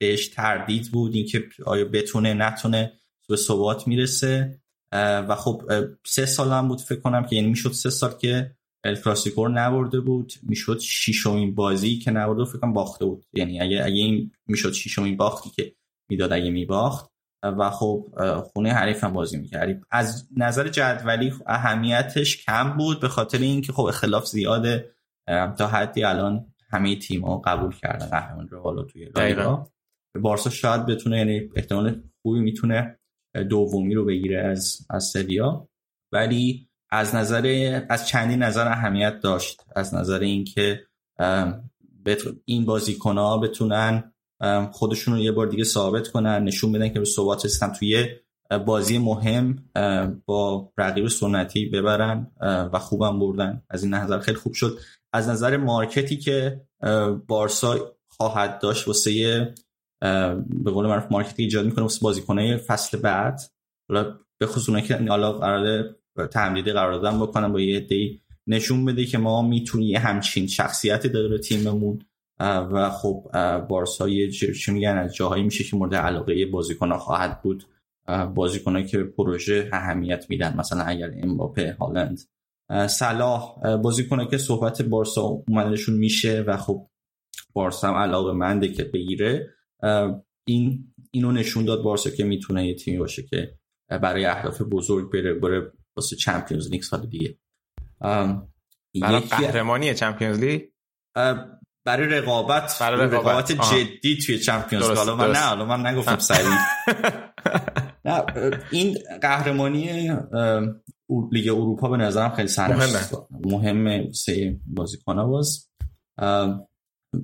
بهش تردید بود اینکه آیا بتونه نتونه به ثبات می‌رسه. و خب سه سال هم بود فکر کنم که یعنی می‌شد سه سال که الکلاسیکور نبرده بود می‌شد شیشمین بازی که نبرده فکر کنم باخته بود. یعنی اگه اگه این می‌شد شیشمین باختی که می‌داد اگه میباخت. و خب خونه حریف هم بازی می‌کردیم از نظر جدولی اهمیتش کم بود به خاطر اینکه خب اختلاف زیاده. تا حدی الان همه تیم ها قبول کردن قهرمان رو حالا توی لالیگا. بارسا شاید بتونه یعنی احتمال خوبی می‌تونه دومی رو بگیره از از سویا. ولی از نظر از چندین نظر اهمیت داشت. از نظر اینکه این بازیکن ها بتونن خودشون رو یه بار دیگه ثابت کنن نشون بدن که به ثبات رسیدن توی بازی مهم با رقیب سنتی ببرن و خوبم بردن. از این نظر خیلی خوب شد. از نظر مارکتی که بارسا خواهد داشت واسه به قول معروف مارکتی ایجاد می‌کنه واسه بازیکنای فصل بعد. حالا به خصوص که حالا قرار تمدید قرار دادن بکنن با یه دی نشون بده که ما می‌تونیم همچین شخصیتی داره تیممون. و خب بارسا یه میگن از جاهایی میشه که مورد علاقه بازیکن خواهد بود. بازیکنایی که پروژه اهمیت میدن. مثلا اگر امباپه هالند. صلاح بازیکنایی که صحبت بارسا اومدنشون میشه و خب بارسا هم علاقه منده که بگیره. این اینو نشون داد بارسا که می‌تونه یه تیمی باشه که برای اهداف بزرگ بره بره واسه چمپیونز لیگ سال دیگه. برای قهرمانی چمپیونز لیگ؟ برای رقابت. برای رقابت, جدی توی چمپیونز حالا من نه حالا من نگفتم سریع. نه این قهرمانی لیگ اروپا به نظرم خیلی مهمه. مهمه سه بازیکن باز.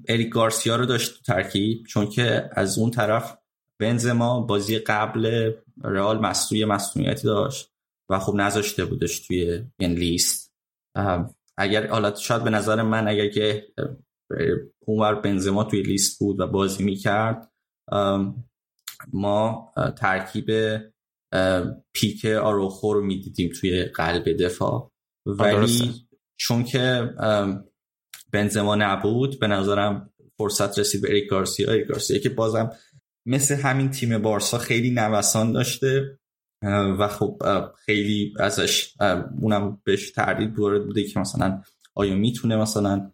اریک گارسیا رو داشت تو ترکیب چون که از اون طرف بنزما بازی قبل رئال مسئولی مسئولیتی داشت و خب نذاشته بودش توی این لیست. اگر حالا شاید به نظر من اگر که اونور بنزما توی لیست بود و بازی می‌کرد ما ترکیب پیک آروخو رو می‌دیدیم توی قلب دفاع. ولی چون که بنزما نبود به نظرم فرصت رسید به اریک گارسیا. اریک گارسیا که بازم مثل همین تیم بارسا خیلی نوسان داشته و خب خیلی ازش اونم بهش تردید وارد بوده که مثلا آیا می‌تونه مثلا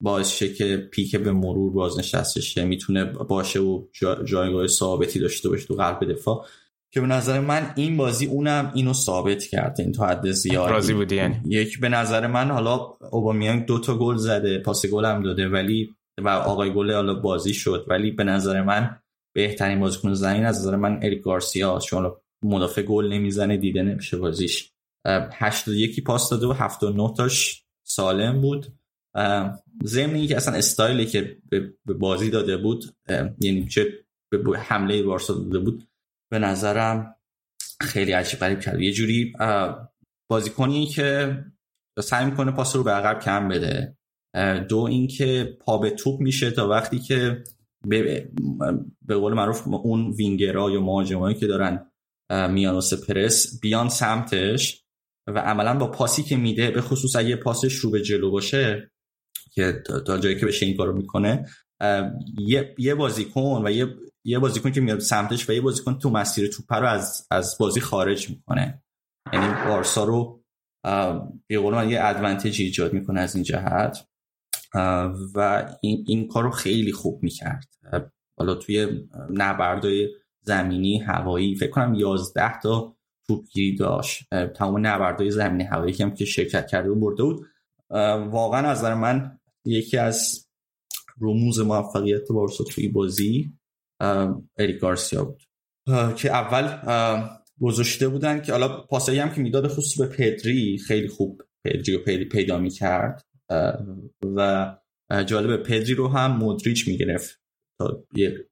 باعث شه که پیک به مرور بازنشسته شه می‌تونه باشه و جایگاه ثابتی داشته باشه تو قلب دفاع. که به نظر من این بازی اونم اینو ثابت کرده این تا حد زیاد راضی بودی یعنی؟ یک به نظر من حالا اوبامیانگ دو تا گل زده پاس گل هم داده ولی و آقای گل حالا بازی شد ولی به نظر من بهترین بازیکن زمین از نظر من اریک گارسیا چون مدافع گل نمی‌زنه دیده نمیشه بازیش. 81 پاس داده و 79 تاش سالم بود. ضمن که اصلا استایلی که به بازی داده بود یعنی چه به حمله بارسا داده بود به نظرم خیلی عجیب غریب کرد. یه جوری بازیکنی که سعی می‌کنه پاس رو به عقب کم بده. دو اینکه پا به توپ میشه تا وقتی که به, قول معروف اون وینگرها یا مهاجمایی که دارن میان پرس بیان سمتش و عملا با پاسی که میده به خصوص اگه پاسش رو به جلو باشه که تا جایی که بشه این کارو می‌کنه یه یه بازیکن و یه یه بازیکن که میاد سمتش و یه بازیکن تو مسیر توپ رو از از بازی خارج می‌کنه. یعنی بارسا رو به قول یه ادوانتج ایجاد می‌کنه از این جهت. و این, این کار رو خیلی خوب می‌کرد. حالا توی نبردای زمینی هوایی فکر کنم 11 تا توپگیری داشت. تمام نبردای زمینی هوایی هم که شرکت کرده و برده بود. واقعا از نظر من یکی از رموز موفقیت بارسا توی بازی اریک گارسیا بود. که اول گذاشته بودن که حالا پاسایی هم که می‌داد خصوص به پدری خیلی خوب پدری و پیدا می‌کرد. و جالب پدری رو هم مودریچ می‌گرفت. تا یه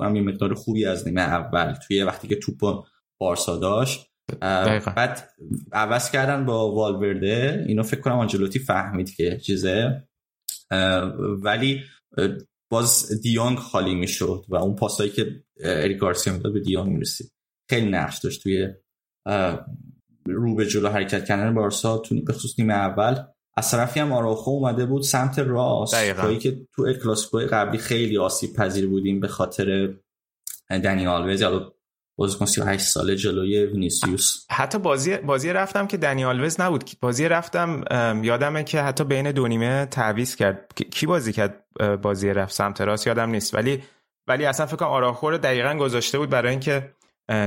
هم یه مقدار خوبی از نیمه اول توی وقتی که توپ بارسا داشت. بعد عوض کردن با والورده. اینو فکر کنم آنجلوتی فهمید که چیزه. ولی باز دیانگ خالی می‌شد و اون پاسایی که اریک گارسیا می‌داد به دیانگ می‌رسید. خیلی نقش داشت توی رو به جلو حرکت کردن بارسا تو به خصوص نیمه اول. از طرفی هم آراخو اومده بود سمت راست جایی که تو الکلاسیکو قبلی خیلی آسیب پذیر بودیم به خاطر دنی آلوز یه بازیکن 38 ساله جلوی وینیسیوس. حتی بازی بازی رفتم که دنی آلوز نبود. بازی رفتم یادمه که حتی بین دو نیمه تعویض کرد. کی بازی کرد بازی رفت سمت راست؟ یادم نیست. ولی ولی اصلا فکر کنم آراخو رو دقیقا گذاشته بود برای اینکه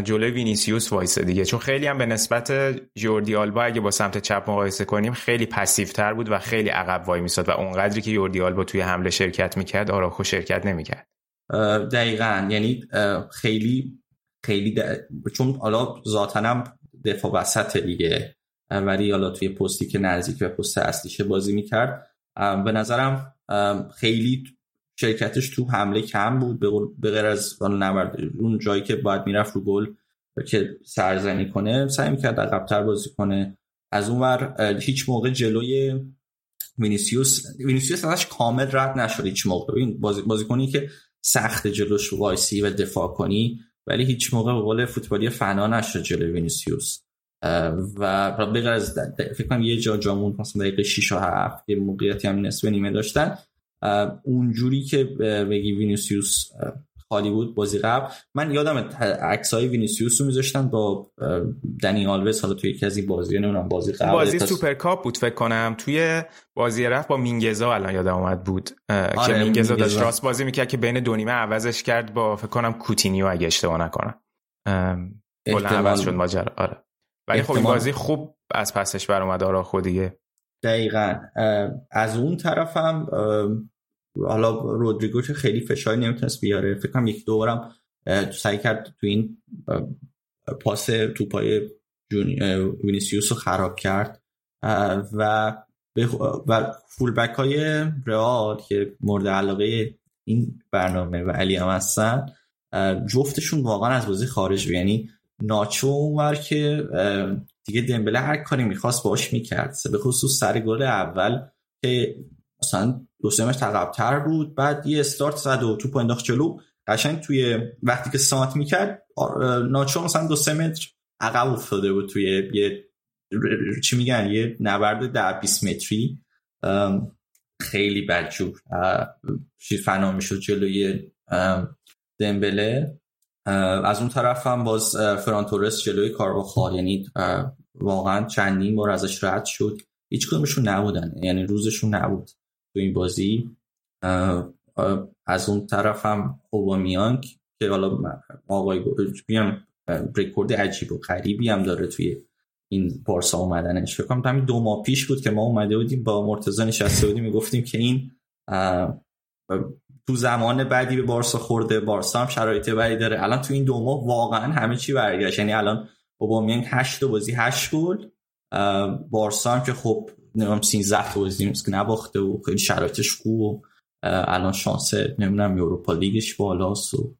جلوی وینیسیوس وایسه دیگه. چون خیلی هم به نسبت جوردی آلبا اگه با سمت چپ مقایسه کنیم خیلی پسیوتر بود و خیلی عقب وای میساد و اونقدری که جوردی آلبا توی حمله شرکت می‌کرد آراخو شرکت نمی‌کرد. دقیقا. یعنی خیلی خیلی چون حالا ذاتنم دفاع وسط دیگه ولی حالا توی پستی که نزدیک به پست اصلیشه بازی می‌کرد. به نظرم خیلی شرکتش تو حمله کم بود. به غیر از اون جایی که باید می‌رفت رو گل که سرزنی کنه سعی می‌کرد عقبتر بازی کنه. از اون ور هیچ موقع جلوی وینیسیوس وینیسیوس ازش کامل رد نشد هیچ موقع. بازی, بازی کنی که سخت جلوش وایسی و دفاع کنی ولی هیچ موقع به قول فوتبالی فنا نشد جلوی وینیسیوس. و بغیر از فکر کنم یه جا جا موند مثلا دقیقه 6 و 7 یه موقعیتی هم نصفه نیمه داشتن. اونجوری که بگی وینیسیوس خالی بود بازی قبل. من یادم عکس های وینیسیوس رو میذاشتن با دنی آلوز حالا توی یکی از این بازی نمی‌دونم بازی قبل بازی سوپر کاپ بود فکر کنم. توی بازی رفت با مینگزا الان یادم اومد بود. آره که مینگزا داشت راست بازی می‌کرد که بین دو نیمه عوضش کرد با فکر کنم کوتینیو اگه اشتباه نکنم. کلا عوض شد ماجرا. آره. ولی خب این بازی خوب از پسش بر اومد آرا خودیه دقیقا از اون طرفم حالا رودریگو که خیلی فشاری نمی‌تونست بیاره. فکر کنم یک دورم سعی کرد تو این پاس توپای وینیسیوس رو خراب کرد. و و فولبک های رئال که مورد علاقه این برنامه و علی هم هستن جفتشون واقعا از بازی خارج یعنی ناچو اونور که دیگه دمبله هر کاری می‌خواست باش می‌کرد. به خصوص سر گل اول که مثلا دو سه متر بود. بعد یه استارت زد و توپ انداخت جلو. قشنگ توی وقتی که سانت می‌کرد ناچو مثلا دو سه متر عقب افتاده بود توی یه چی میگن یه نبرد در 20 متری. خیلی بدجور. فنا می‌شد جلوی دمبله. از اون طرف هم باز فرانتورس جلوی کارواخال یعنی واقعا چندین بار ازش رد شد. هیچ کدومشون نبودن. یعنی روزشون نبود. تو این بازی. از اون طرف هم اوبامیانگ که حالا آقای بیام رکورد عجیب و غریبی هم داره توی این پارسا اومدنش. فکر کنم همین دو ماه پیش بود که ما اومده بودیم با مرتضی نشسته بودیم می‌گفتیم که این تو زمان بعدی به بارسا خورده بارسا هم شرایط بدی داره. الان تو این دو ماه واقعا همه چی برگشت. یعنی الان اوبامیانگ 8 بازی 8 گل بارسا هم که خب نمی‌دونم 13 تا بازی که نباخته و خیلی شرایطش خوب و الان شانس نمی‌دونم اروپا لیگش بالاست و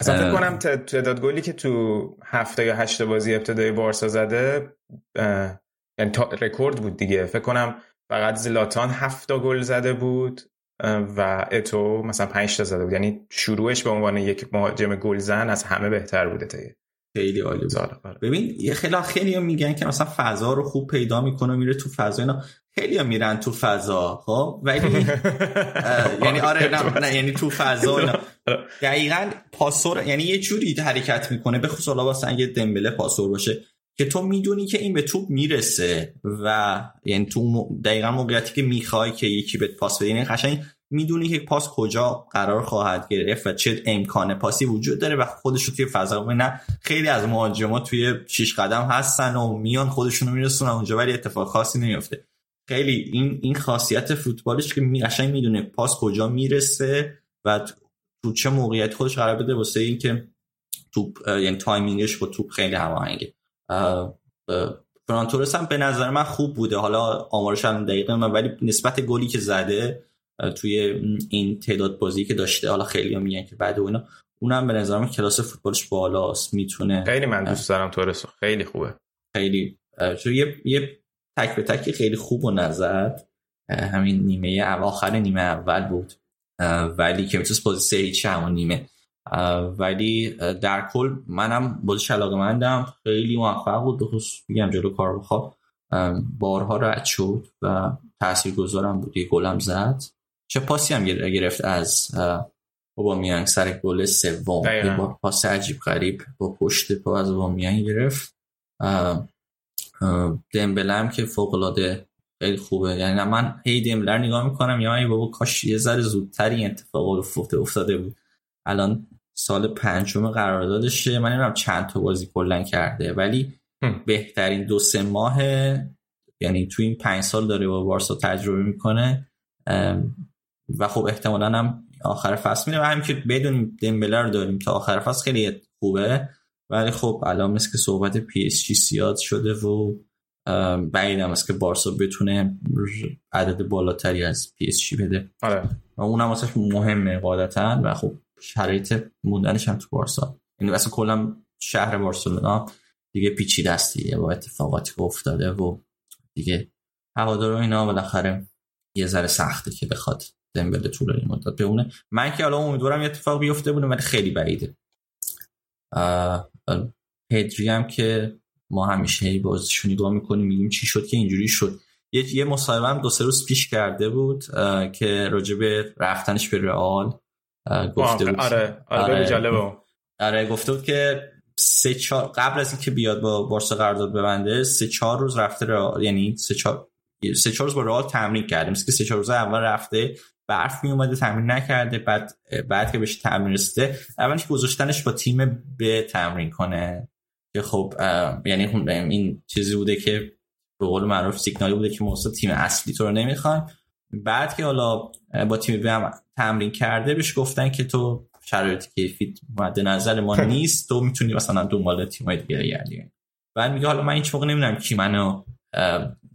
اصلا فکر کنم تعداد گلی که تو هفته یا هشت بازی ابتدای بارسا زده یعنی رکورد بود دیگه. فکر کنم فقط زلاتان هفت گل زده بود و اتو مثلا 5 تا زده بود. یعنی شروعش به عنوان یک مهاجم گلزن از همه بهتر بوده تا خیلی عالی بود. آره. ببین یه خیلی خیلی میگن که مثلا فضا رو خوب پیدا می‌کنه میره تو فضا اینا. خیلی هم میرن تو فضا خب؟ ولی یعنی آره نه, نه یعنی تو فضا اینا. دقیقا پاسور یعنی یه جوری حرکت می‌کنه. به خصوص واسه اگه دمبله پاسور باشه که تو می‌دونی که این به توپ می‌رسه و یعنی تو دقیقا موقعیتی که می‌خوای که یکی به پاس بده. یعنی قشنگ می‌دونی که پاس کجا قرار خواهد گرفت و چه امکان پاسی وجود داره و خودش رو توی فضا نه خیلی از مهاجما توی شیش قدم هستن و میان خودشون رو میرسونن اونجا ولی اتفاق خاصی نمیفته خیلی این این خاصیت فوتبالش که قشنگ می‌دونه پاس کجا می‌رسه و تو چه موقعیت خودش قرار بده واسه اینکه توپ یعنی timing ش با توپ خیلی هماهنگه. فران تورس هم به نظر من خوب بوده. حالا آمارش هم دقیقه من ولی نسبت گلی که زده توی این تعداد بازی که داشته حالا خیلی هم میگن که بعد اینا اونم به نظرم کلاس فوتبالش بالاست می‌تونه خیلی من دوست دارم تورس خیلی خوبه. خیلی چون یه یه تک به تکی خیلی خوب رو نزد. همین نیمه آخر نیمه اول بود. ولی که می‌تونست بازی سه هیچ همون نیمه. ولی در کل منم بازیش علاقه مندم. خیلی موفق بود. بخصوص میگم جلو کار بخواب بارها رد شد و تأثیر گذارم بود. یه گلم زد. چه پاسی هم گرفت از با میانگ سر گل سوم. پاس عجیب غریب با پشت پا از با میانگ گرفت دمبلم که فوق العاده خیلی خوبه. یعنی من هی دمبله رو نگاه می‌کنم یا ای بابا کاش یه ذره زودتر این اتفاق افتاده بود. الان سال پنجم قراردادشه. من نمی‌دونم چند تا بازی کلا کرده. ولی بهترین دو سه ماه یعنی تو این پنج سال داره با بارسا تجربه می‌کنه. و خب احتمالا هم آخر فصل میره و همین که بدونیم دمبله رو داریم تا آخر فصل خیلی خوبه ولی خب الان مثل که صحبت PSG زیاد شده و بعیدم است که بارسا بتونه عدد بالاتری از پی اس جی بده. آره. و اونم واسه مهمه قاعدتا و خب شرایط موندنش هم تو بارسا. یعنی اصلا کلا شهر بارسلونا دیگه پیچی دستیه با اتفاقاتی که افتاده و دیگه هوادارو اینا بالاخره یه ذره سخته که بخواد دمبله طولانی مدت. بمونه من که حالا امیدوارم یه اتفاق بیفته بونه ولی خیلی بعیده. پدری هم که ما همیشه هی بازیشو نگاه می‌کنیم میگیم چی شد که اینجوری شد. یه یه مصاحبه هم دو سه روز پیش کرده بود که راجع به رفتنش به رئال گفته بود. آره آره, آره, آره گفته بود که سه چهار قبل از اینکه بیاد با بارسا قرارداد ببنده سه چهار روز رفته رئال یعنی سه چهار سه چهار روز با رئال تمرین کرده. مثل که سه چهار روز اول رفته برف می اومده تمرین نکرده بعد بعد که بهش تمرین رسیده اولش گذاشتنش با تیم به تمرین کنه. که خب یعنی این چیزی بوده که به قول معروف سیگنالی بوده که موسا تیم اصلی تو رو نمی‌خوایم بعد که حالا با تیم به هم تمرین کرده بهش گفتن که تو شرایط کیفیت مد نظر ما نیست تو می‌تونی مثلا دنبال تیمای دیگه گردی. بعد میگه حالا من هیچ موقع نمی‌دونم کی منو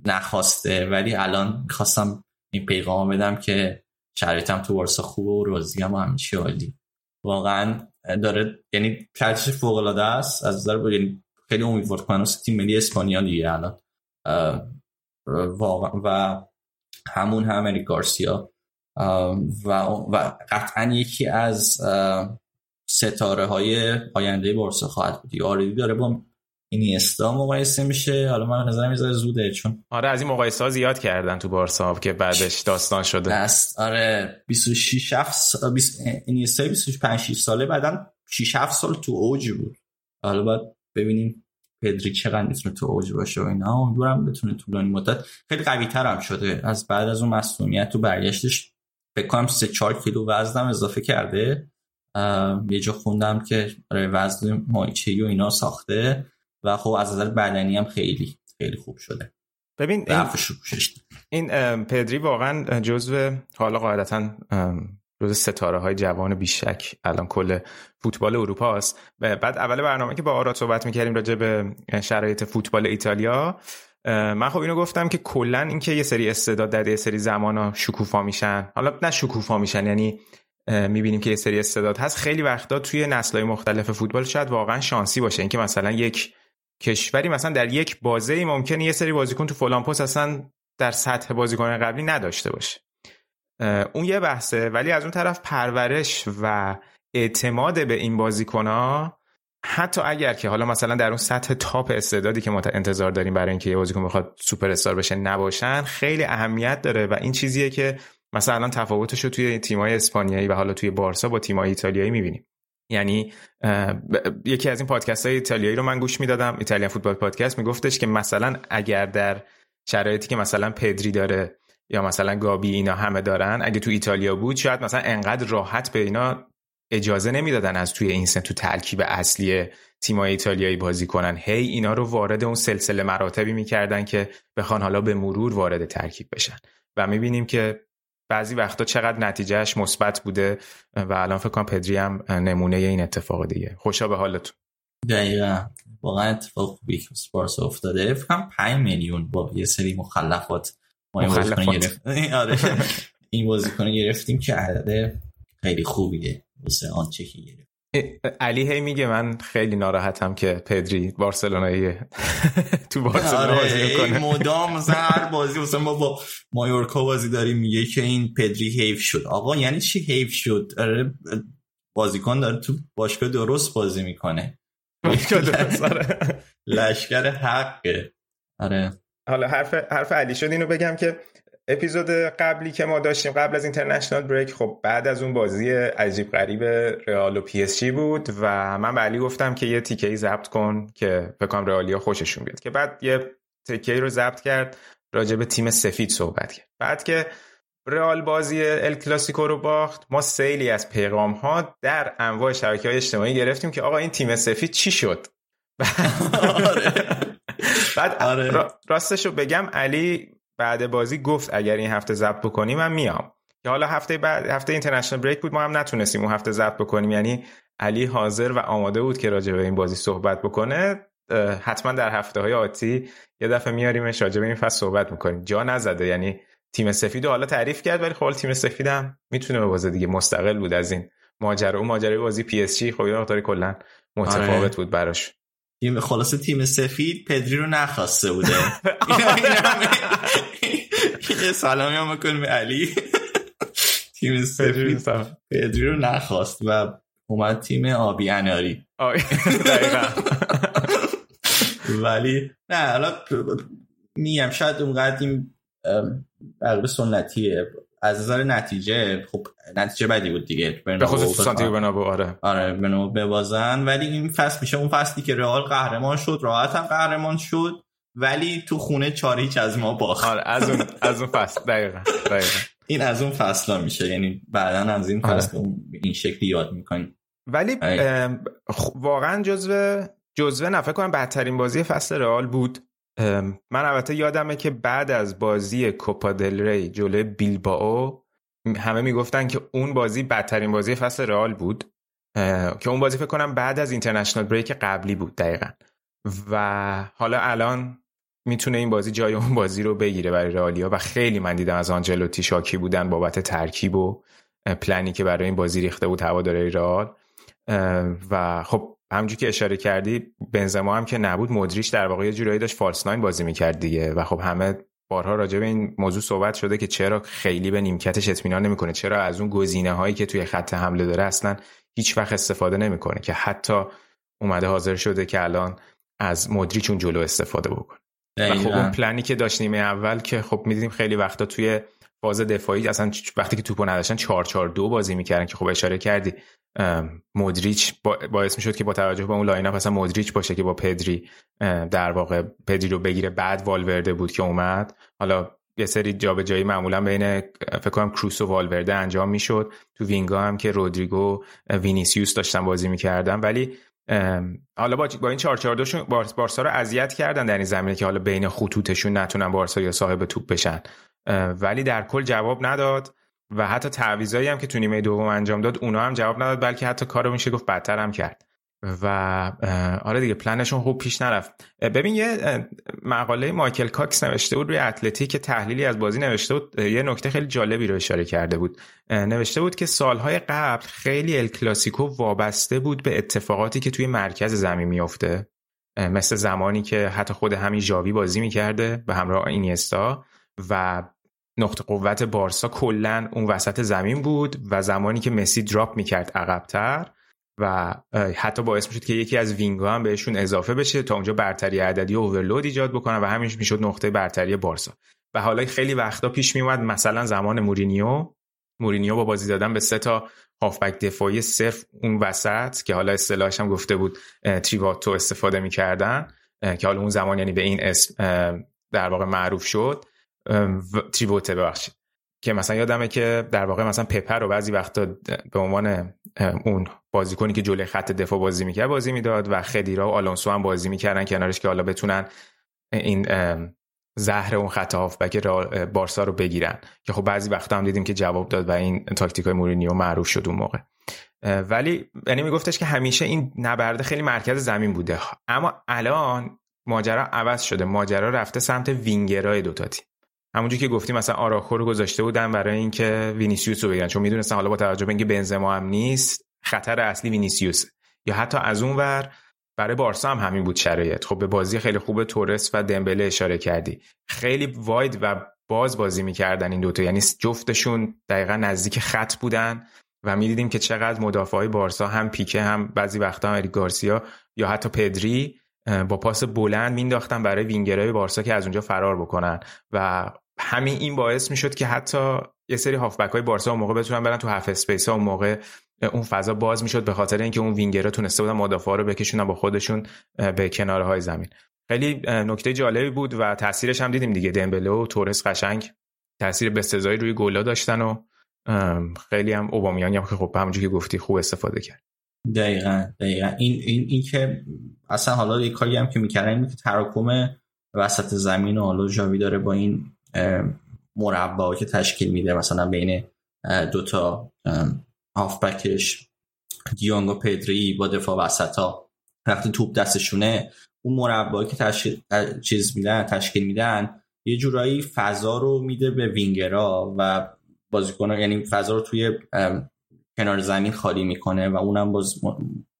نخواسته ولی الان می‌خواستم این پیغام بدم که شرایطم تو بارسا خوبه و راضیم و همیشه عالی. واقعا داره یعنی کارتش فوق العاده است. از نظر یعنی خیلی امیدوار کنم تیم ملی اسپانیا دیگه الان. واقعا و همون هم اریک گارسیا. و و قطعا یکی از ستاره های آینده بارسا خواهد بود. آردی داره با اینیستا مقایسه میشه. حالا من نظرم یه زوده چون آره از این مقایسه ها زیاد کردن تو بارسا که بعدش داستان شده. دست آره 26 7 اینیستا 25 6 ساله بعدن 6 7 سال تو اوج بود. حالا باید ببینیم پدری چقدر می‌تونه تو اوج باشه و اینا. امیدوارم بتونه طولانی مدت. خیلی قوی تر هم شده. از بعد از اون مسئولیت تو برگشتش فکر کنم 3 4 کیلو وزنم اضافه کرده. یه جا خوندم که برای وزن مایچه و اینا ساخته. و خب از نظر بدنی هم خیلی خیلی خوب شده. ببین این, این پدری واقعا جزو حالا قاعدتا جز ستاره های جوان بیشک الان کل فوتبال اروپا است. بعد اول برنامه که با آراد صحبت می‌کردیم راجع به شرایط فوتبال ایتالیا من خب اینو گفتم که کلا اینکه یه سری استعداد در یه سری زمان ها شکوفا میشن. حالا نه شکوفا میشن یعنی می‌بینیم که یه سری استعداد هست. خیلی وقتا توی نسل‌های مختلف فوتبال شاید واقعا شانسی باشه. اینکه مثلا یک کشوری مثلا در یک بازه ممکنه یه سری بازیکن تو فلان پست اصلا در سطح بازیکن قبلی نداشته باشه. اون یه بحثه ولی از اون طرف پرورش و اعتماد به این بازیکن ها حتی اگر که حالا مثلا در اون سطح تاپ استعدادی که ما انتظار داریم برای اینکه یه بازیکن بخواد سوپر استار بشه نباشن خیلی اهمیت داره و این چیزیه که مثلا تفاوتش رو توی تیمای اسپانیایی و حالا توی بارسا با تیمای ایتالیایی می‌بینیم. یعنی یکی از این پادکست های ایتالیایی رو من گوش می‌دادم ایتالیا فوتبال پادکست میگفتش که مثلا اگر در شرایطی که مثلا پدری داره یا مثلا گابی اینا همه دارن اگه تو ایتالیا بود شاید مثلا انقدر راحت به اینا اجازه نمی‌دادن از توی این سن تو ترکیب اصلی تیمای ایتالیایی بازی کنن. هی اینا رو وارد اون سلسله مراتبی می‌کردن که بخوان حالا به مرور وارد ترکیب بشن. و می‌بینیم که بعضی وقتا چقدر نتیجهش مثبت بوده و الان فکر کنم پدری هم نمونه این اتفاق دیگه. خوشا به حالتون. دقیقا. واقعا اتفاق خوبی که سپارس افتاده. فکر کنم 5 میلیون با یه سری مخلفات ما این بازیکن گرفتیم آره. این بازیکن گرفتیم که عدد خیلی خوبیه. واسه آنچه که گرفت. علی هی میگه من خیلی ناراحتم که پدری بارسلونایی تو بارسلونا آره بازی می‌کنه. مدام هر بازی مثلا ما با مایورکا بازی داریم میگه که این پدری حیف شد. آقا یعنی چی حیف شد؟ آره بازیکن داره تو باشگاه درست بازی می‌کنه. آره. لشکر حقه. آره. حالا حرف حرف علی شد اینو بگم که اپیزود قبلی که ما داشتیم قبل از international break خب بعد از اون بازی عجیب غریب رئال و پی اس جی بود و من به علی گفتم که یه تیکه ای ضبط کن که فکر رئالیا خوششون بیاد. که بعد یه تیکه رو ضبط کرد راجع به تیم سفید صحبت کرد. بعد که رئال بازی ال کلاسیکو رو باخت ما سیلی از پیغام ها در انواع شبکه های اجتماعی گرفتیم که آقا این تیم سفید چی شد؟ بعد آره. راستش رو بگم علی بعد بازی گفت اگر این هفته ضبط بکنیم من میام. که حالا هفته بعد هفته اینترنشنال بریک بود ما هم نتونستیم اون هفته ضبط بکنیم. یعنی علی حاضر و آماده بود که راجع به این بازی صحبت بکنه. حتما در هفته های آتی یه دفعه میاریمش راجع به این فصل صحبت می‌کنیم. جا نزده. یعنی تیم سفید حالا تعریف کرد ولی خب تیم سفید هم می‌تونه به بازی دیگه مستقل بود از این ماجرا. اون ماجرای بازی پی اس جی خب یه کلا متفاوت آره. بود براش. تیم خلاصه تیم سفید پدری رو نخواسته بوده. یه سلامی هم بکنیم به علی. تیم سفید پدری رو نخواست و اومد تیم آبی اناری. ولی نه حالا میم شاید اونقدر این بقیه سنتیه. از نظر نتیجه خب نتیجه بدی بود دیگه به خصوص سانتیاگو برنابو آره. آره بنو ببازن. ولی این فصل میشه اون فصلی که رئال قهرمان شد راحت هم قهرمان شد ولی تو خونه چاریچ از ما باخت. آره از اون از اون فصل. دقیقاً دقیقاً. این از اون فصل میشه. یعنی بعدا از این آره. فصل آره. این شکلی یاد می‌کنیم. ولی واقعا جزو جزوه فکر کنم بدترین بازی فصل رئال بود. من البته یادمه که بعد از بازی کوپا دل ری جلوی بیلباو همه می‌گفتن که اون بازی بدترین بازی فصل رئال بود که اون بازی فکر کنم بعد از اینترنشنال بریک قبلی بود دقیقا. و حالا الان می‌تونه این بازی جای اون بازی رو بگیره برای رئالیا و خیلی من دیدم از آنجلوتی شاکی بودن بابت ترکیب و پلنی که برای این بازی ریخته بود هواداری رئال. و خب همونجور که اشاره کردی بنزما هم که نبود مدریش در واقع یه جورایی داشت فالس ناین بازی می‌کرد دیگه و خب همه بارها راجع به این موضوع صحبت شده که چرا خیلی به نیمکتش اطمینان نمی‌کنه چرا از اون گزینه هایی که توی خط حمله داره اصلا هیچ وقت استفاده نمی‌کنه که حتی اومده حاضر شده که الان از مدریچ اون جلو استفاده بکنه. و خب اون پلنی که داشت نیمه اول که خب می‌دیدیم خیلی وقتا توی فاز دفاعی اصلا وقتی که توپو نداشتن 4 4 2 بازی می‌کردن که خب اشاره کردی. مودریچ باعث می‌شد که با توجه به اون lineup اصلا مودریچ باشه که با پدری در واقع پدری رو بگیره. بعد والورده بود که اومد. حالا یه سری جابجایی معمولا بین فکر کنم کروس و والورده انجام می‌شد. تو wing ا هم که رودریگو وینیسیوس داشتن بازی می‌کردن. ولی حالا با, با این 4 بارسا رو اذیت کردن در این زمینه که حالا بین خطوطشون نتونن بارسا یا صاحب توپ بشن. ولی در کل جواب نداد و حتی تعویضایی هم که تو نیمه دوم انجام داد اونا هم جواب نداد بلکه حتی کارو میشه گفت بدتر هم کرد. و آره دیگه پلنشون خوب پیش نرفت. ببین یه مقاله مایکل کاکس نوشته بود توی Athletic که تحلیلی از بازی نوشته بود. یه نکته خیلی جالبی رو اشاره کرده بود. نوشته بود که سالهای قبل خیلی ال کلاسیکو وابسته بود به اتفاقاتی که توی مرکز زمین میفته مثل زمانی که حتی خود همین جاوی بازی می‌کرده به همراه اینیستا و نقطه قوت بارسا کلا اون وسط زمین بود و زمانی که مسی دراپ می‌کرد عقبتر و حتی باعث می‌شد که یکی از وینگا هم بهشون اضافه بشه تا اونجا برتری عددی اوورلود ایجاد بکنن و همین می‌شد نقطه برتری بارسا. و حالا خیلی وقتا پیش میومد مثلا زمان مورینیو. مورینیو با بازی دادن به سه تا هافبک دفاعی صرف اون وسط که حالا اصطلاحش هم گفته بود تریواتو استفاده می‌کردن که حالا اون زمان یعنی به این اسم در واقع معروف شد. تریبوته ببخشید. که مثلا یادمه که در واقع مثلا پپر رو بعضی وقتا به عنوان اون بازیکنی که جلوی خط دفاع بازی می‌کرد بازی می‌داد و خدیرا و آلونسو هم بازی می‌کردن کنارش که حالا بتونن این زهر اون خط هافبک بارسا رو بگیرن. که خب بعضی وقتا هم دیدیم که جواب داد و این تاکتیک های مورینیو معروف شد اون موقع. ولی یعنی میگفتش که همیشه این نبرده خیلی مرکز زمین بوده. اما الان ماجرا عوض شده. ماجرا رفته سمت وینگرای دوتا تیم. همونجوری که گفتیم مثلا آراخو رو گذاشته بودن برای اینکه وینیسیوس رو بگیرن. چون می‌دونستن حالا با توجه به اینکه بنزما هم نیست خطر اصلی وینیسیوس. یا حتی از اون ور برای بارسا هم همین بود شرایط. خب به بازی خیلی خوب تورس و دمبله اشاره کردی. خیلی wide و باز بازی می‌کردن این دوتا یعنی جفتشون دقیقا نزدیک خط بودن و می‌دیدیم که چقدر مدافع های بارسا هم پیکه هم بعضی وقتا هم گارسیا یا حتی پدری با پاس بلند مینداختن برای وینگرهای بارسا که از اونجا فرار بکنن. و همین این باعث می‌شد که حتی یه سری هافبک های بارسا اون موقع بتونن برن تو half space ها. اون موقع اون فضا باز می‌شد به خاطر اینکه اون وینگرها تونسته بودن مدافعا رو بکشونن با خودشون به کناره های زمین. خیلی نکته جالبی بود و تاثیرش هم دیدیم دیگه. دمبله و تورس قشنگ تاثیر بسزایی روی گلا داشتن و خیلی هم اوبامیانی هم که خب همونجوری که گفتی خوب استفاده کرد. دقیقا دقیقا. این, این, این که اصلا حالا یه کاری هم که می‌کردن که تراکم وسط زمین و حالا جاوی داره با این مربع که تشکیل میده مثلا بین دوتا هافبکش دیونگ و پدری با دفاع وسط ها وقتی توپ دستشونه اون مربعی که تشکیل چیز میدن تشکیل میدن یه جورایی فضا رو میده به وینگرا و بازیکن یعنی فضا رو توی کنار زمین خالی می‌کنه و اونم باز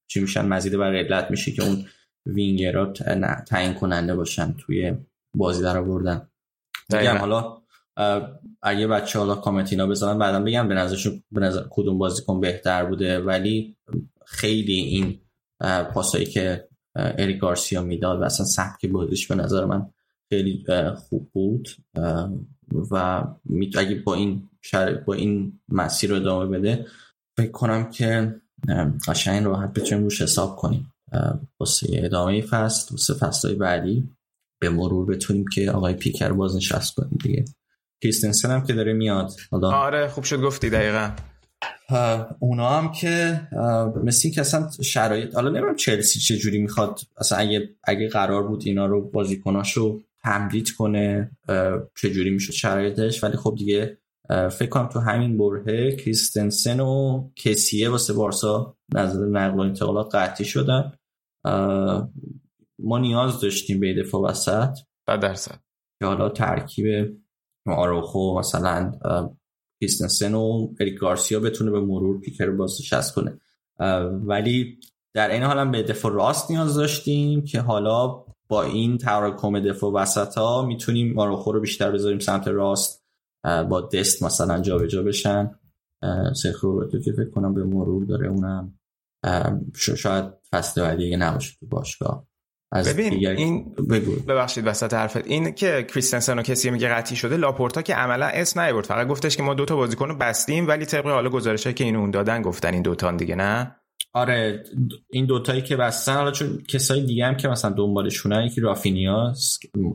چی میشن مزید بر علت میشه که اون وینگرا تعیین کننده باشن توی بازی در آوردن بگم حالا اگه بچه حالا کامنت اینا بذارن بعدا بگم به نظرشون به نظر کدوم بازیکن بهتر بوده. ولی خیلی این پاسایی که اریک گارسیا می‌داد و اصلا سبک بازیش به نظر من خیلی خوب بود. و اگه با این با این مسیر رو ادامه بده فکر کنم که قشنگ راحت بتونیم روش حساب کنیم. واسه ادامه فصل واسه فصلهای بعدی. به مرور بتونیم که آقای پیکر باز نشست کنیم دیگه. کریستنسن هم که داره میاد. حالا آره خوب شد گفتی دقیقا. اونا هم که مثل که اصلا شرایط حالا نمی‌دونم چلسی چه جوری می‌خواد اصلا اگه اگه قرار بود اینا رو بازیکناشو تمدید کنه چه جوری می‌شد شرایطش؟ ولی خب دیگه فکر کنم تو همین بره کریستنسن و کسیه واسه بارسا نظر نقل و انتقالات قطعی شدن. ما نیاز داشتیم به دفاع وسط. درصد. که حالا ترکیب آروخو مثلا کریستنسن و اریک گارسیا بتونه به مرور پیکر باز شست کنه. ولی در این حال هم به دفاع راست نیاز داشتیم که حالا با این تراکم دفاع وسط ها می‌تونیم ماروخو رو بیشتر بذاریم سمت راست. با دست مثلا جابجا جا بشن سخرو تو که فکر کنم به مرور داره اونم. شاید فصل بعدی نباشه تو باشگاه. از ببین این بگو. ببخشید وسط حرفت. این که کریستنسن و کسی میگه قطعی شده لاپورتا که عملا اسم نیورد. فقط گفتش که ما دوتا بازیکن رو بستیم ولی طبق حالا گزارشه که اینو اون دادن گفتن این دوتان دیگه نه؟ آره این دوتایی که بستن حالا چون کسای دیگه هم که مثلا دنبالشونه یکی رافینیا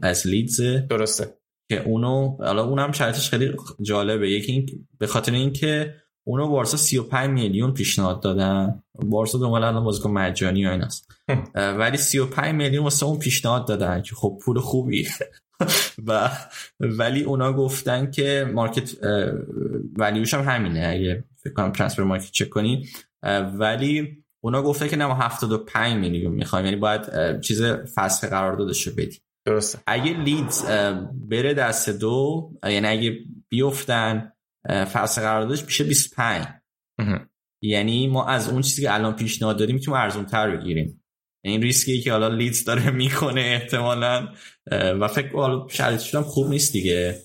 از لیدز درسته. که اونو حالا اونم شرطش خیلی جالبه. یکی به خاطر اینکه اونو بارسا 35 میلیون پیشنهاد دادن. بارسا دنبال الان بازیکن مجانی و ایناست ولی 35 میلیون واسه اون پیشنهاد دادن که خب پول خوبی و ولی اونا گفتن که مارکت ولیوش هم همینه. اگه فکر کنم ترانسفر مارکت چک کنی. ولی اونا گفته که نه ما 75 میلیون می‌خوایم. یعنی باید چیز فسخ قرار داده شه بدی درسته. اگه لیدز بره دست دو یعنی اگه بیفتن فصل قراردادش میشه 25 یعنی ما از اون چیزی که الان پیشنهاد داریم می‌تونیم ارزون تر بگیریم این ریسکی که حالا لیدز داره می‌کنه احتمالا و فکر حالا شرایطش هم خوب نیست دیگه.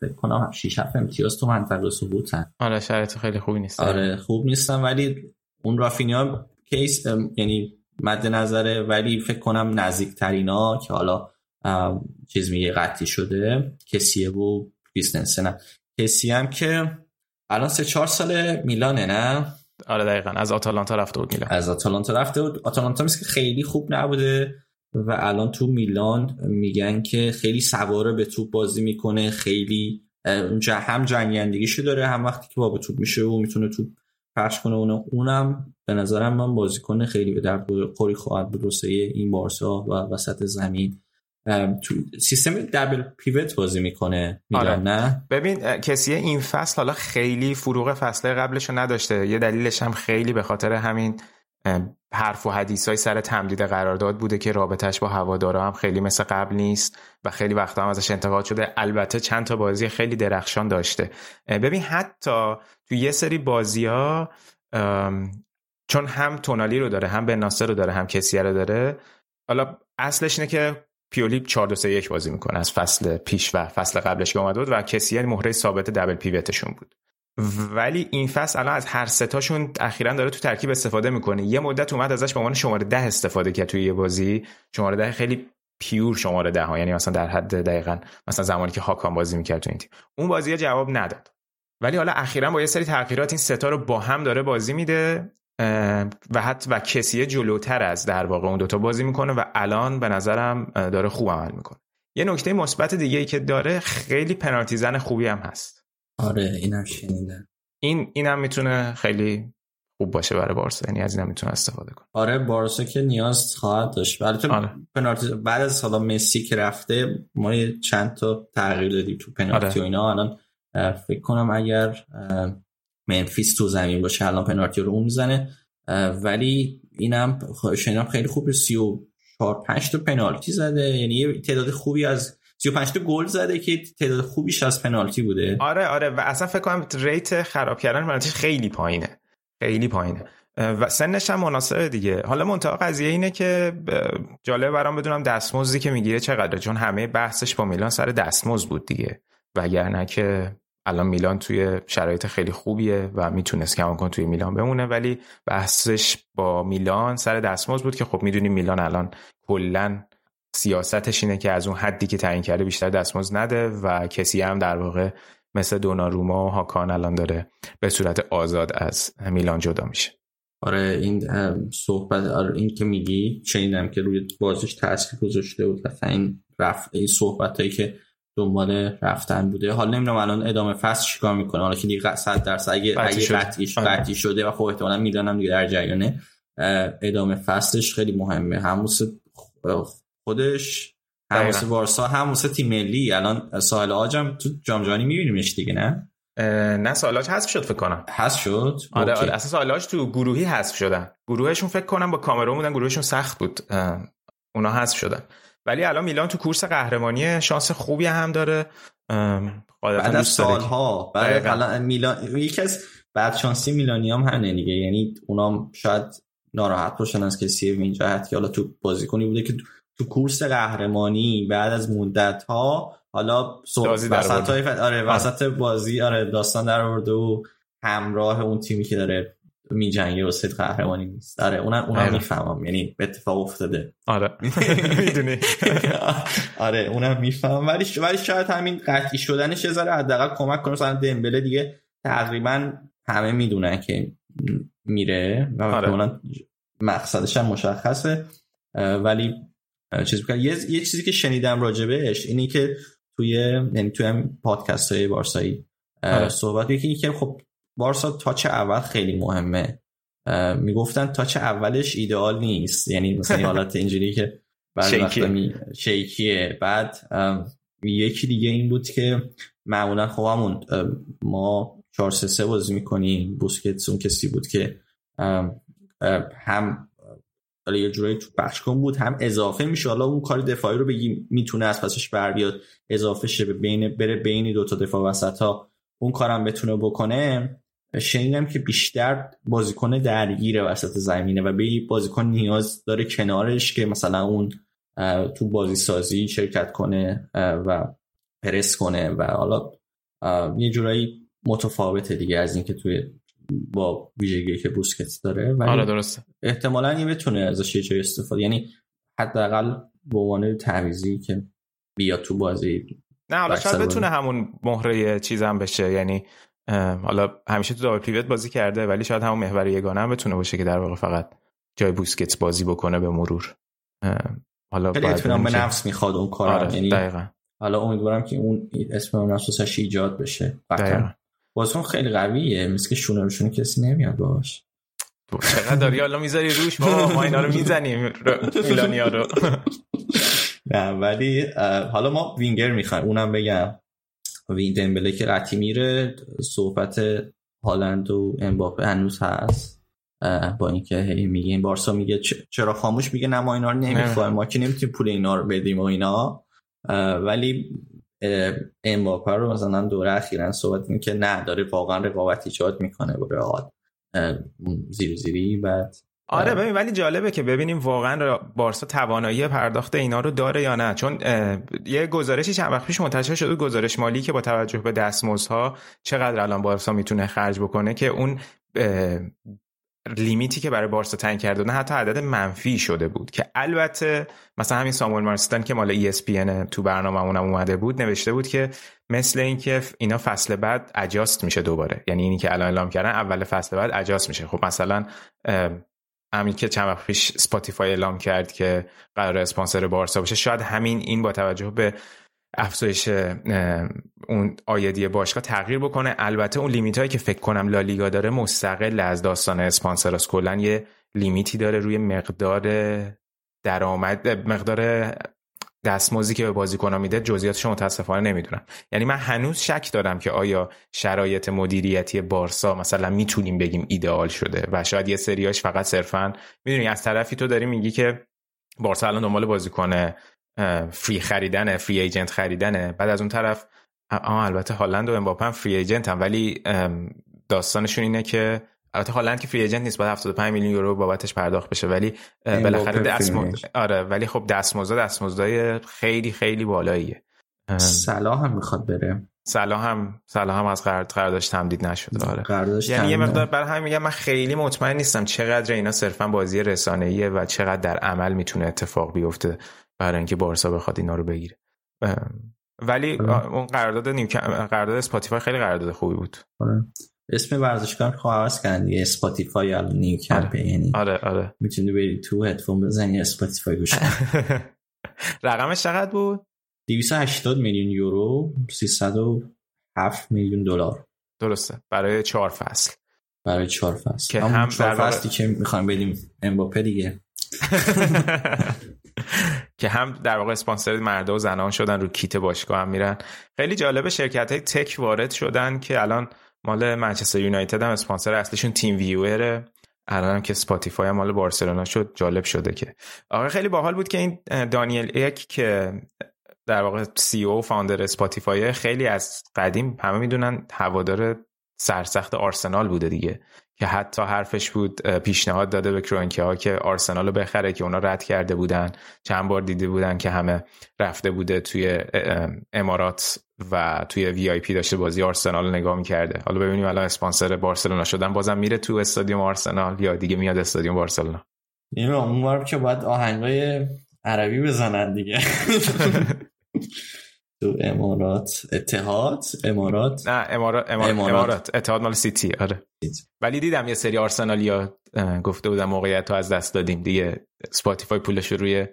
فکر کنم 6 7 امتیاز تو منطقه سقوطن آره شرایط خیلی خوبی نیست. آره خوب نیستن ولی اون رافینیا کیس یعنی مد نظره ولی فکر کنم نزدیک ترینا که حالا چیز میگه قطعی شده کسیه و کریستنسن کسی هم که الان سه چهار سال میلانه نه؟ آره دقیقا از آتالانتا رفته بود میلان. از آتالانتا رفته بود. آتالانتا که خیلی خوب نبوده و الان تو میلان میگن که خیلی سواره به توپ بازی می‌کنه خیلی هم جنگندگیشو داره هم وقتی که با به توپ میشه و می‌تونه توپ پخش کنه اونم اونم به نظرم من بازیکن خیلی به درد خوری خواهد بود این بارسا و وسط زمین. تو سیستم دبل پیوت بازی می‌کنه آره. نه؟ ببین کسی این فصل حالا خیلی فروغ فصل قبلش رو نداشته. یه دلیلش هم خیلی به خاطر همین حرف و حدیث های سر تمدید قرارداد بوده که رابطش با هوادارا هم خیلی مثل قبل نیست و خیلی وقتا هم ازش انتقاد شده. البته چند تا بازی خیلی درخشان داشته. ببین حتی تو یه سری بازی ها چون هم تونالی رو داره هم به ناصر رو داره هم کسیه رو داره حالا اصلش اینه که پیولی 4 2 3 1 بازی می‌کنه از فصل پیش و فصل قبلش که اومده بود و کسیه مهره ثابت دبل پیوتشون بود. ولی این فصل الان از هر ستاشون اخیرا داره تو ترکیب استفاده می‌کنه. یه مدت اومد ازش به عنوان شماره ده استفاده کرد توی یه بازی. شماره ده خیلی پیور شماره ده ها. یعنی مثلا در حد دقیقا مثلا زمانی که هاکان بازی می‌کرد تو این تیم. اون بازی جواب نداد. ولی حالا اخیرا با یه سری تغییرات این ستا رو با هم داره بازی میده. و حتی و کسیه جلوتر از در واقع اون دوتا بازی می‌کنه و الان به نظرم داره خوب عمل می‌کنه. یه نکته مثبت دیگه ای که داره خیلی پنالتی زن خوبی هم هست. آره اینم شنیدم. این اینم می‌تونه خیلی خوب باشه برای بارسا یعنی از اینم می‌تونه استفاده کنه. آره بارسا که نیاز خواهد داشت. البته آره. پنالتی بعد از سالا مسی که رفته ما چند تا تغییر دادیم تو پنالتی آره. و اینا. الان فکر کنم اگر منفیس تو زمین باشه الان پنالتی رو اون می‌زنه. ولی اینم شنیدم خیلی خوب 34 5 تا پنالتی زده. یعنی یه تعداد خوبی از 35 تا گل زده که تعداد خوبیش از پنالتی بوده. آره آره. و اصلا فکر کنم ریت خراب کردن پنالتی خیلی پایینه. خیلی پایینه. و سنش هم مناسبه دیگه. حالا منتها قضیه اینه که جالب برام بدونم دستمزدی که می‌گیره چقدره؟ چون همه بحثش با میلان سر دستمزد بود دیگه. وگرنه که الان میلان توی شرایط خیلی خوبیه و می‌تونست کماکان توی میلان بمونه ولی بحثش با میلان سر دستمزد بود که خب می‌دونیم میلان الان کلا سیاستش اینه که از اون حدی که تعیین کرده بیشتر دستمزد نده و کسی هم در واقع مثل دوناروما و هاکان الان داره به صورت آزاد از میلان جدا میشه. آره این صحبت آره این که میگی شنیدم که روی بازیش تاثیر گذاشته بود و این رفت این صحبت که دنبال رفتن بوده. حالا نمی‌دونم الان ادامه فصل چیکار می‌کنه. حالا که دیگه 100 درصد اگه قطعیش آره. قطعی شده و خب احتمالاً می‌دونم دیگه در جریانه. ادامه فصلش خیلی مهمه. هموس خودش هموس بارسا هموس تیم ملی. الان ساحل آجم تو جام جهانی میبینیمش دیگه نه؟ نه سالاج حذف شد فکر کنم. حذف شد؟ آره آره. اساس سالاج تو گروهی حذف شدن. گروهشون فکر کنم با کامرون بودن. گروهشون سخت بود. اونا حذف شدن. ولی الان میلان تو کورس قهرمانی شانس خوبی هم داره. بعد از سالها بعد میلان یکی از بعد شانسی میلانی هم هنه دیگه. یعنی اونا شاید ناراحت باشن از کسی این جهت که حالا تو بازیکنی بوده که تو کورس قهرمانی بعد از مدت ها حالا وسط های آره وسط بازی آره داستان در آورده و همراه اون تیمی که داره می جنگه و صد قهرمانی نیست. آره اونم اونم آره. می‌فهمم. یعنی به اتفاق افتاده. آره. می‌دونی. آره اونم می‌فهمم. ولی ولی شاید همین قطعی شدنش یه ذره حداقل کمک کنه. مثلا دمبله دیگه تقریبا همه می‌دونن که میره و آره. مقصدش هم مشخصه. ولی چیز یه،, یه چیزی که شنیدم راجبش اینی که توی یعنی توی هم پادکست های بارسایی آره. صحبت یکی که خب بارسا تاچ اول خیلی مهمه. می‌گفتن تاچ اولش ایدئال نیست. یعنی مثلا حالت اینجوری که بعد شیکیه. بعد یکی دیگه این بود که معمولا خب همون ما 4 3 3 بازی می‌کنیم. بوسکتس اون کسی بود که هم حالا یه جورایی تو بخش کن بود هم اضافه میشه. حالا اون کار دفاعی رو بگیم می‌تونه از پسش بر بیاد اضافه شه بین بره بین دو تا دفاع وسط ها اون کارم بتونه بکنه. شنیدم که بیشتر بازیکن درگیر وسط زمینه و به بازیکن نیاز داره کنارش که مثلا اون تو بازی سازی شرکت کنه و پرس کنه و حالا یه جورایی متفاوته دیگه از اینکه توی با ویژگی که بوسکتس داره. ولی آره درسته. احتمالا این بتونه ازش یه جای استفاده یعنی حداقل به عنوان تعویزی که بیا تو بازی نه حالا شاید بتونه همون مهره چیزم بشه یعنی حالا همیشه تو دابل پیوت بازی کرده ولی شاید همون محور یگانه هم بتونه باشه که در واقع فقط جای بوسکتس بازی بکنه به مرور. حالا خیلی اطمینان به نفس می‌خواد اون کار آره یعنی دقیقا. حالا امیدوارم که اون اسم نفسش ایجاد بشه. بازون خیلی قویه. مثل که شونه بشونه کسی نمیاد باش چقدر داری حالا می‌ذاری روش؟ بابا ما اینا رو می‌زنیم. میلانیا رو. نه ولی حالا ما وینگر می‌خوایم. اونم بگم. وین دمبله که قطعی میره صحبت هالند و امباپه هنوز هست با اینکه هی میگه این بارسا میگه چرا خاموش میگه؟ نه ما اینا رو نمی‌خوایم ما که نمی‌تونیم پول اینا رو بدیم و اینا. ولی امباپه رو مثلا دوره اخیرا صحبت این که نه داره واقعا رقابت ایجاد می‌کنه با رئال. زیر زیری. بعد آره ببین ولی جالبه که ببینیم واقعا بارسا توانایی پرداخت اینا رو داره یا نه. چون یه گزارشی چند وقت پیش منتشر شده گزارش مالی که با توجه به دستمزدها چقدر الان بارسا می‌تونه خرج بکنه که اون limit ی که برای بارسا تعیین کرده نه حتی عدد منفی شده بود. که البته مثلا همین ساموئل مارسدن که مال ESPN تو برنامه‌مون اومده بود نوشته بود که مثل اینکه اینا فصل بعد adjust میشه دوباره. یعنی اینی که الان اعلام کردن اول فصل بعد adjust میشه. خب مثلا همین که چند وقت پیش Spotify اعلام کرد که قرار اسپانسر بارسا باشه شاید همین این با توجه به افزایش اون آیدی باشگاه تغییر بکنه. البته اون لیمیت هایی که فکر کنم لالیگا داره مستقل از داستان اسپانسراس کلا یه لیمیتی داره روی مقدار درآمد مقدار دستمزدی که به بازیکن‌ها میده جزئیاتش متاسفانه نمی‌دونم. یعنی من هنوز شک دارم که آیا شرایط مدیریتی بارسا مثلا می‌تونیم بگیم ایدئال شده و شاید یه سریاش فقط صرفا می‌دونی از طرفی تو داری میگی که بارسا الان دنبال بازیکن فری خریدنه فری ایجنت خریدنه. بعد از اون طرف آه البته هالند و امباپه هم فری ایجنت هم ولی داستانشون اینه که البته هالند که فری ایجنت نیست باید 75 میلیون یورو بابتش پرداخت بشه. ولی بالاخره دستمزد آره ولی خب دستمزد دستمزدای خیلی خیلی بالاییه. صلاح هم می‌خواد بره. صلاح هم صلاح هم از قراردادش تمدید نشده آره. یعنی یه مقدار برای همین میگم من خیلی مطمئن نیستم چقدر اینا صرفا بازی رسانه‌ایه و چقدر در عمل می‌تونه اتفاق بیفته برای اینکه بارسا بخواد اینا رو بگیره. ولی اون قرارداد نیم قرارداد Spotify خیلی قرارداد خوبی بود. آره. اسم ورزشگاه رو عوض کردن دیگه. Spotify الان نیو آره. آره آره. می‌تونی بری تو هدفون بزنی Spotify گوش رقمش چقدر بود؟ 280 میلیون یورو 307 میلیون دلار. درسته. برای چهار فصل. برای چهار فصل. که هم چهار فصلی که می‌خوایم بدیم امباپه دیگه. که هم در واقع اسپانسر مردان و زنان شدن رو کیت باشگاه هم میرن. خیلی جالب شرکت های tech وارد شدن که الان مال منچستر یونایتد هم اسپانسر اصلیشون TeamViewer ه. الان هم که Spotify هم مال بارسلونا شد جالب شده که. آقا خیلی باحال بود که این دانیل ایک که در واقع CEO founder Spotify خیلی از قدیم همه می‌دونن هوادار سرسخت آرسنال بوده دیگه. که حتی حرفش بود پیشنهاد داده به کرونکه ها که آرسنال رو بخره که اونا رد کرده بودن. چند بار دیده بودن که همه رفته بوده توی امارات و توی VIP داشته بازی آرسنال نگاه می‌کرده. حالا ببینیم الان اسپانسر بارسلونا شدن. بازم میره تو استادیوم آرسنال یا دیگه میاد استادیوم بارسلونا. این اونور که باید آهنگای عربی بزنن دیگه. تو امارات. اتحاد؟ امارات؟ نه امارات امارات, امارات. اتحاد مال سیتی. آره. ولی دیدم یه سری آرسنالیا گفته بودم موقعیت رو از دست دادیم. دیگه سپاتیفای پولش روی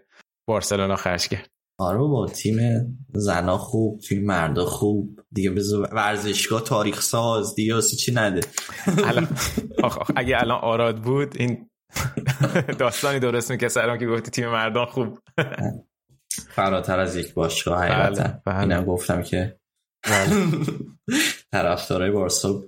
بارسلونا خرج کرد. آره با تیم زنا خوب تیم مردا خوب. دیگه بذار ورزشگاه تاریخ ساز دیگه چی نده؟ الان اگه الان آراد بود این داستانی درست می‌کرد سرم که گفتی تیم مردان خوب. فراتر از یک باشگاه حقیقتا. بله، بله. اینم گفتم که بله. طرفدارای بارسا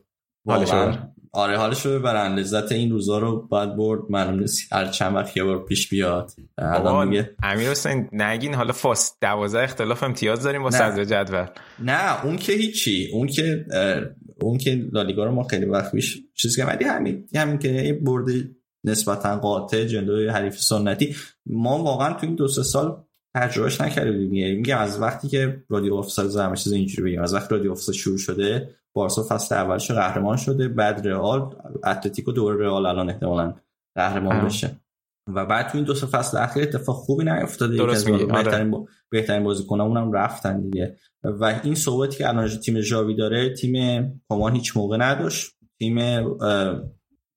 واقعا آره حالش رو ببرن. لذت این روزا رو باید برد. معلوم نیست هر چند وقت یه بار پیش بیاد. الان میگه امیر حسین نگین حالا فاس 12 اختلاف امتیاز داریم با صدر جدول. نه اون که هیچی. اون که اون که لالیگا رو ما خیلی وقت پیش چیز کردیم. همین همین که برد نسبتا قاطع جلوی حریف سنتی. ما واقعا تو این دو سه سال تجربهش نکردیم. دیگه میگم از وقتی که رادیو زدم چیز اینجوری بگم از وقتی رادیو آفسال شروع شده بارسا فصل اولش قهرمان شده بعد رئال اتلتیکو دور رئال الان احتمالاً قهرمان بشه. و بعد تو این دو سه فصل اخیر اتفاق خوبی نیفتاده درست آره. بهترین با... بهترین بازیکنامون هم رفتن دیگه. و این صحبتی که الان تیم جاوی داره تیم کمان هیچ موقع نداشت. تیم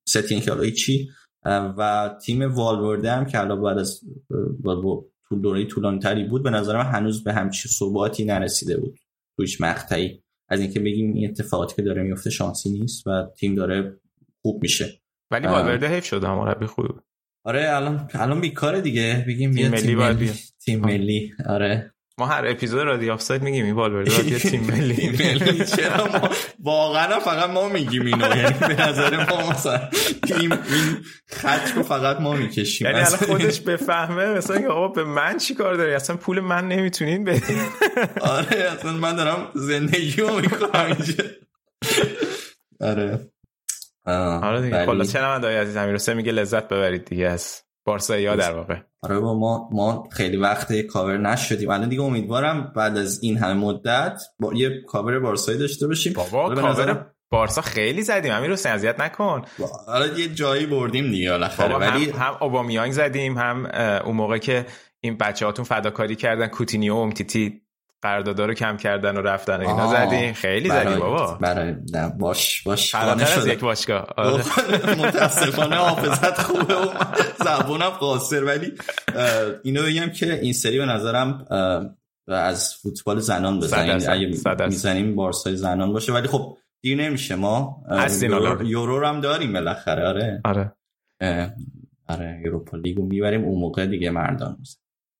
ستین که هیچی. و تیم والورده هم که الان بعد از طول دوره طولانی تری بود به نظر من هنوز به همچی ثباتی نرسیده بود. تو هیچ مقطعی. از اینکه بگیم این اتفاقاتی که داره میفته شانسی نیست و تیم داره خوب میشه. ولی والورده حیف شده مربی خوب آره الان الان بیکاره دیگه. بگیم تیم ملی تیم ملی. آره. ما هر اپیزود رادیو آفساید میگیم این والورده باید تیم ملی. چرا ما؟ واقعا فقط ما میگیم اینو. یعنی به نظر ما مثلا تیم این خط رو فقط ما می‌کشیم. یعنی الان خودش بفهمه مثلا که آقا به من چی کار داری؟ اصلا پول من نمی‌تونین بدین آره اصلا من دارم زندگی رو می‌کنم اینجا. آره. آره دیگه. کلا چه نمندای عزیز امیر میگه لذت ببرید دیگه از بارسا یا در واقع. آره با ما ما خیلی وقت کاور نشدیم. الان دیگه امیدوارم بعد از این همه مدت با یه کاور بارسایی داشته باشیم. بابا کاور بارسا خیلی زدیم. امیر حسین اذیت نکن. حالا یه جایی بردیم دیگه بالاخره. ولی هم, هم اوبامیانگ زدیم هم اون موقع که این بچه هاتون فداکاری کردن کوتینیو و امتیتی قراردادا رو کم کردن و رفتن اینا زدیم خیلی زدیم بابا. برای نه باش باش. از یک باشگاه. آره. متاسفانه حافظت خوبه و زبونم قاصر. ولی اینو بگم که این سری به نظرم از فوتبال زنان بزنیم اگه می‌زنیم بارسای زنان باشه. ولی خب دیگه نمیشه ما. یورو, یورو هم داریم بالاخره. آره. آره. آره یوروپا لیگو می‌بریم. اون موقع دیگه مردان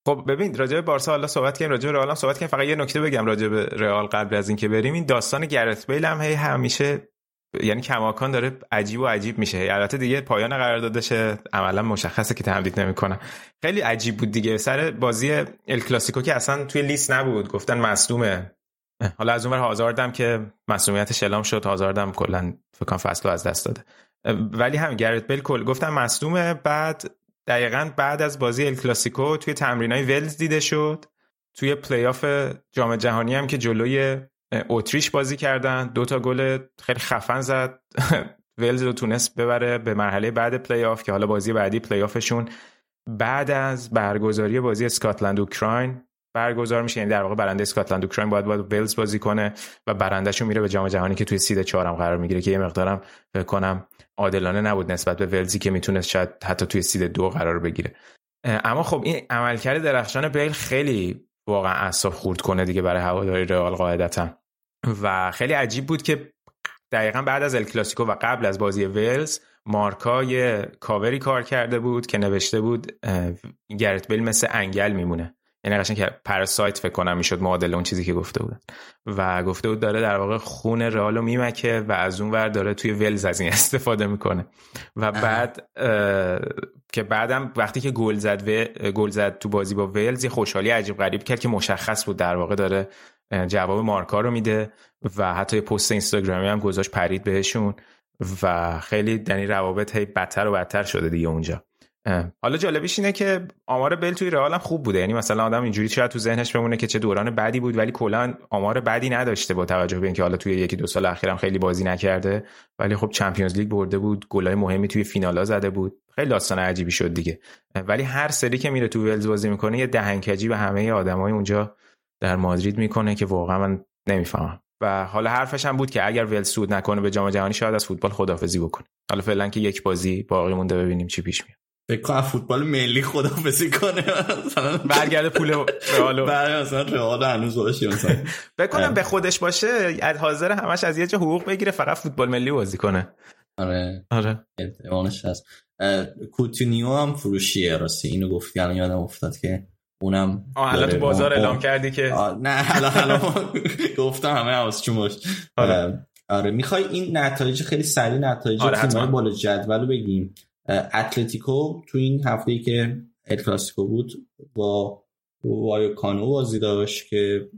خب ببین راجع به بارسا حالا صحبت کنیم راجع به رئال هم صحبت کنیم فقط یه نکته بگم راجع به رئال قبل از اینکه بریم. این داستان گرت بیل هم هی همیشه یعنی کماکان داره عجیب و عجیب میشه. البته دیگه پایان قراردادش عملا مشخصه که تمدید نمی‌کنه خیلی عجیب بود دیگه. سر بازی ال کلاسیکو که اصلا توی لیست نبود. گفتن مصدومه. حالا از اونور هازاردم که مسئولیتش اعلام شد. هازاردم کلا فکر کنم فصل از دست داده. ولی همین گرت بیل کل گفتن مصدومه. بعد دقیقا بعد از بازی ال کلاسیکو توی تمرینای ولز دیده شد. توی پلی آف جام جهانی هم که جلوی اتریش بازی کردن. دو تا گل خیلی خفن زد. ولز رو تونست ببره به مرحله بعد پلی آف که حالا بازی بعدی پلی آفشون بعد از برگزاری بازی اسکاتلند اوکراین برگزار میشه. یعنی در واقع برنده اسکاتلند اوکراین باید باید ولز بازی کنه و برندهشون میره به جام جهانی که توی سید چهارم قرار می‌گیره که یه مقدارم فکر کنم عادلانه نبود نسبت به ولزی که می‌تونست شاید حتی توی سید دو قرار بگیره. اما خب این عملکرد درخشان بیل خیلی واقعا اعصاب خورد کنه دیگه برای هواداری رئال قاعدتا. و خیلی عجیب بود که دقیقا بعد از ال کلاسیکو و قبل از بازی ولز مارکا یه کاوری کار کرده بود که نوشته بود گرت بیل مثل انگل میمونه. یعنی قشنگ که پراسایت فکر کنم می‌شد معادل اون چیزی که گفته بودن و گفته بود داره در واقع خون رئال میمکه و از اون ور داره توی ولز از این استفاده می‌کنه. و بعد که بعدم وقتی که گل زد و گل زد تو بازی با ولز خوشحالی عجیب غریب کرد که مشخص بود در واقع داره جواب مارکا رو میده و حتی پست اینستاگرامی هم گذاشت پرید بهشون و خیلی دنی روابط هی بدتر و بدتر شده دیگه اونجا. حالا جالبیش اینه که آمار بل توی رئال هم خوب بوده. یعنی مثلا آدم اینجوری شاید تو ذهنش بمونه که چه دوران بدی بود ولی کلا آمار بدی نداشته با توجه به اینکه حالا توی یکی دو سال اخیرم خیلی بازی نکرده ولی خب چمپیونز لیگ برده بود. گلای مهمی توی فینالا زده بود. خیلی داستان عجیبی شد دیگه. ولی هر سری که میره تو ولز بازی می‌کنه یه دهنکجی به همه آدمای اونجا در مادرید می‌کنه که واقعا من نمی‌فهمم. و حالا حرفش هم بود که اگر ولز سود نکنه به جام جهانی شاید از فوتبال خدافزی بکنه. حالا فعلا که یک بازی باقی مونده ببینیم چی پیش میاد. فکر کنم فوتبال ملی خدافزی کنه. مثلا برگرده پول رئال برای مثلا رئال هنوز باشه مثلا. فکر کنم به خودش باشه از حاضر همش از یه جا حقوق بگیره فقط فوتبال ملی بازی کنه. آره. آره. احتمالش هست. کوتینیو هم فروشیه راستی. اینو گفتی الان یادم افتاد که اونم الان تو بازار اعلام کردی که نه الان الان گفتم همه حواسشون باش. آره. آره. می‌خوای این نتایج خیلی سریع نتایج آره تیم‌های بالا جدول بگیم. اتلتیکو تو این هفته ای که کلاسیکو بود با وایوکانو بازی داشت که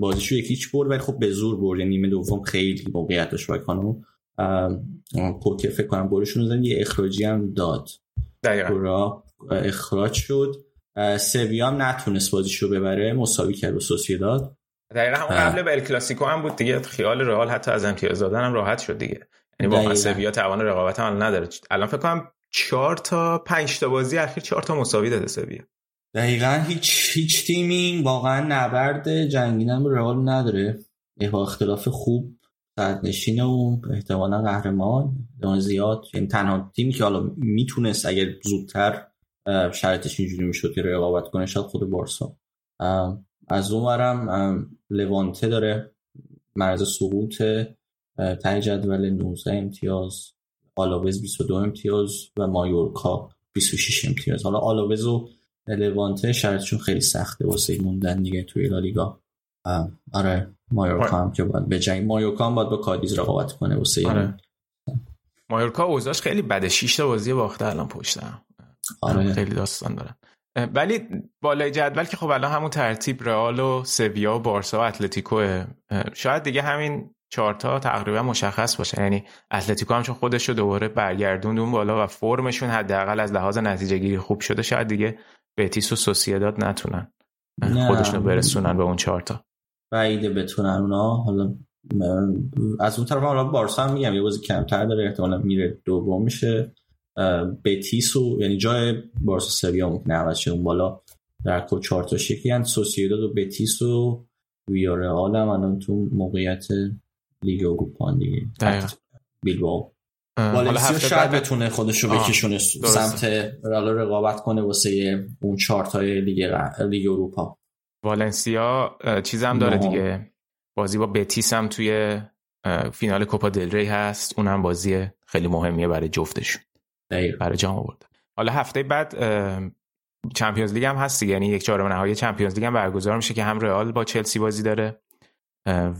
بازیشو یکیچ برد ولی خب به زور برد. یعنی نیمه دوم خیلی موقعیت داشت وایوکانو. پوکه فکر کنم برشون زدن یه اخراجی هم داد. دقیقا. اخراج شد. سویا هم نتونست بازیشو ببره مساوی کرد و داد دقیقا همون قبل به کلاسیکو هم بود دیگه. خیال رئال حتی از امتیاز دادن هم راحت شد دیگه. یعنی واقعا سویا توان رقابت هم نداره. الان فکر کنم چهار تا پنج تا بازی اخیر چهار تا مساوی داده سویا. دقیقا هیچ هیچ تیمی واقعا نبرد جنگینم رئال نداره. با اختلاف خوب نشین و احتمالا قهرمان زیاد. یعنی تنها تیمی که حالا می‌تونست اگر زودتر شرطش اینجوری می‌شد که رقابت کنه شاید خود بارسا. از اون ورم لوانته داره. مرز سقوط تای جدول 19 امتیاز. آلاوز 22 امتیاز و مایورکا 26 امتیاز. حالا آلاوز و لوانته شرطشون خیلی سخته واسه موندن دیگه توی لالیگا. آره مایورکا هم که باید به جنگ مایورکا هم باید با کادیز رقابت کنه واسه آره. مایورکا اوضاعش خیلی بده. 6 تا بازی باخته الان پشتم آره. خیلی داستان دارن. ولی بالای جدول که خب الان همون ترتیب رئال و سویا و بارسا و اتلتیکو شاید دیگه همین چارتا تقریبا مشخص باشه. یعنی اتلتیکو هم چون خودش رو دوباره برگردوند اون بالا و فرمشون حداقل از لحاظ نتیجه گیری خوب شده شاید دیگه بتیس و سوسیداد نتونن. خودشون برسونن به اون چارتا بعیده بتونن اونا حالا از اون طرف حالا بارسا هم میگم یه بازی کمتر داره احتمالا میره دوم میشه. بتیس و یعنی جای بارسا سویا ممکنه عوض اون بالا در کل چهار تا شکلی هست سوسیداد و بتیس و ویارئال هم الان تو موقعیت لیگ اروپا دیگه. بیلباو والنسیا شاید بتونه خودش رو بکشونه سمت رقابت کنه واسه اون چارتای لیگ لیگ اروپا. والنسیا چیزم داره دیگه. بازی با بتیس هم توی فینال کوپا دل ری هست. اونم بازی خیلی مهمیه برای جفتشون. برای جام آورده. حالا هفته بعد چمپیونز لیگ هم هست یعنی یک چهارم نهایی چمپیونز لیگ هم برگزار میشه که هم رئال با چلسی بازی داره.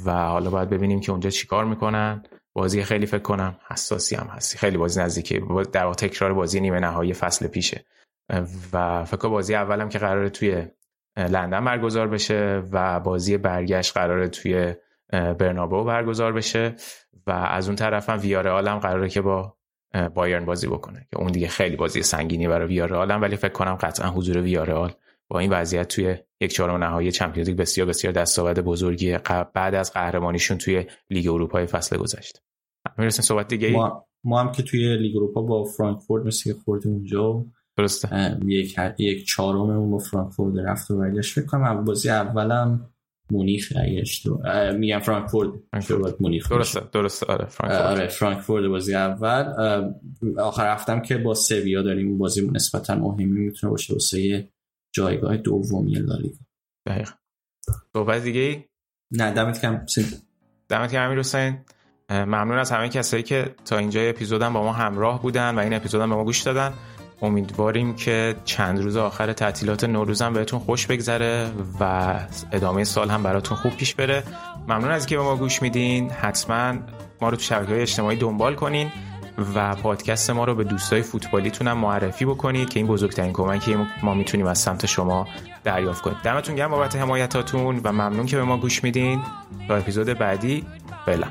و حالا باید ببینیم که اونجا چیکار می‌کنن. بازی خیلی فکر کنم حساسی هم هستی. خیلی بازی نزدیکه در واقع تکرار بازی نیمه نهایی فصل پیشه. و فکر بازی اولم که قراره توی لندن برگزار بشه و بازی برگشت قراره توی برنابو برگزار بشه. و از اون طرف هم ویارئال هم قراره که با بایرن بازی بکنه. که اون دیگه خیلی بازی سنگینی برای ویارئال ولی فکر کنم قطعا حضور ویارئال با این وضعیت توی یک چهارم نهایی چمپیونز لیگ بسیار بسیار دستاورد بزرگی بعد از قهرمانیشون توی لیگ اروپا فصل گذشته می‌رسیم صحبت دیگه ای؟ ما, ما هم که توی لیگ اروپا با فرانکفورت مثل خوردیم اونجا درسته. یک یک چهارممون با فرانکفورت رفت و برگشت. فکر کنم بازی اولم مونیخ اگرش تو میگم فرانکفورت. مونیخ درسته درسته. آره فرانکفورت. آره فرانکفورت بازی اول. آخر هفتم که با سویا داریم بازی نسبتا مهمی می‌تونه باشه. واسه جایگاه دومی لالیگا. دقیقاً صحبت دیگه ای؟ نه دمت کم دمت کم امیر حسین. ممنون از همه کسایی که تا اینجا اپیزودم با ما همراه بودن و این اپیزودم به ما گوش دادن. امیدواریم که چند روز آخر تعطیلات نوروز هم بهتون خوش بگذره و ادامه سال هم براتون خوب پیش بره. ممنون از اینکه به ما گوش میدین. حتما ما رو تو شبکه های اجتماعی دنبال کنین. و پادکست ما رو به دوستای فوتبالیتون هم معرفی بکنید که این بزرگترین کمکی ما می‌تونیم از سمت شما دریافت کنیم. دمتون گرم بابت حمایتاتون و ممنون که به ما گوش میدین. تا اپیزود بعدی فعلا.